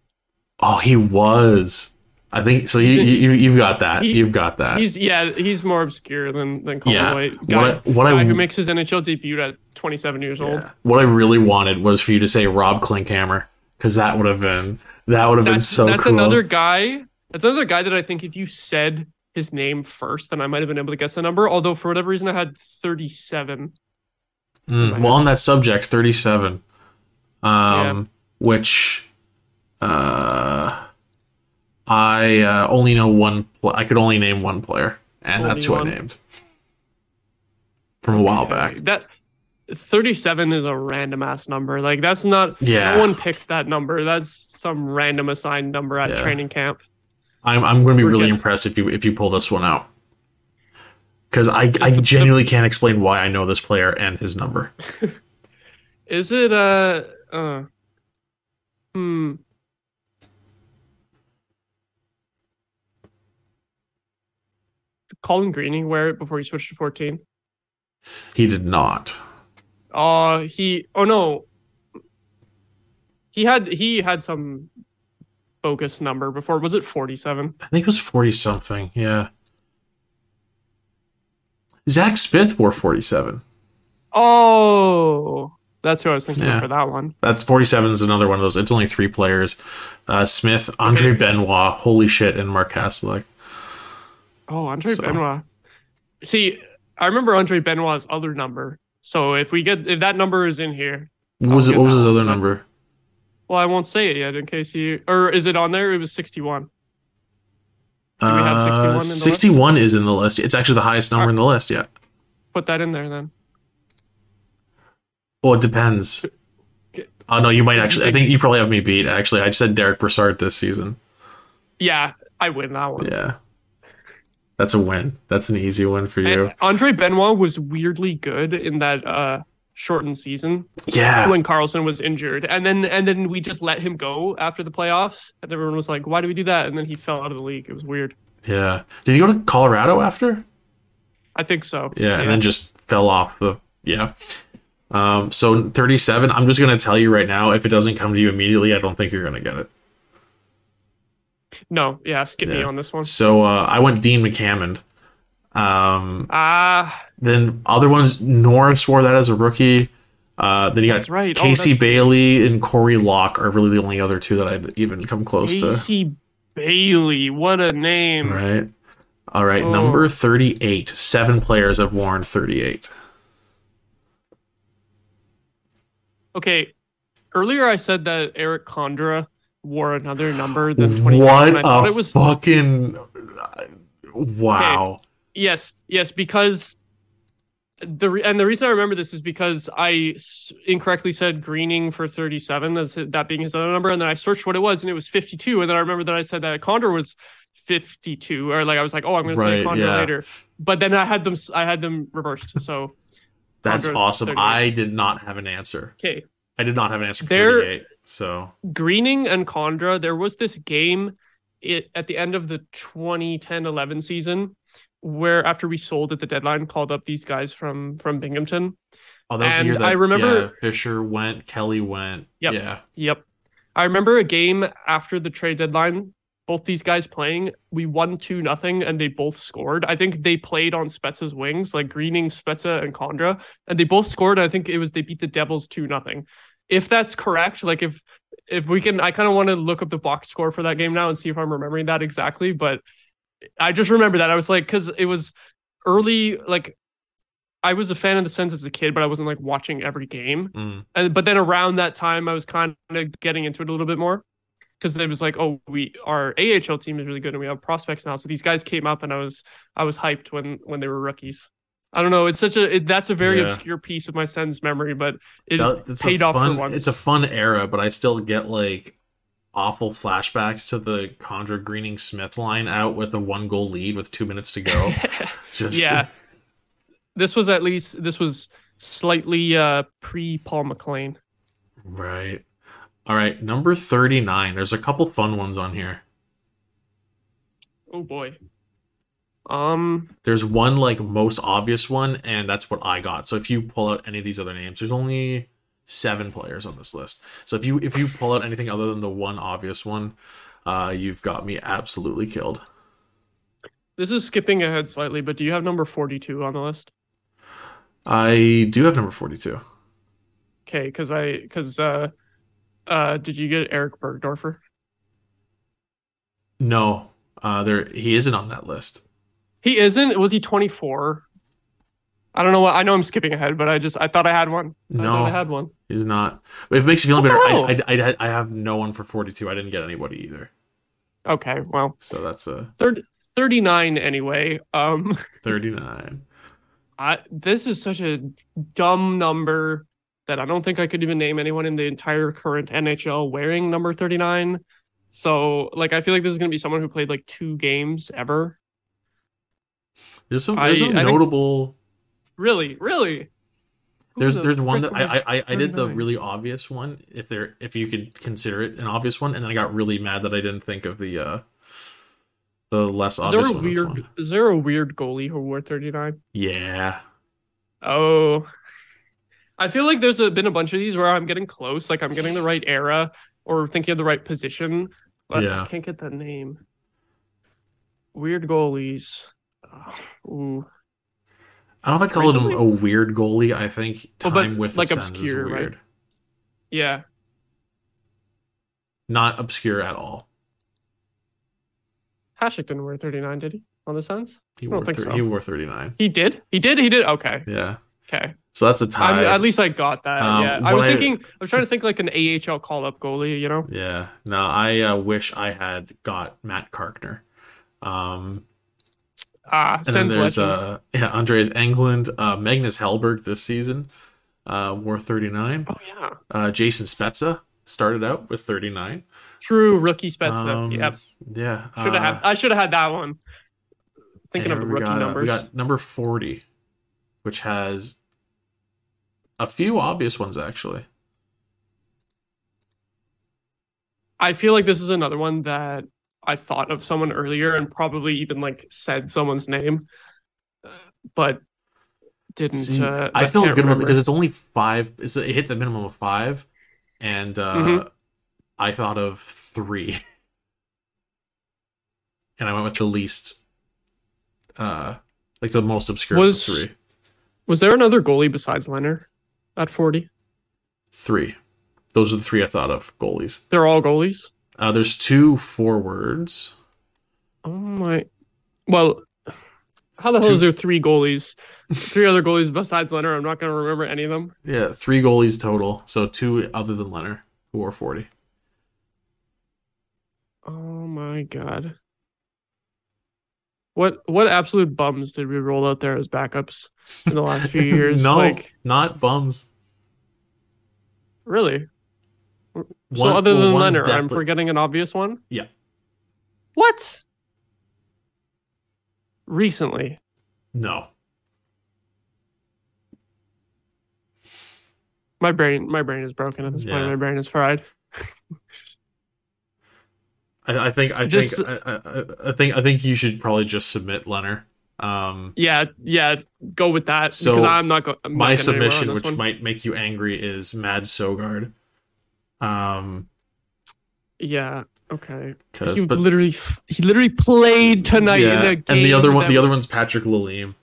Speaker 2: Oh, he was. I think so. You, you you've got that.
Speaker 3: He-
Speaker 2: you've got that.
Speaker 3: He's yeah, he's more obscure than than Colin
Speaker 2: Yeah.
Speaker 3: White. Guy,
Speaker 2: What I- what I-
Speaker 3: who makes his NHL debut at 27 years old.
Speaker 2: What I really wanted was for you to say Rob Klinkhammer because that would have been that would have been so
Speaker 3: that's
Speaker 2: cool.
Speaker 3: another guy. That's another guy that I think if you said his name first, then I might have been able to guess the number. Although for whatever reason I had 37.
Speaker 2: Mm, well, on that subject, 37. Um,
Speaker 3: Yeah.
Speaker 2: which uh, I uh, only know one. Pl- I could only name one player, and
Speaker 3: Only
Speaker 2: that's who
Speaker 3: one?
Speaker 2: I named from a while
Speaker 3: Okay,
Speaker 2: back.
Speaker 3: That 37 is a random ass number. Like that's not
Speaker 2: Yeah.
Speaker 3: no one picks that number. That's some random assigned number at
Speaker 2: Yeah.
Speaker 3: training camp.
Speaker 2: I'm I'm going to be
Speaker 3: We're
Speaker 2: really
Speaker 3: getting-
Speaker 2: impressed if you if you pull this one out. Because I, I
Speaker 3: the-
Speaker 2: genuinely can't explain why I know this player and his number.
Speaker 3: Is it uh uh hmm Colin Greening wear it before he switched to 14?
Speaker 2: He did not.
Speaker 3: Uh he oh no. He had he had some bogus number before. Was it 47?
Speaker 2: I think it was 40 something. Yeah. Zach Smith wore 47.
Speaker 3: Oh, that's who I was thinking
Speaker 2: Yeah.
Speaker 3: of for that one.
Speaker 2: That's 47 is another one of those. It's only three players. Uh, Smith, Andre Benoit, holy shit, and Mark Haslick.
Speaker 3: Oh, Andre
Speaker 2: So-
Speaker 3: Benoit. See, I remember Andre Benoit's other number. So if we get if that number is in here,
Speaker 2: What was, it, what was his other number?
Speaker 3: well, I won't say it yet in case you or is it on there? It was sixty-one. Do we have 61,
Speaker 2: uh, 61 is in the list. It's actually the highest number in the list, yeah.
Speaker 3: Put that in there then.
Speaker 2: Well, it depends. Oh, no, you might actually. I think you probably have me beat, actually. I just said Derek Brassard this season.
Speaker 3: Yeah, I win that one.
Speaker 2: Yeah. That's a win. That's an easy win for you.
Speaker 3: And Andre Benoit was weirdly good in that uh shortened season
Speaker 2: Yeah.
Speaker 3: when Karlsson was injured, and then and then we just let him go after the playoffs, and everyone was like, "Why do we do that?" And then he fell out of the league. It was weird.
Speaker 2: Yeah. Did he go to Colorado after?
Speaker 3: I think so.
Speaker 2: Yeah, and then just fell off the yeah. Um, so 37. I'm just gonna tell you right now, if it doesn't come to you immediately, I don't think you're gonna get it.
Speaker 3: No, yeah, skip me on this one.
Speaker 2: So uh, I went Dean McAmmond. Um,
Speaker 3: Ah,
Speaker 2: then other ones, Norris wore that as a rookie. Uh, then you got
Speaker 3: right. Oh,
Speaker 2: Casey
Speaker 3: that's-
Speaker 2: Bailey and Corey Locke are really the only other two that I'd even come close to.
Speaker 3: Casey Bailey, what a name!
Speaker 2: Right. All right,
Speaker 3: Oh.
Speaker 2: number 38. Seven players have worn 38.
Speaker 3: Okay, earlier I said that Erik Condra wore another number than twenty.
Speaker 2: What
Speaker 3: and I it was
Speaker 2: fucking wow.
Speaker 3: Yes, yes, because the re- and the reason I remember this is because I s- incorrectly said Greening for 37 as that being his other number, and then I searched what it was, and it was 52, and then I remember that I said that Condra was 52, or like I was like, oh, I'm going to say Condra
Speaker 2: yeah.
Speaker 3: later, but then I had them, I had them reversed. So
Speaker 2: That's
Speaker 3: Condra
Speaker 2: awesome.
Speaker 3: 38.
Speaker 2: I did not have an answer.
Speaker 3: okay,
Speaker 2: I did not have an answer for
Speaker 3: There-
Speaker 2: 38. So
Speaker 3: Greening and Condra, there was this game it, at the end of the 2010-11 season where after we sold at the deadline, called up these guys from from Binghamton.
Speaker 2: oh, that was the
Speaker 3: And
Speaker 2: year that
Speaker 3: I remember-
Speaker 2: yeah, Fisher went, Kelly went.
Speaker 3: Yep.
Speaker 2: Yeah.
Speaker 3: Yep. I remember a game after the trade deadline both these guys playing. We won two nothing, and they both scored. I think they played on Spezza's wings, like Greening, Spezza, and Condra, and they both scored. I think it was they beat the Devils two nothing. If that's correct, like if if we can, I kind of want to look up the box score for that game now and see if I'm remembering that exactly. But I just remember that I was like, because it was early, like I was a fan of the Sens as a kid, but I wasn't like watching every game.
Speaker 2: Mm.
Speaker 3: And but then around that time, I was kind of getting into it a little bit more because it was like, oh, we our AHL team is really good and we have prospects now. So these guys came up, and I was I was hyped when when they were rookies. I don't know. It's such a it, that's a very
Speaker 2: Yeah.
Speaker 3: obscure piece of my son's memory, but it
Speaker 2: That-
Speaker 3: paid off
Speaker 2: fun-
Speaker 3: for once.
Speaker 2: It's a fun era, but I still get like awful flashbacks to the Condra Greening Smith line out with a one goal lead with two minutes to go. Just
Speaker 3: yeah. This was at least this was slightly uh pre Paul McLean.
Speaker 2: Right. All right, number 39. There's a couple fun ones on here.
Speaker 3: Oh boy. Um
Speaker 2: There's one like most obvious one, and that's what I got. So if you pull out any of these other names, there's only seven players on this list. So if you if you pull out anything other than the one obvious one, uh, you've got me absolutely killed.
Speaker 3: this is skipping ahead slightly, but do you have number 42 on the list?
Speaker 2: I do have number 42.
Speaker 3: Okay, cuz I cuz uh uh did you get Erik Burgdoerfer?
Speaker 2: No, uh, there he isn't on that list.
Speaker 3: He isn't. Was he 24? I don't know what I know I'm skipping ahead, but I just I thought I had one. I
Speaker 2: No.
Speaker 3: thought I had one.
Speaker 2: He's not. If it makes you feel better, I, I, I, I have no one for 42. I didn't get anybody either.
Speaker 3: Okay, well,
Speaker 2: So that's a
Speaker 3: third 39 anyway. Um
Speaker 2: 39.
Speaker 3: I this is such a dumb number that I don't think I could even name anyone in the entire current NHL wearing number 39. So, like I feel like this is going to be someone who played like two games ever.
Speaker 2: There's some,
Speaker 3: I-
Speaker 2: some
Speaker 3: I think-
Speaker 2: notable.
Speaker 3: Really? Really? Who
Speaker 2: There's there's one that I, I I did the really obvious one if there if you could consider it an obvious one and then I got really mad that I didn't think of the uh the less
Speaker 3: Is there a
Speaker 2: one.
Speaker 3: Weird
Speaker 2: one.
Speaker 3: is there a weird goalie who wore 39?
Speaker 2: Yeah.
Speaker 3: Oh. I feel like there's a, been a bunch of these where I'm getting close, like I'm getting the right era or thinking of the right position, but
Speaker 2: Yeah.
Speaker 3: I can't get the name. Weird goalies. Oh, ooh.
Speaker 2: I don't know if I'd call him a weird goalie. I think
Speaker 3: Oh,
Speaker 2: time
Speaker 3: but,
Speaker 2: with the
Speaker 3: like,
Speaker 2: Sens is
Speaker 3: obscure, right?
Speaker 2: weird.
Speaker 3: Yeah.
Speaker 2: Not obscure at all.
Speaker 3: Hasek didn't wear 39, did he? On the Suns?
Speaker 2: He
Speaker 3: I don't
Speaker 2: wore
Speaker 3: think
Speaker 2: thir-
Speaker 3: so.
Speaker 2: he wore 39.
Speaker 3: He did? He did? He did? Okay.
Speaker 2: Yeah.
Speaker 3: Okay.
Speaker 2: So that's a tie.
Speaker 3: I'm, at least I got that.
Speaker 2: Um,
Speaker 3: yeah. I was
Speaker 2: I-
Speaker 3: thinking, I was trying to think like an AHL call up goalie, you know?
Speaker 2: Yeah. No, I uh, wish I had got Matt Carkner. Um,
Speaker 3: Ah,
Speaker 2: and then there's
Speaker 3: legend.
Speaker 2: uh, yeah, Andreas Englund, uh, Magnus Hellberg this season, uh, wore 39.
Speaker 3: oh, yeah.
Speaker 2: Uh, Jason Spezza started out with 39.
Speaker 3: True rookie Spezza.
Speaker 2: Um,
Speaker 3: yep.
Speaker 2: Yeah.
Speaker 3: Should have
Speaker 2: uh,
Speaker 3: had. I should have had that one. Thinking of the rookie
Speaker 2: got, uh,
Speaker 3: numbers.
Speaker 2: we got number 40, which has a few obvious ones actually.
Speaker 3: I feel like this is another one that I thought of someone earlier and probably even like said someone's name, but didn't.
Speaker 2: See,
Speaker 3: uh,
Speaker 2: I feel
Speaker 3: can't
Speaker 2: good about it because it's only five. It's, it hit the minimum of five, and uh,
Speaker 3: Mhm.
Speaker 2: I thought of three, and I went with the least, uh, like the most obscure
Speaker 3: Was-
Speaker 2: three.
Speaker 3: Was there another goalie besides Leonard at 40?
Speaker 2: Three. Those are the three I thought of goalies.
Speaker 3: They're all goalies.
Speaker 2: Uh, there's two forwards.
Speaker 3: Oh my. Well, how the hell
Speaker 2: Two-
Speaker 3: is there three goalies? Three other goalies besides Leonard. I'm not going to remember any of them.
Speaker 2: Yeah, three goalies total. So two other than Leonard, who are forty.
Speaker 3: Oh my god. What what absolute bums did we roll out there as backups in the last few years?
Speaker 2: no,
Speaker 3: Like
Speaker 2: not bums.
Speaker 3: really? So
Speaker 2: One-
Speaker 3: other than Leonard, I'm forgetting an obvious one.
Speaker 2: Yeah.
Speaker 3: What? Recently.
Speaker 2: No.
Speaker 3: My brain my brain is broken at this point. My brain is fried.
Speaker 2: I, I think I
Speaker 3: Just-
Speaker 2: think I, I, I think I think you should probably just submit Leonard. Um,
Speaker 3: Yeah, yeah, go with that
Speaker 2: So,
Speaker 3: I'm not going.
Speaker 2: my submission, which might make you angry, is Mads Sogaard. Um,
Speaker 3: Yeah. Okay. He
Speaker 2: but-
Speaker 3: literally he literally played tonight in the game.
Speaker 2: and the other one, the other one's Patrick Lalime.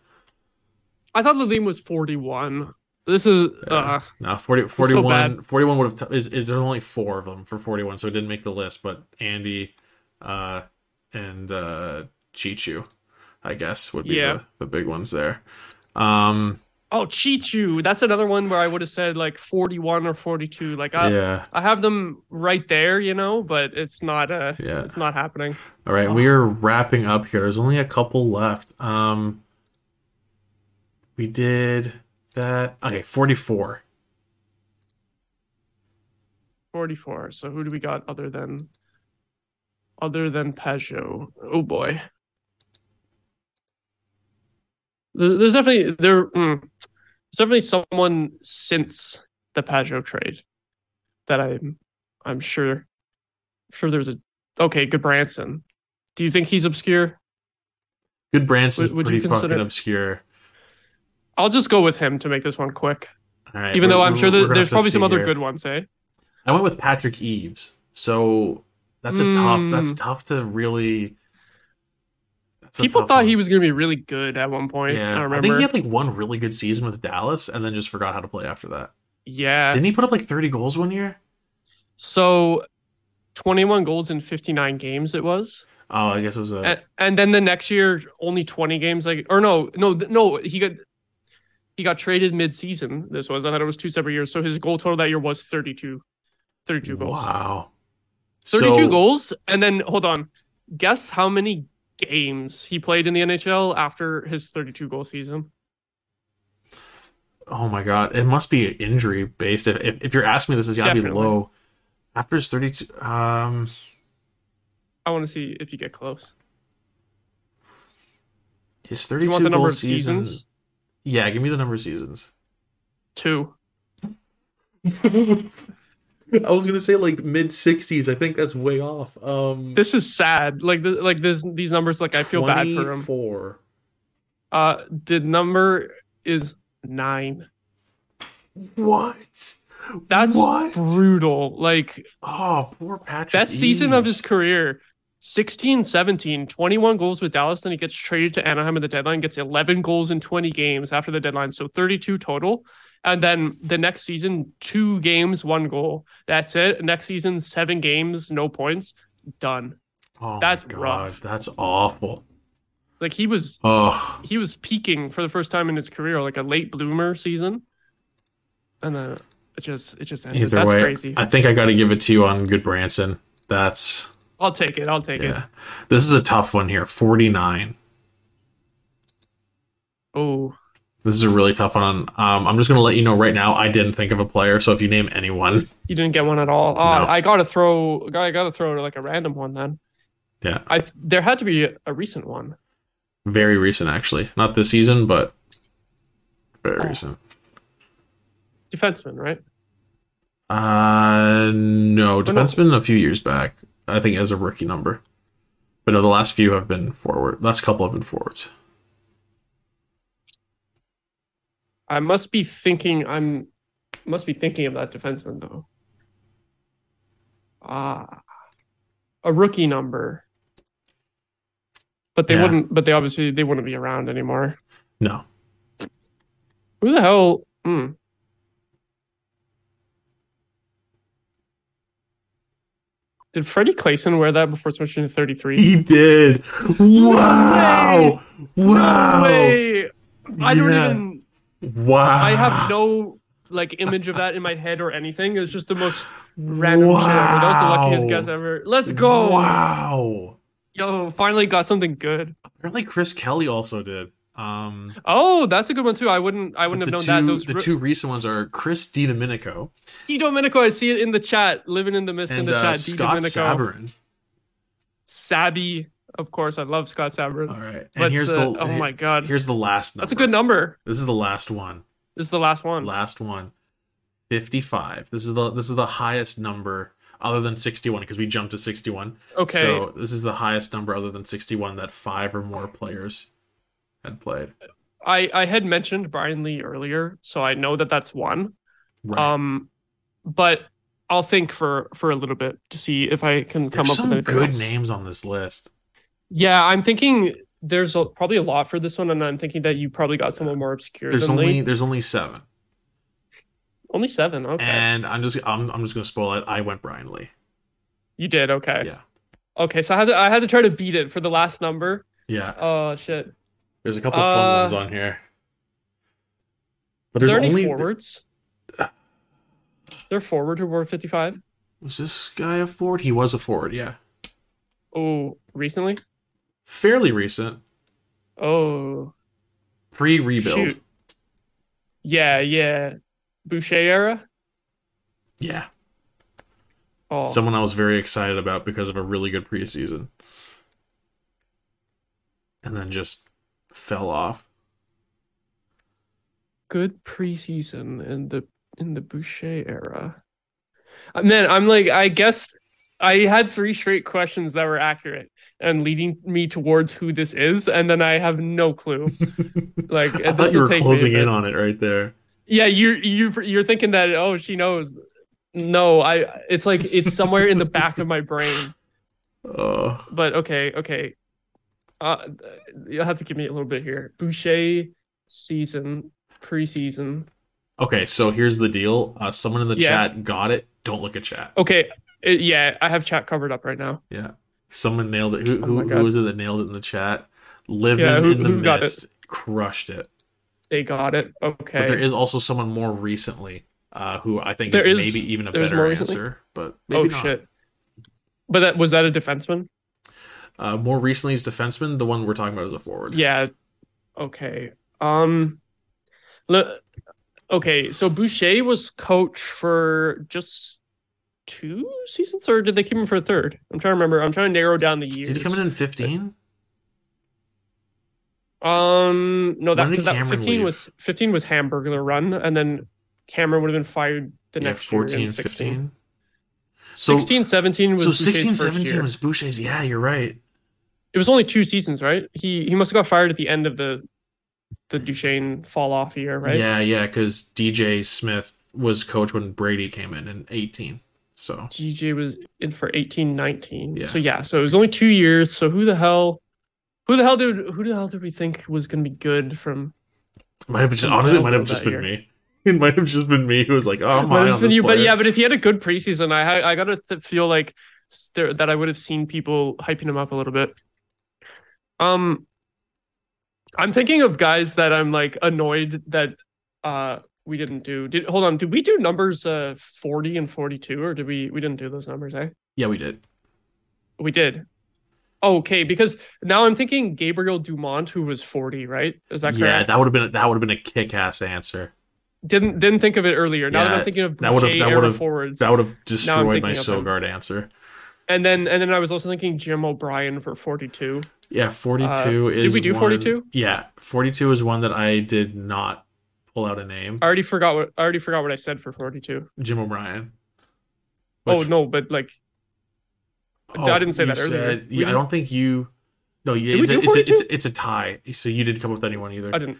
Speaker 3: I thought Lalime was 41. This is uh
Speaker 2: No, 40, 41,
Speaker 3: bad.
Speaker 2: 41 would have, t- is, is there's only four of them for 41, so it didn't make the list, but Andy, uh, and, uh, Chichu, I guess, would be
Speaker 3: Yeah.
Speaker 2: the, the big ones there. Um,
Speaker 3: oh Chichu. That's another one where I would have said like 41 or 42. Like I
Speaker 2: yeah.
Speaker 3: I have them right there, you know, but it's not uh
Speaker 2: Yeah.
Speaker 3: it's not happening.
Speaker 2: All right, we are wrapping up here. There's only a couple left. Um, we did that. Okay, 44.
Speaker 3: 44. So who do we got other than other than Pageau? Oh boy. There- There's definitely there mm, there's definitely someone since the Pageau trade that I'm I'm sure sure there's a okay, Gudbranson. Do you think he's obscure?
Speaker 2: Gudbranson's
Speaker 3: Would- would you
Speaker 2: pretty
Speaker 3: consider-
Speaker 2: fucking obscure.
Speaker 3: I'll just go with him to make this one quick.
Speaker 2: All right,
Speaker 3: Even though I'm sure that there's probably some other
Speaker 2: here.
Speaker 3: good ones, eh?
Speaker 2: I went with Patrick Eaves. So that's a tough. That's
Speaker 3: Mm.
Speaker 2: tough to really. That's
Speaker 3: People thought
Speaker 2: one.
Speaker 3: he was gonna be really good at one point.
Speaker 2: Yeah,
Speaker 3: I
Speaker 2: I,
Speaker 3: remember.
Speaker 2: think he had like one really good season with Dallas, and then just forgot how to play after that.
Speaker 3: yeah.
Speaker 2: Didn't he put up like thirty goals one year?
Speaker 3: So 21 goals in 59 games it was.
Speaker 2: Oh, I guess it was a.
Speaker 3: And, and then the next year only 20 games like or no, no no, he got he got traded mid-season. This was I thought it was two separate years. So his goal total that year was 32 32 goals.
Speaker 2: Wow.
Speaker 3: 32
Speaker 2: So-
Speaker 3: goals and then hold on. Guess how many games he played in the NHL after his 32 goal season?
Speaker 2: Oh my god, it must be injury based. If, if, if you're asking me, this has got to be low. After his 32, um,
Speaker 3: I want to see if you get close.
Speaker 2: his
Speaker 3: Do
Speaker 2: 32
Speaker 3: you want the number
Speaker 2: goal
Speaker 3: of
Speaker 2: season-
Speaker 3: seasons?
Speaker 2: Yeah, give me the number of seasons.
Speaker 3: Two.
Speaker 2: I was gonna say like mid 60s. I think that's way off. Um,
Speaker 3: This is sad. Like the, like this these numbers like I feel bad for him.
Speaker 2: Four.
Speaker 3: Uh, the number is nine.
Speaker 2: What?
Speaker 3: That's
Speaker 2: What?
Speaker 3: brutal. Like
Speaker 2: Oh, poor Patrick.
Speaker 3: best season of his career. 16, 17, 21 goals with Dallas. Then he gets traded to Anaheim at the deadline, gets 11 goals in 20 games after the deadline. So 32 total. And then the next season, two games, one goal. That's it. Next season, seven games, no points. Done.
Speaker 2: Oh,
Speaker 3: That's rough.
Speaker 2: That's awful.
Speaker 3: Like he was
Speaker 2: Oh,
Speaker 3: he was peaking for the first time in his career, like a late bloomer season. And then it just it just ended.
Speaker 2: either
Speaker 3: That's
Speaker 2: way,
Speaker 3: crazy.
Speaker 2: I think I got to give it to you on Gudbranson. That's
Speaker 3: I'll take it. I'll take it.
Speaker 2: yeah. This is a tough one here. 49.
Speaker 3: Oh,
Speaker 2: This is a really tough one. Um, I'm just gonna let you know right now. I didn't think of a player, so if you name anyone,
Speaker 3: you didn't get one at all. Oh,
Speaker 2: No.
Speaker 3: I gotta throw. I gotta throw like a random one then.
Speaker 2: yeah,
Speaker 3: I there had to be a, recent one.
Speaker 2: very recent actually. Not this season, but very
Speaker 3: Oh.
Speaker 2: recent.
Speaker 3: Defenseman, right?
Speaker 2: Uh, no,
Speaker 3: no.
Speaker 2: defenseman a few years back. I think as a rookie number, but no, the last few have been forward. Last couple have been forwards.
Speaker 3: I must be thinking. I'm must be thinking of that defenseman though. Ah, a rookie number. But they
Speaker 2: Yeah.
Speaker 3: wouldn't. But they obviously they wouldn't be around anymore.
Speaker 2: No,
Speaker 3: Who the hell? Hmm. Did Freddie Claesson wear that before switching to 33?
Speaker 2: he did. Wow! Wow!
Speaker 3: No! I don't
Speaker 2: Yeah.
Speaker 3: even.
Speaker 2: Wow!
Speaker 3: I have no like image of that in my head or anything. It's just the most random shit ever. That was the luckiest guess ever. Let's go!
Speaker 2: Wow!
Speaker 3: Yo, finally got something good.
Speaker 2: Apparently, Chris Kelly also did. Um,
Speaker 3: Oh, that's a good one too. I wouldn't. I wouldn't have
Speaker 2: two,
Speaker 3: known that. Those
Speaker 2: the two recent ones are Chris DiDomenico
Speaker 3: Di Domenico. I see it in the chat. Living in the mist in the
Speaker 2: uh,
Speaker 3: chat.
Speaker 2: Scott
Speaker 3: Domenico.
Speaker 2: Sabourin.
Speaker 3: Sabby. Of course, I love Scott Sabourin.
Speaker 2: All right, and
Speaker 3: But
Speaker 2: here's
Speaker 3: uh,
Speaker 2: the
Speaker 3: oh my god,
Speaker 2: here's the last. Number.
Speaker 3: that's a good number.
Speaker 2: This is the last one.
Speaker 3: This is the last one.
Speaker 2: Last one. 55. This is the this is the highest number other than 61 because we jumped to 61.
Speaker 3: Okay.
Speaker 2: So this is the highest number other than 61 that five or more players had played.
Speaker 3: I I had mentioned Brian Lee earlier, so I know that that's one.
Speaker 2: Right.
Speaker 3: Um, but I'll think for for a little bit to see if I can come
Speaker 2: There's
Speaker 3: up
Speaker 2: some
Speaker 3: with anything
Speaker 2: good
Speaker 3: else.
Speaker 2: names on this list.
Speaker 3: Yeah, I'm thinking there's a, probably a lot for this one, and I'm thinking that you probably got someone more obscure
Speaker 2: There's only
Speaker 3: Lee.
Speaker 2: there's only seven,
Speaker 3: Only seven. Okay,
Speaker 2: and I'm just I'm I'm just gonna spoil it. I went Brian Lee.
Speaker 3: you did. Okay.
Speaker 2: Yeah,
Speaker 3: Okay, so I had to I had to try to beat it for the last number.
Speaker 2: yeah.
Speaker 3: Oh shit.
Speaker 2: There's a couple fun
Speaker 3: Uh,
Speaker 2: ones on here, but there's
Speaker 3: there any
Speaker 2: only
Speaker 3: forwards? They're forward who wore 55.
Speaker 2: was this guy a forward? He was a forward. Yeah,
Speaker 3: Oh, recently?
Speaker 2: Fairly recent,
Speaker 3: Oh,
Speaker 2: pre rebuild.
Speaker 3: Yeah, yeah. Boucher era?
Speaker 2: Yeah,
Speaker 3: Oh,
Speaker 2: someone I was very excited about because of a really good preseason, and then just fell off.
Speaker 3: good preseason in the in the Boucher era. Uh, Man, I'm like, I guess I had three straight questions that were accurate and leading me towards who this is, and then I have no clue. Like,
Speaker 2: I thought you were closing in on it right there.
Speaker 3: Yeah, you you you're thinking that oh she knows. No, I it's like it's somewhere in the back of my brain.
Speaker 2: Uh,
Speaker 3: But okay, okay. Uh you'll have to give me a little bit here. Boucher season, preseason.
Speaker 2: okay, so here's the deal. Uh, someone in the
Speaker 3: Yeah.
Speaker 2: chat got it. Don't look at chat.
Speaker 3: Okay. It- yeah, I have chat covered up right now.
Speaker 2: Yeah. Someone nailed it. Who,
Speaker 3: Oh
Speaker 2: who,
Speaker 3: my
Speaker 2: who was it that nailed it in the chat? Living
Speaker 3: Yeah, who-
Speaker 2: in the
Speaker 3: got it?
Speaker 2: mist crushed it.
Speaker 3: They got it. Okay.
Speaker 2: But there is also someone more recently uh, who I think
Speaker 3: There
Speaker 2: is,
Speaker 3: is-
Speaker 2: maybe even a better answer. But maybe
Speaker 3: oh
Speaker 2: not.
Speaker 3: shit. But that was that a defenseman?
Speaker 2: Uh, more recently is defenseman. The one we're talking about is a forward.
Speaker 3: Yeah. Okay. Um le- okay, so Boucher was coach for just two seasons or did they keep him for a third? I'm trying to remember. I'm trying to narrow down the years.
Speaker 2: Did he come in in 15?
Speaker 3: Um no that, that 15
Speaker 2: leave?
Speaker 3: was 15 was Hamburglar run and then Cameron would have been fired the
Speaker 2: yeah,
Speaker 3: next year
Speaker 2: 14,
Speaker 3: in 16.
Speaker 2: 15. So,
Speaker 3: 16 17 was
Speaker 2: so
Speaker 3: Boucher's
Speaker 2: 16, 17
Speaker 3: year.
Speaker 2: was Boucher's. Yeah, you're right.
Speaker 3: It was only two seasons, right? He he must have got fired at the end of the the Duchene fall off year, right?
Speaker 2: Yeah, yeah, because DJ Smith was coach when Brady came in in 18. So
Speaker 3: GJ was in for 18 19.
Speaker 2: Yeah.
Speaker 3: So yeah, so it was only 2 years. So who the hell who the hell did who the hell did we think was going to be good from
Speaker 2: it might have just honestly it might have just been
Speaker 3: year.
Speaker 2: me. It might have just been me who was like, "Oh, I'm
Speaker 3: Might have been
Speaker 2: this
Speaker 3: you, but yeah, but if he had a good preseason, I I got to th- feel like there, that I would have seen people hyping him up a little bit. Um I'm thinking of guys that I'm like annoyed that uh we didn't do. Did hold on, did we do numbers uh 40 and 42 or did we we didn't do those numbers, eh?
Speaker 2: Yeah, we did.
Speaker 3: We did. Okay, because now I'm thinking Gabriel Dumont, who was 40, right? Is that correct?
Speaker 2: Yeah, that would have been that would have been a kick-ass answer.
Speaker 3: Didn't didn't think of it earlier. Now that I'm thinking of
Speaker 2: that would've- that would've-
Speaker 3: forwards,
Speaker 2: That would have destroyed my. Sogaard answer.
Speaker 3: and then and then I was also thinking Jim O'Brien for 42.
Speaker 2: Yeah, 42
Speaker 3: Uh,
Speaker 2: is
Speaker 3: did we do 42?
Speaker 2: Yeah, 42 is one that I did not pull out a name.
Speaker 3: I already forgot what I already forgot what I said for 42.
Speaker 2: Jim O'Brien.
Speaker 3: oh no, but like I didn't say that earlier.
Speaker 2: said- yeah, I don't think you. No, yeah,
Speaker 3: Did
Speaker 2: it's, a, it's, a, it's,
Speaker 3: 42?
Speaker 2: it's a tie. So you didn't come up with anyone either.
Speaker 3: I didn't.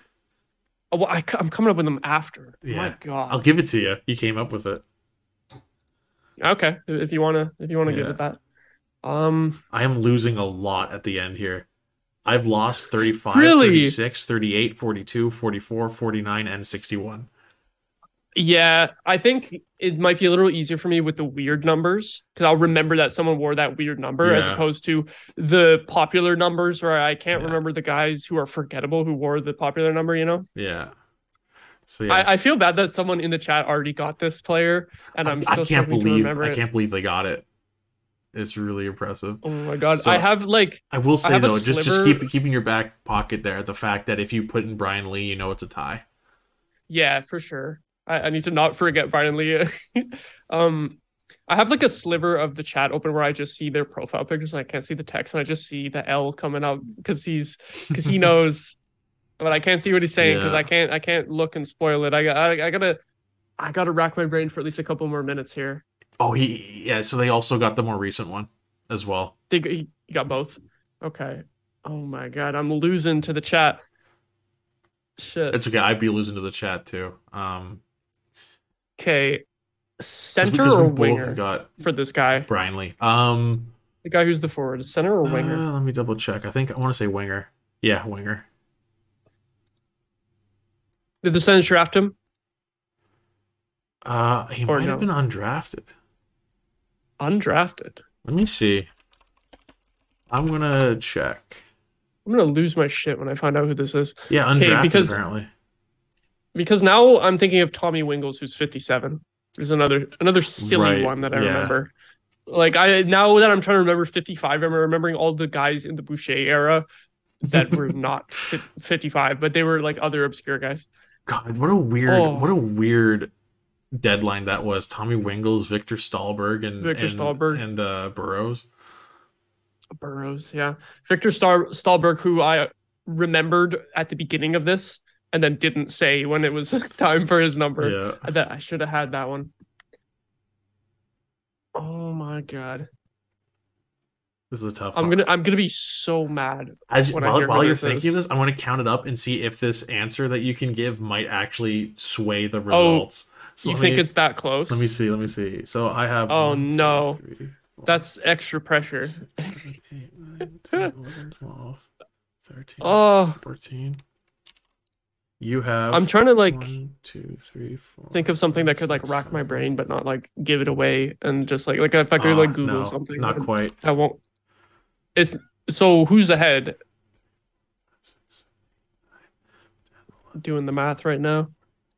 Speaker 3: Oh, well, I, am coming up with them after.
Speaker 2: Yeah.
Speaker 3: My God.
Speaker 2: I'll give it to you. You came up with it.
Speaker 3: Okay, if you wanna if you wanna give it that. Um.
Speaker 2: I am losing a lot at the end here. I've lost 35,
Speaker 3: Really?
Speaker 2: 36, 38, 42, 44, 49, and 61.
Speaker 3: Yeah, I think it might be a little easier for me with the weird numbers because I'll remember that someone wore that weird number as opposed to the popular numbers where I can't
Speaker 2: Yeah.
Speaker 3: remember the guys who are forgettable who wore the popular number, you know?
Speaker 2: Yeah. So yeah.
Speaker 3: I, I feel bad that someone in the chat already got this player and I'm still
Speaker 2: I can't believe
Speaker 3: remember
Speaker 2: I can't believe they got it. It's really impressive.
Speaker 3: Oh my god.
Speaker 2: So-
Speaker 3: I have like
Speaker 2: I will say
Speaker 3: a
Speaker 2: though, just just
Speaker 3: sliver-
Speaker 2: keep keep in your back pocket there the fact that if you put in Brian Lee, you know it's a tie.
Speaker 3: yeah, for sure. I, I need to not forget Brian Lee. um I have like a sliver of the chat open where I just see their profile pictures and I can't see the text and I just see the L coming up because he's because he knows but I can't see what he's saying because
Speaker 2: Yeah.
Speaker 3: I can't I can't look and spoil it. I got I, I gotta I gotta rack my brain for at least a couple more minutes here.
Speaker 2: Oh, he yeah. So they also got the more recent one as well.
Speaker 3: They he got both. Okay. Oh my god, I'm losing to the chat. Shit.
Speaker 2: It's okay. I'd be losing to the chat too. Um,
Speaker 3: Okay. center or winger
Speaker 2: got
Speaker 3: for this guy?
Speaker 2: Brian Lee. Um,
Speaker 3: The guy who's the forward, center or winger?
Speaker 2: uh, let me double check. I think I want to say winger. Yeah, winger.
Speaker 3: Did the Sens draft him?
Speaker 2: Uh, he
Speaker 3: Or
Speaker 2: might have been undrafted.
Speaker 3: Undrafted.
Speaker 2: Let me see. I'm gonna check.
Speaker 3: I'm gonna lose my shit when I find out who this is.
Speaker 2: Yeah,
Speaker 3: Okay,
Speaker 2: undrafted
Speaker 3: because-
Speaker 2: apparently.
Speaker 3: Because now I'm thinking of Tommy Wingels, who's 57. There's another another silly
Speaker 2: Right,
Speaker 3: one that I
Speaker 2: yeah.
Speaker 3: remember. Like I now that I'm trying to remember 55, I'm remembering all the guys in the Boucher era that were not 55, but they were like other obscure guys.
Speaker 2: God, what a weird,
Speaker 3: Oh.
Speaker 2: what a weird deadline that was. Tommy Wingels, Viktor Stalberg, and
Speaker 3: Victor
Speaker 2: and,
Speaker 3: Stalberg.
Speaker 2: and uh, Burrows.
Speaker 3: Burrows, yeah. Victor Star- Stalberg, who I remembered at the beginning of this and then didn't say when it was time for his number.
Speaker 2: Yeah,
Speaker 3: I I should have had that one. Oh my god.
Speaker 2: this is a tough.
Speaker 3: I'm
Speaker 2: one.
Speaker 3: gonna I'm gonna be so mad.
Speaker 2: As
Speaker 3: when
Speaker 2: while, while you're thinking
Speaker 3: is.
Speaker 2: this, I want to count it up and see if this answer that you can give might actually sway the results. So
Speaker 3: you think
Speaker 2: me-
Speaker 3: it's that close?
Speaker 2: Let me see. Let me see. So I have.
Speaker 3: Oh,
Speaker 2: one, two,
Speaker 3: no.
Speaker 2: three, four,
Speaker 3: That's extra pressure.
Speaker 2: six, seven, eight, nine, 10, 11, 12, 13,
Speaker 3: Oh,
Speaker 2: 14. You have.
Speaker 3: I'm trying to like
Speaker 2: one, two, three, four,
Speaker 3: think of something that could like rack my brain, but not like give it away and just like like if I could like
Speaker 2: Ah,
Speaker 3: Google
Speaker 2: no,
Speaker 3: something.
Speaker 2: Not quite.
Speaker 3: I won't. It's so who's ahead? Doing the math right now.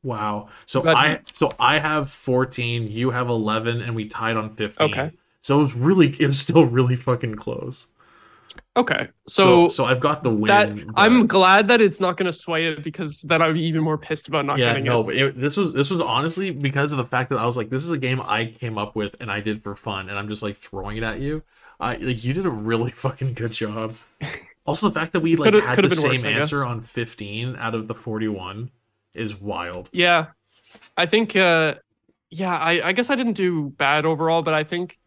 Speaker 2: Wow. So
Speaker 3: But-
Speaker 2: I so I have 14, you have 11 and we tied on 15.
Speaker 3: Okay.
Speaker 2: So it's really it's still really fucking close.
Speaker 3: Okay,
Speaker 2: So
Speaker 3: so,
Speaker 2: so, I've got the win.
Speaker 3: that
Speaker 2: but-
Speaker 3: I'm glad that it's not going to sway it because then I'd be even more pissed about not
Speaker 2: yeah,
Speaker 3: getting
Speaker 2: no,
Speaker 3: it.
Speaker 2: but it, this was this was honestly because of the fact that I was like, this is a game I came up with and I did for fun, and I'm just like throwing it at you. I like you did a really fucking good job. Also, the fact that we like
Speaker 3: Could've-
Speaker 2: had the
Speaker 3: could've
Speaker 2: same
Speaker 3: worse,
Speaker 2: answer on 15 out of the 41 is wild.
Speaker 3: Yeah, I think. uh Yeah, I I guess I didn't do bad overall, but I think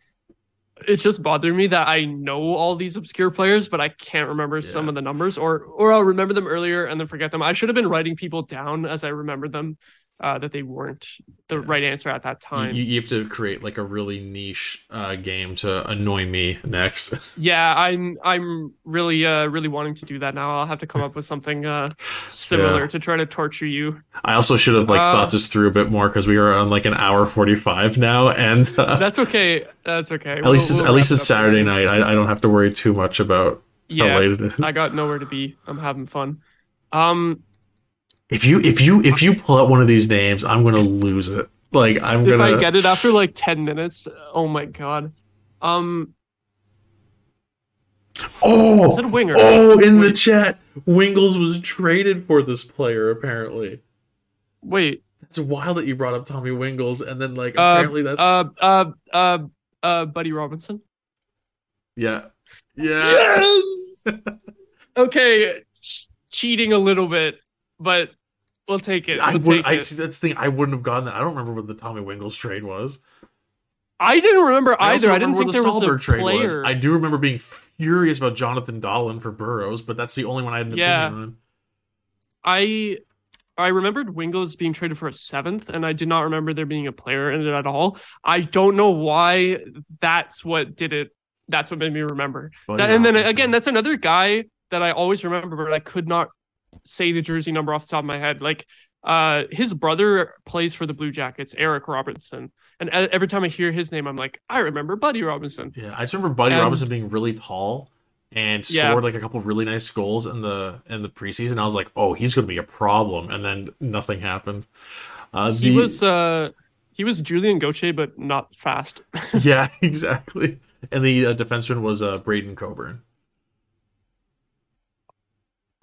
Speaker 3: it's just bothering me that I know all these obscure players, but I can't remember some of the numbers, or or I'll remember them earlier and then forget them. I should have been writing people down as I remembered them, uh, that they weren't the
Speaker 2: Yeah.
Speaker 3: right answer at that time.
Speaker 2: you, you have to create like a really niche uh, game to annoy me next.
Speaker 3: Yeah, I'm I'm really uh really wanting to do that now. I'll have to come up with something uh similar
Speaker 2: Yeah.
Speaker 3: to try to torture you.
Speaker 2: I also should have like
Speaker 3: Uh,
Speaker 2: thought this through a bit more because we are on like an hour 45 now, and uh,
Speaker 3: That's okay. That's okay.
Speaker 2: at least it's, at least it's Saturday
Speaker 3: night.
Speaker 2: I, I don't have to worry too much about how
Speaker 3: Yeah,
Speaker 2: late it is.
Speaker 3: I got nowhere to be. I'm having fun. Um,
Speaker 2: If you if you if you pull out one of these names, I'm gonna lose it. Like I'm
Speaker 3: if
Speaker 2: gonna.
Speaker 3: If I get it after like ten minutes, oh my god. Um,
Speaker 2: oh,
Speaker 3: is it a winger?
Speaker 2: oh, in the chat, Wingels was traded for this player. Apparently,
Speaker 3: wait.
Speaker 2: it's wild that you brought up Tommy Wingels, and then like
Speaker 3: Uh,
Speaker 2: apparently that's
Speaker 3: Uh, uh, uh, uh, Buddy Robinson.
Speaker 2: yeah, yeah.
Speaker 3: Yes. okay, cheating a little bit, but we'll take it.
Speaker 2: I
Speaker 3: We'll
Speaker 2: would.
Speaker 3: take
Speaker 2: I
Speaker 3: it.
Speaker 2: see. That's the thing. I wouldn't have gotten that. I don't remember what the Tommy Wingels trade was.
Speaker 3: I didn't remember
Speaker 2: I
Speaker 3: either. I didn't
Speaker 2: remember
Speaker 3: think
Speaker 2: what
Speaker 3: there
Speaker 2: the
Speaker 3: was a
Speaker 2: trade
Speaker 3: player.
Speaker 2: was. I do remember being furious about Jonathan Dahlen for Burrows, but that's the only one I had an
Speaker 3: Yeah.
Speaker 2: opinion on.
Speaker 3: I I remembered Wingels being traded for a seventh, and I did not remember there being a player in it at all. I don't know why that's what did it. That's what made me remember. That, and then again, that's another guy that I always remember, but I could not say the jersey number off the top of my head. Like uh his brother plays for the Blue Jackets, Eric Robinson. And every time I hear his name, I'm like, I remember Buddy Robinson.
Speaker 2: Yeah, I just remember Buddy
Speaker 3: And-
Speaker 2: Robinson being really tall and
Speaker 3: Yeah.
Speaker 2: scored like a couple really nice goals in the in the preseason. I was like, oh, he's going to be a problem, and then nothing happened. Uh,
Speaker 3: He
Speaker 2: the-
Speaker 3: was uh he was Julien Gauthier, but not fast.
Speaker 2: yeah, exactly. And the uh, defenseman was uh, Braydon Coburn.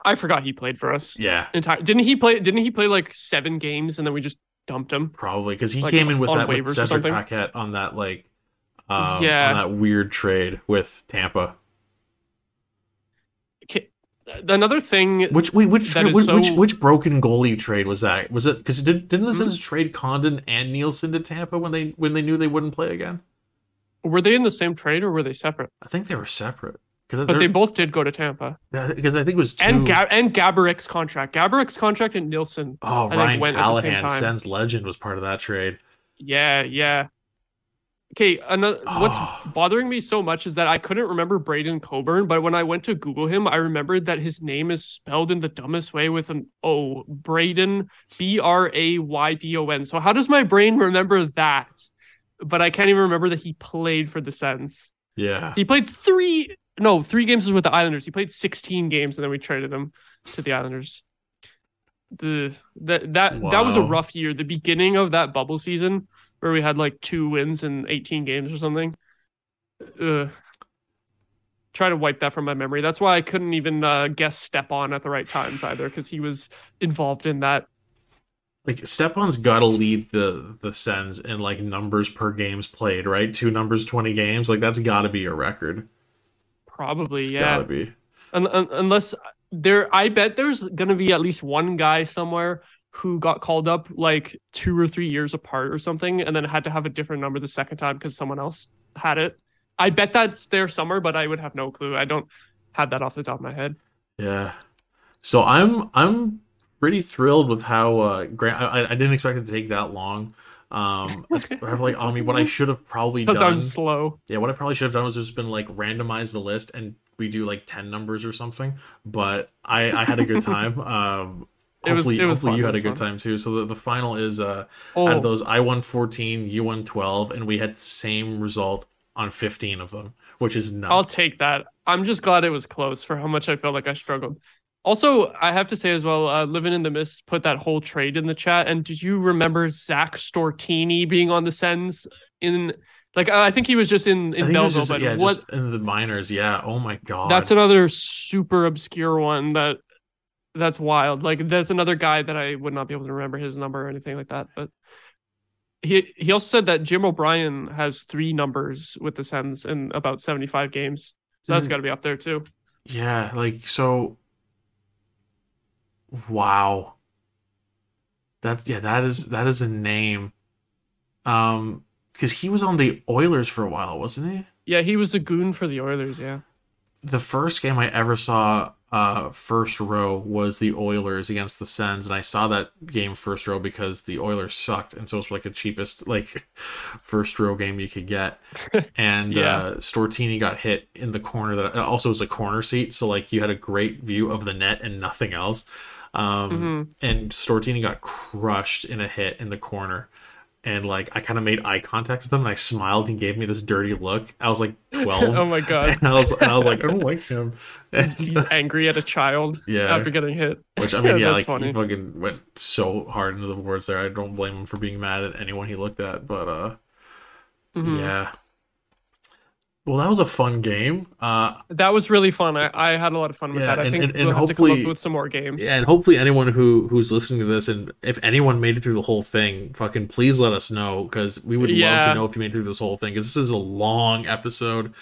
Speaker 3: I forgot he played for us.
Speaker 2: Yeah,
Speaker 3: Entire didn't he play? Didn't he play like seven games and then we just dumped him?
Speaker 2: probably because he
Speaker 3: Like,
Speaker 2: came in with that with Cedric? Paquette on that like um,
Speaker 3: Yeah.
Speaker 2: on that weird trade with Tampa.
Speaker 3: Ki- Another thing,
Speaker 2: Which wait, which tra- which, which
Speaker 3: so-
Speaker 2: which broken goalie trade was that? Was it because did, didn't the
Speaker 3: Hmm?
Speaker 2: Sens trade Condon and Nilsson to Tampa when they when they knew they wouldn't play again?
Speaker 3: were they in the same trade or were they separate?
Speaker 2: I think they were separate
Speaker 3: But they both did go to Tampa.
Speaker 2: because I think it was two.
Speaker 3: And Gab- and Gaborik's contract, Gaborik's contract and Nilsson.
Speaker 2: oh,
Speaker 3: think
Speaker 2: Ryan
Speaker 3: went at the same
Speaker 2: Callahan. Sens legend, was part of that trade.
Speaker 3: Yeah, yeah. Okay, another what's
Speaker 2: Oh.
Speaker 3: bothering me so much is that I couldn't remember Braydon Coburn, but when I went to Google him, I remembered that his name is spelled in the dumbest way with an O. Braydon B R A Y D O N. So how does my brain remember that? But I can't even remember that he played for the Sens.
Speaker 2: Yeah.
Speaker 3: He played three no, three games was with the Islanders. He played 16 games and then we traded him to the Islanders. The that that that was a rough year. The beginning of that bubble season where we had like two wins in 18 games or something. Uh, try to wipe that from my memory. That's why I couldn't even uh, guess Stepan at the right times either because he was involved in that.
Speaker 2: Like Stepan's got to lead the the Sens in like numbers per games played, right? Two numbers, twenty games. Like that's got to be a record.
Speaker 3: Probably,
Speaker 2: It's
Speaker 3: yeah.
Speaker 2: got to be.
Speaker 3: Un- un- unless there, I bet there's gonna be at least one guy somewhere who got called up like two or three years apart or something, and then had to have a different number the second time because someone else had it. I bet that's there somewhere, but I would have no clue. I don't have that off the top of my head.
Speaker 2: Yeah. So I'm I'm pretty thrilled with how uh Grant. I, I didn't expect it to take that long. Um, that's probably I mean what I should have probably
Speaker 3: Because
Speaker 2: done.
Speaker 3: I'm slow.
Speaker 2: Yeah, what I probably should have done was just been like randomize the list and we do like ten numbers or something. But I I had a good time. Um,
Speaker 3: It was-
Speaker 2: hopefully
Speaker 3: it was
Speaker 2: hopefully
Speaker 3: fun,
Speaker 2: you had a good
Speaker 3: fun.
Speaker 2: time too. So the, the final is uh out
Speaker 3: Oh,
Speaker 2: of those I won fourteen, you won twelve, and we had the same result on fifteen of them, which is nuts.
Speaker 3: I'll take that. I'm just glad it was close for how much I felt like I struggled. Also, I have to say as well, uh, living in the mist put that whole trade in the chat. And did you remember Zack Stortini being on the Sens in like I think he was just in in Belleville,
Speaker 2: just,
Speaker 3: but
Speaker 2: yeah,
Speaker 3: what
Speaker 2: in the minors. Yeah. Oh my god.
Speaker 3: that's another super obscure one that that's wild. Like there's another guy that I would not be able to remember his number or anything like that. But he he also said that Jim O'Brien has three numbers with the Sens in about 75 games. So that's
Speaker 2: Mhm.
Speaker 3: got to be up there too.
Speaker 2: Yeah, like so wow. That's yeah, that is that is a name. Um because he was on the Oilers for a while, wasn't he?
Speaker 3: Yeah, he was a goon for the Oilers. Yeah.
Speaker 2: The first game I ever saw uh first row was the Oilers against the Sens, and I saw that game first row because the Oilers sucked, and so it's like the cheapest like first row game you could get. And
Speaker 3: Yeah.
Speaker 2: uh Stortini got hit in the corner that also was a corner seat, so like you had a great view of the net and nothing else. Um
Speaker 3: Mhm.
Speaker 2: and Stortini got crushed in a hit in the corner. And like I kind of made eye contact with him, and I smiled. and gave me this dirty look. I was like twelve.
Speaker 3: oh my god.
Speaker 2: and I was, and I was like, I don't like him.
Speaker 3: He's, he's angry at a child
Speaker 2: Yeah.
Speaker 3: after getting hit.
Speaker 2: Which I mean, yeah, like
Speaker 3: funny.
Speaker 2: he fucking went so hard into the words there. I don't blame him for being mad at anyone he looked at, but uh,
Speaker 3: Mhm.
Speaker 2: yeah. Well, that was a fun game. Uh,
Speaker 3: That was really fun. I, I had a lot of fun with
Speaker 2: Yeah,
Speaker 3: that. I
Speaker 2: and-
Speaker 3: think
Speaker 2: and- and
Speaker 3: we'll have to come
Speaker 2: hopefully-
Speaker 3: up with some more games.
Speaker 2: yeah, and hopefully anyone who who's listening to this, and if anyone made it through the whole thing, fucking please let us know because we would love to know if you made it through this whole thing because this is a long episode.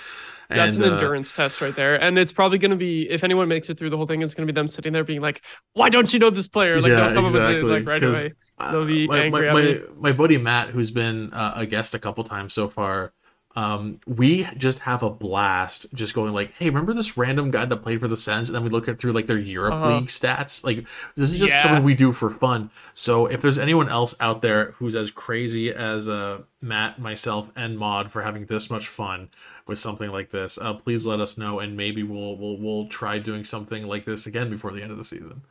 Speaker 3: That's
Speaker 2: and,
Speaker 3: an
Speaker 2: uh,
Speaker 3: endurance test right there. And it's probably going to be, if anyone makes it through the whole thing, it's going to be them sitting there being like, why don't you know this player? Like,
Speaker 2: yeah,
Speaker 3: they'll come up with it like right away.
Speaker 2: uh,
Speaker 3: They'll be
Speaker 2: my,
Speaker 3: angry
Speaker 2: my,
Speaker 3: at
Speaker 2: my,
Speaker 3: me.
Speaker 2: my buddy Matt, who's been uh, a guest a couple times so far, um, we just have a blast just going like, hey, remember this random guy that played for the Sens? And then we look at through like their Europe
Speaker 3: Uh-huh.
Speaker 2: League stats. Like this is just
Speaker 3: Yeah.
Speaker 2: something we do for fun. So if there's anyone else out there who's as crazy as uh, Matt, myself, and Maud for having this much fun with something like this, uh, please let us know, and maybe we'll we'll we'll try doing something like this again before the end of the season.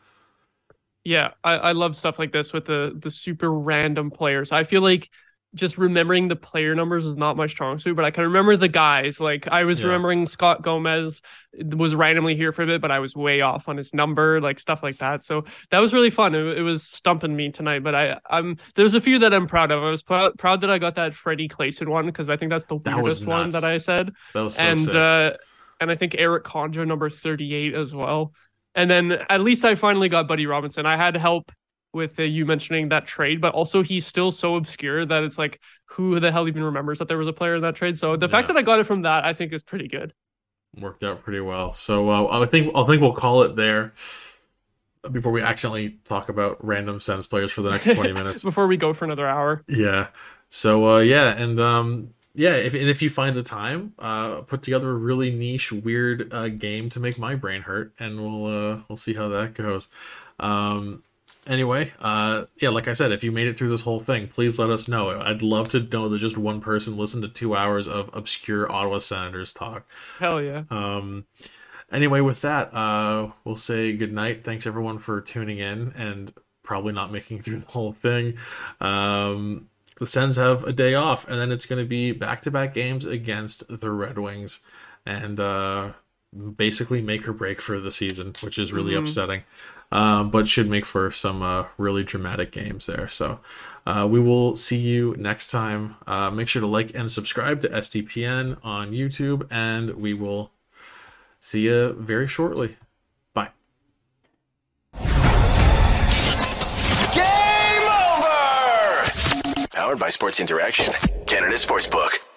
Speaker 3: Yeah, I, I love stuff like this with the the super random players. I feel like just remembering the player numbers is not my strong suit, but I can remember the guys. Like I was
Speaker 2: Yeah.
Speaker 3: remembering Scott Gomez was randomly here for a bit, but I was way off on his number, like stuff like that. So that was really fun. It, it was stumping me tonight, but I I'm there's a few that I'm proud of. I was proud proud that I got that Freddie Claesson one because I think that's the
Speaker 2: That
Speaker 3: weirdest one that I said
Speaker 2: That was so
Speaker 3: and
Speaker 2: sick.
Speaker 3: uh and I think Eric Conjo number 38 as well. And then at least I finally got Buddy Robinson. I had help with uh, you mentioning that trade, but also he's still so obscure that it's like who the hell even remembers that there was a player in that trade. So the fact that I got it from that I think is pretty good.
Speaker 2: worked out pretty well. So uh, I think I think we'll call it there before we accidentally talk about random Sens players for the next twenty minutes.
Speaker 3: Before we go for another hour.
Speaker 2: yeah. So uh, yeah, and um, yeah, if and if you find the time, uh, put together a really niche, weird uh, game to make my brain hurt, and we'll uh, we'll see how that goes. Um, anyway, uh, yeah, like I said, if you made it through this whole thing, please let us know. I'd love to know that just one person listened to two hours of obscure Ottawa Senators talk.
Speaker 3: Hell yeah.
Speaker 2: Um, anyway, with that, uh, we'll say good night. Thanks everyone for tuning in and probably not making through the whole thing. Um, the Sens have a day off, and then it's going to be back-to-back games against the Red Wings, and uh, basically make or break for the season, which is really
Speaker 3: Mhm.
Speaker 2: upsetting. Um, but should make for some uh, really dramatic games there. So uh, we will see you next time. Uh, make sure to like and subscribe to SDPN on YouTube, and we will see you very shortly. Bye.
Speaker 1: Game over! Powered by Sports Interaction, Canada Sportsbook.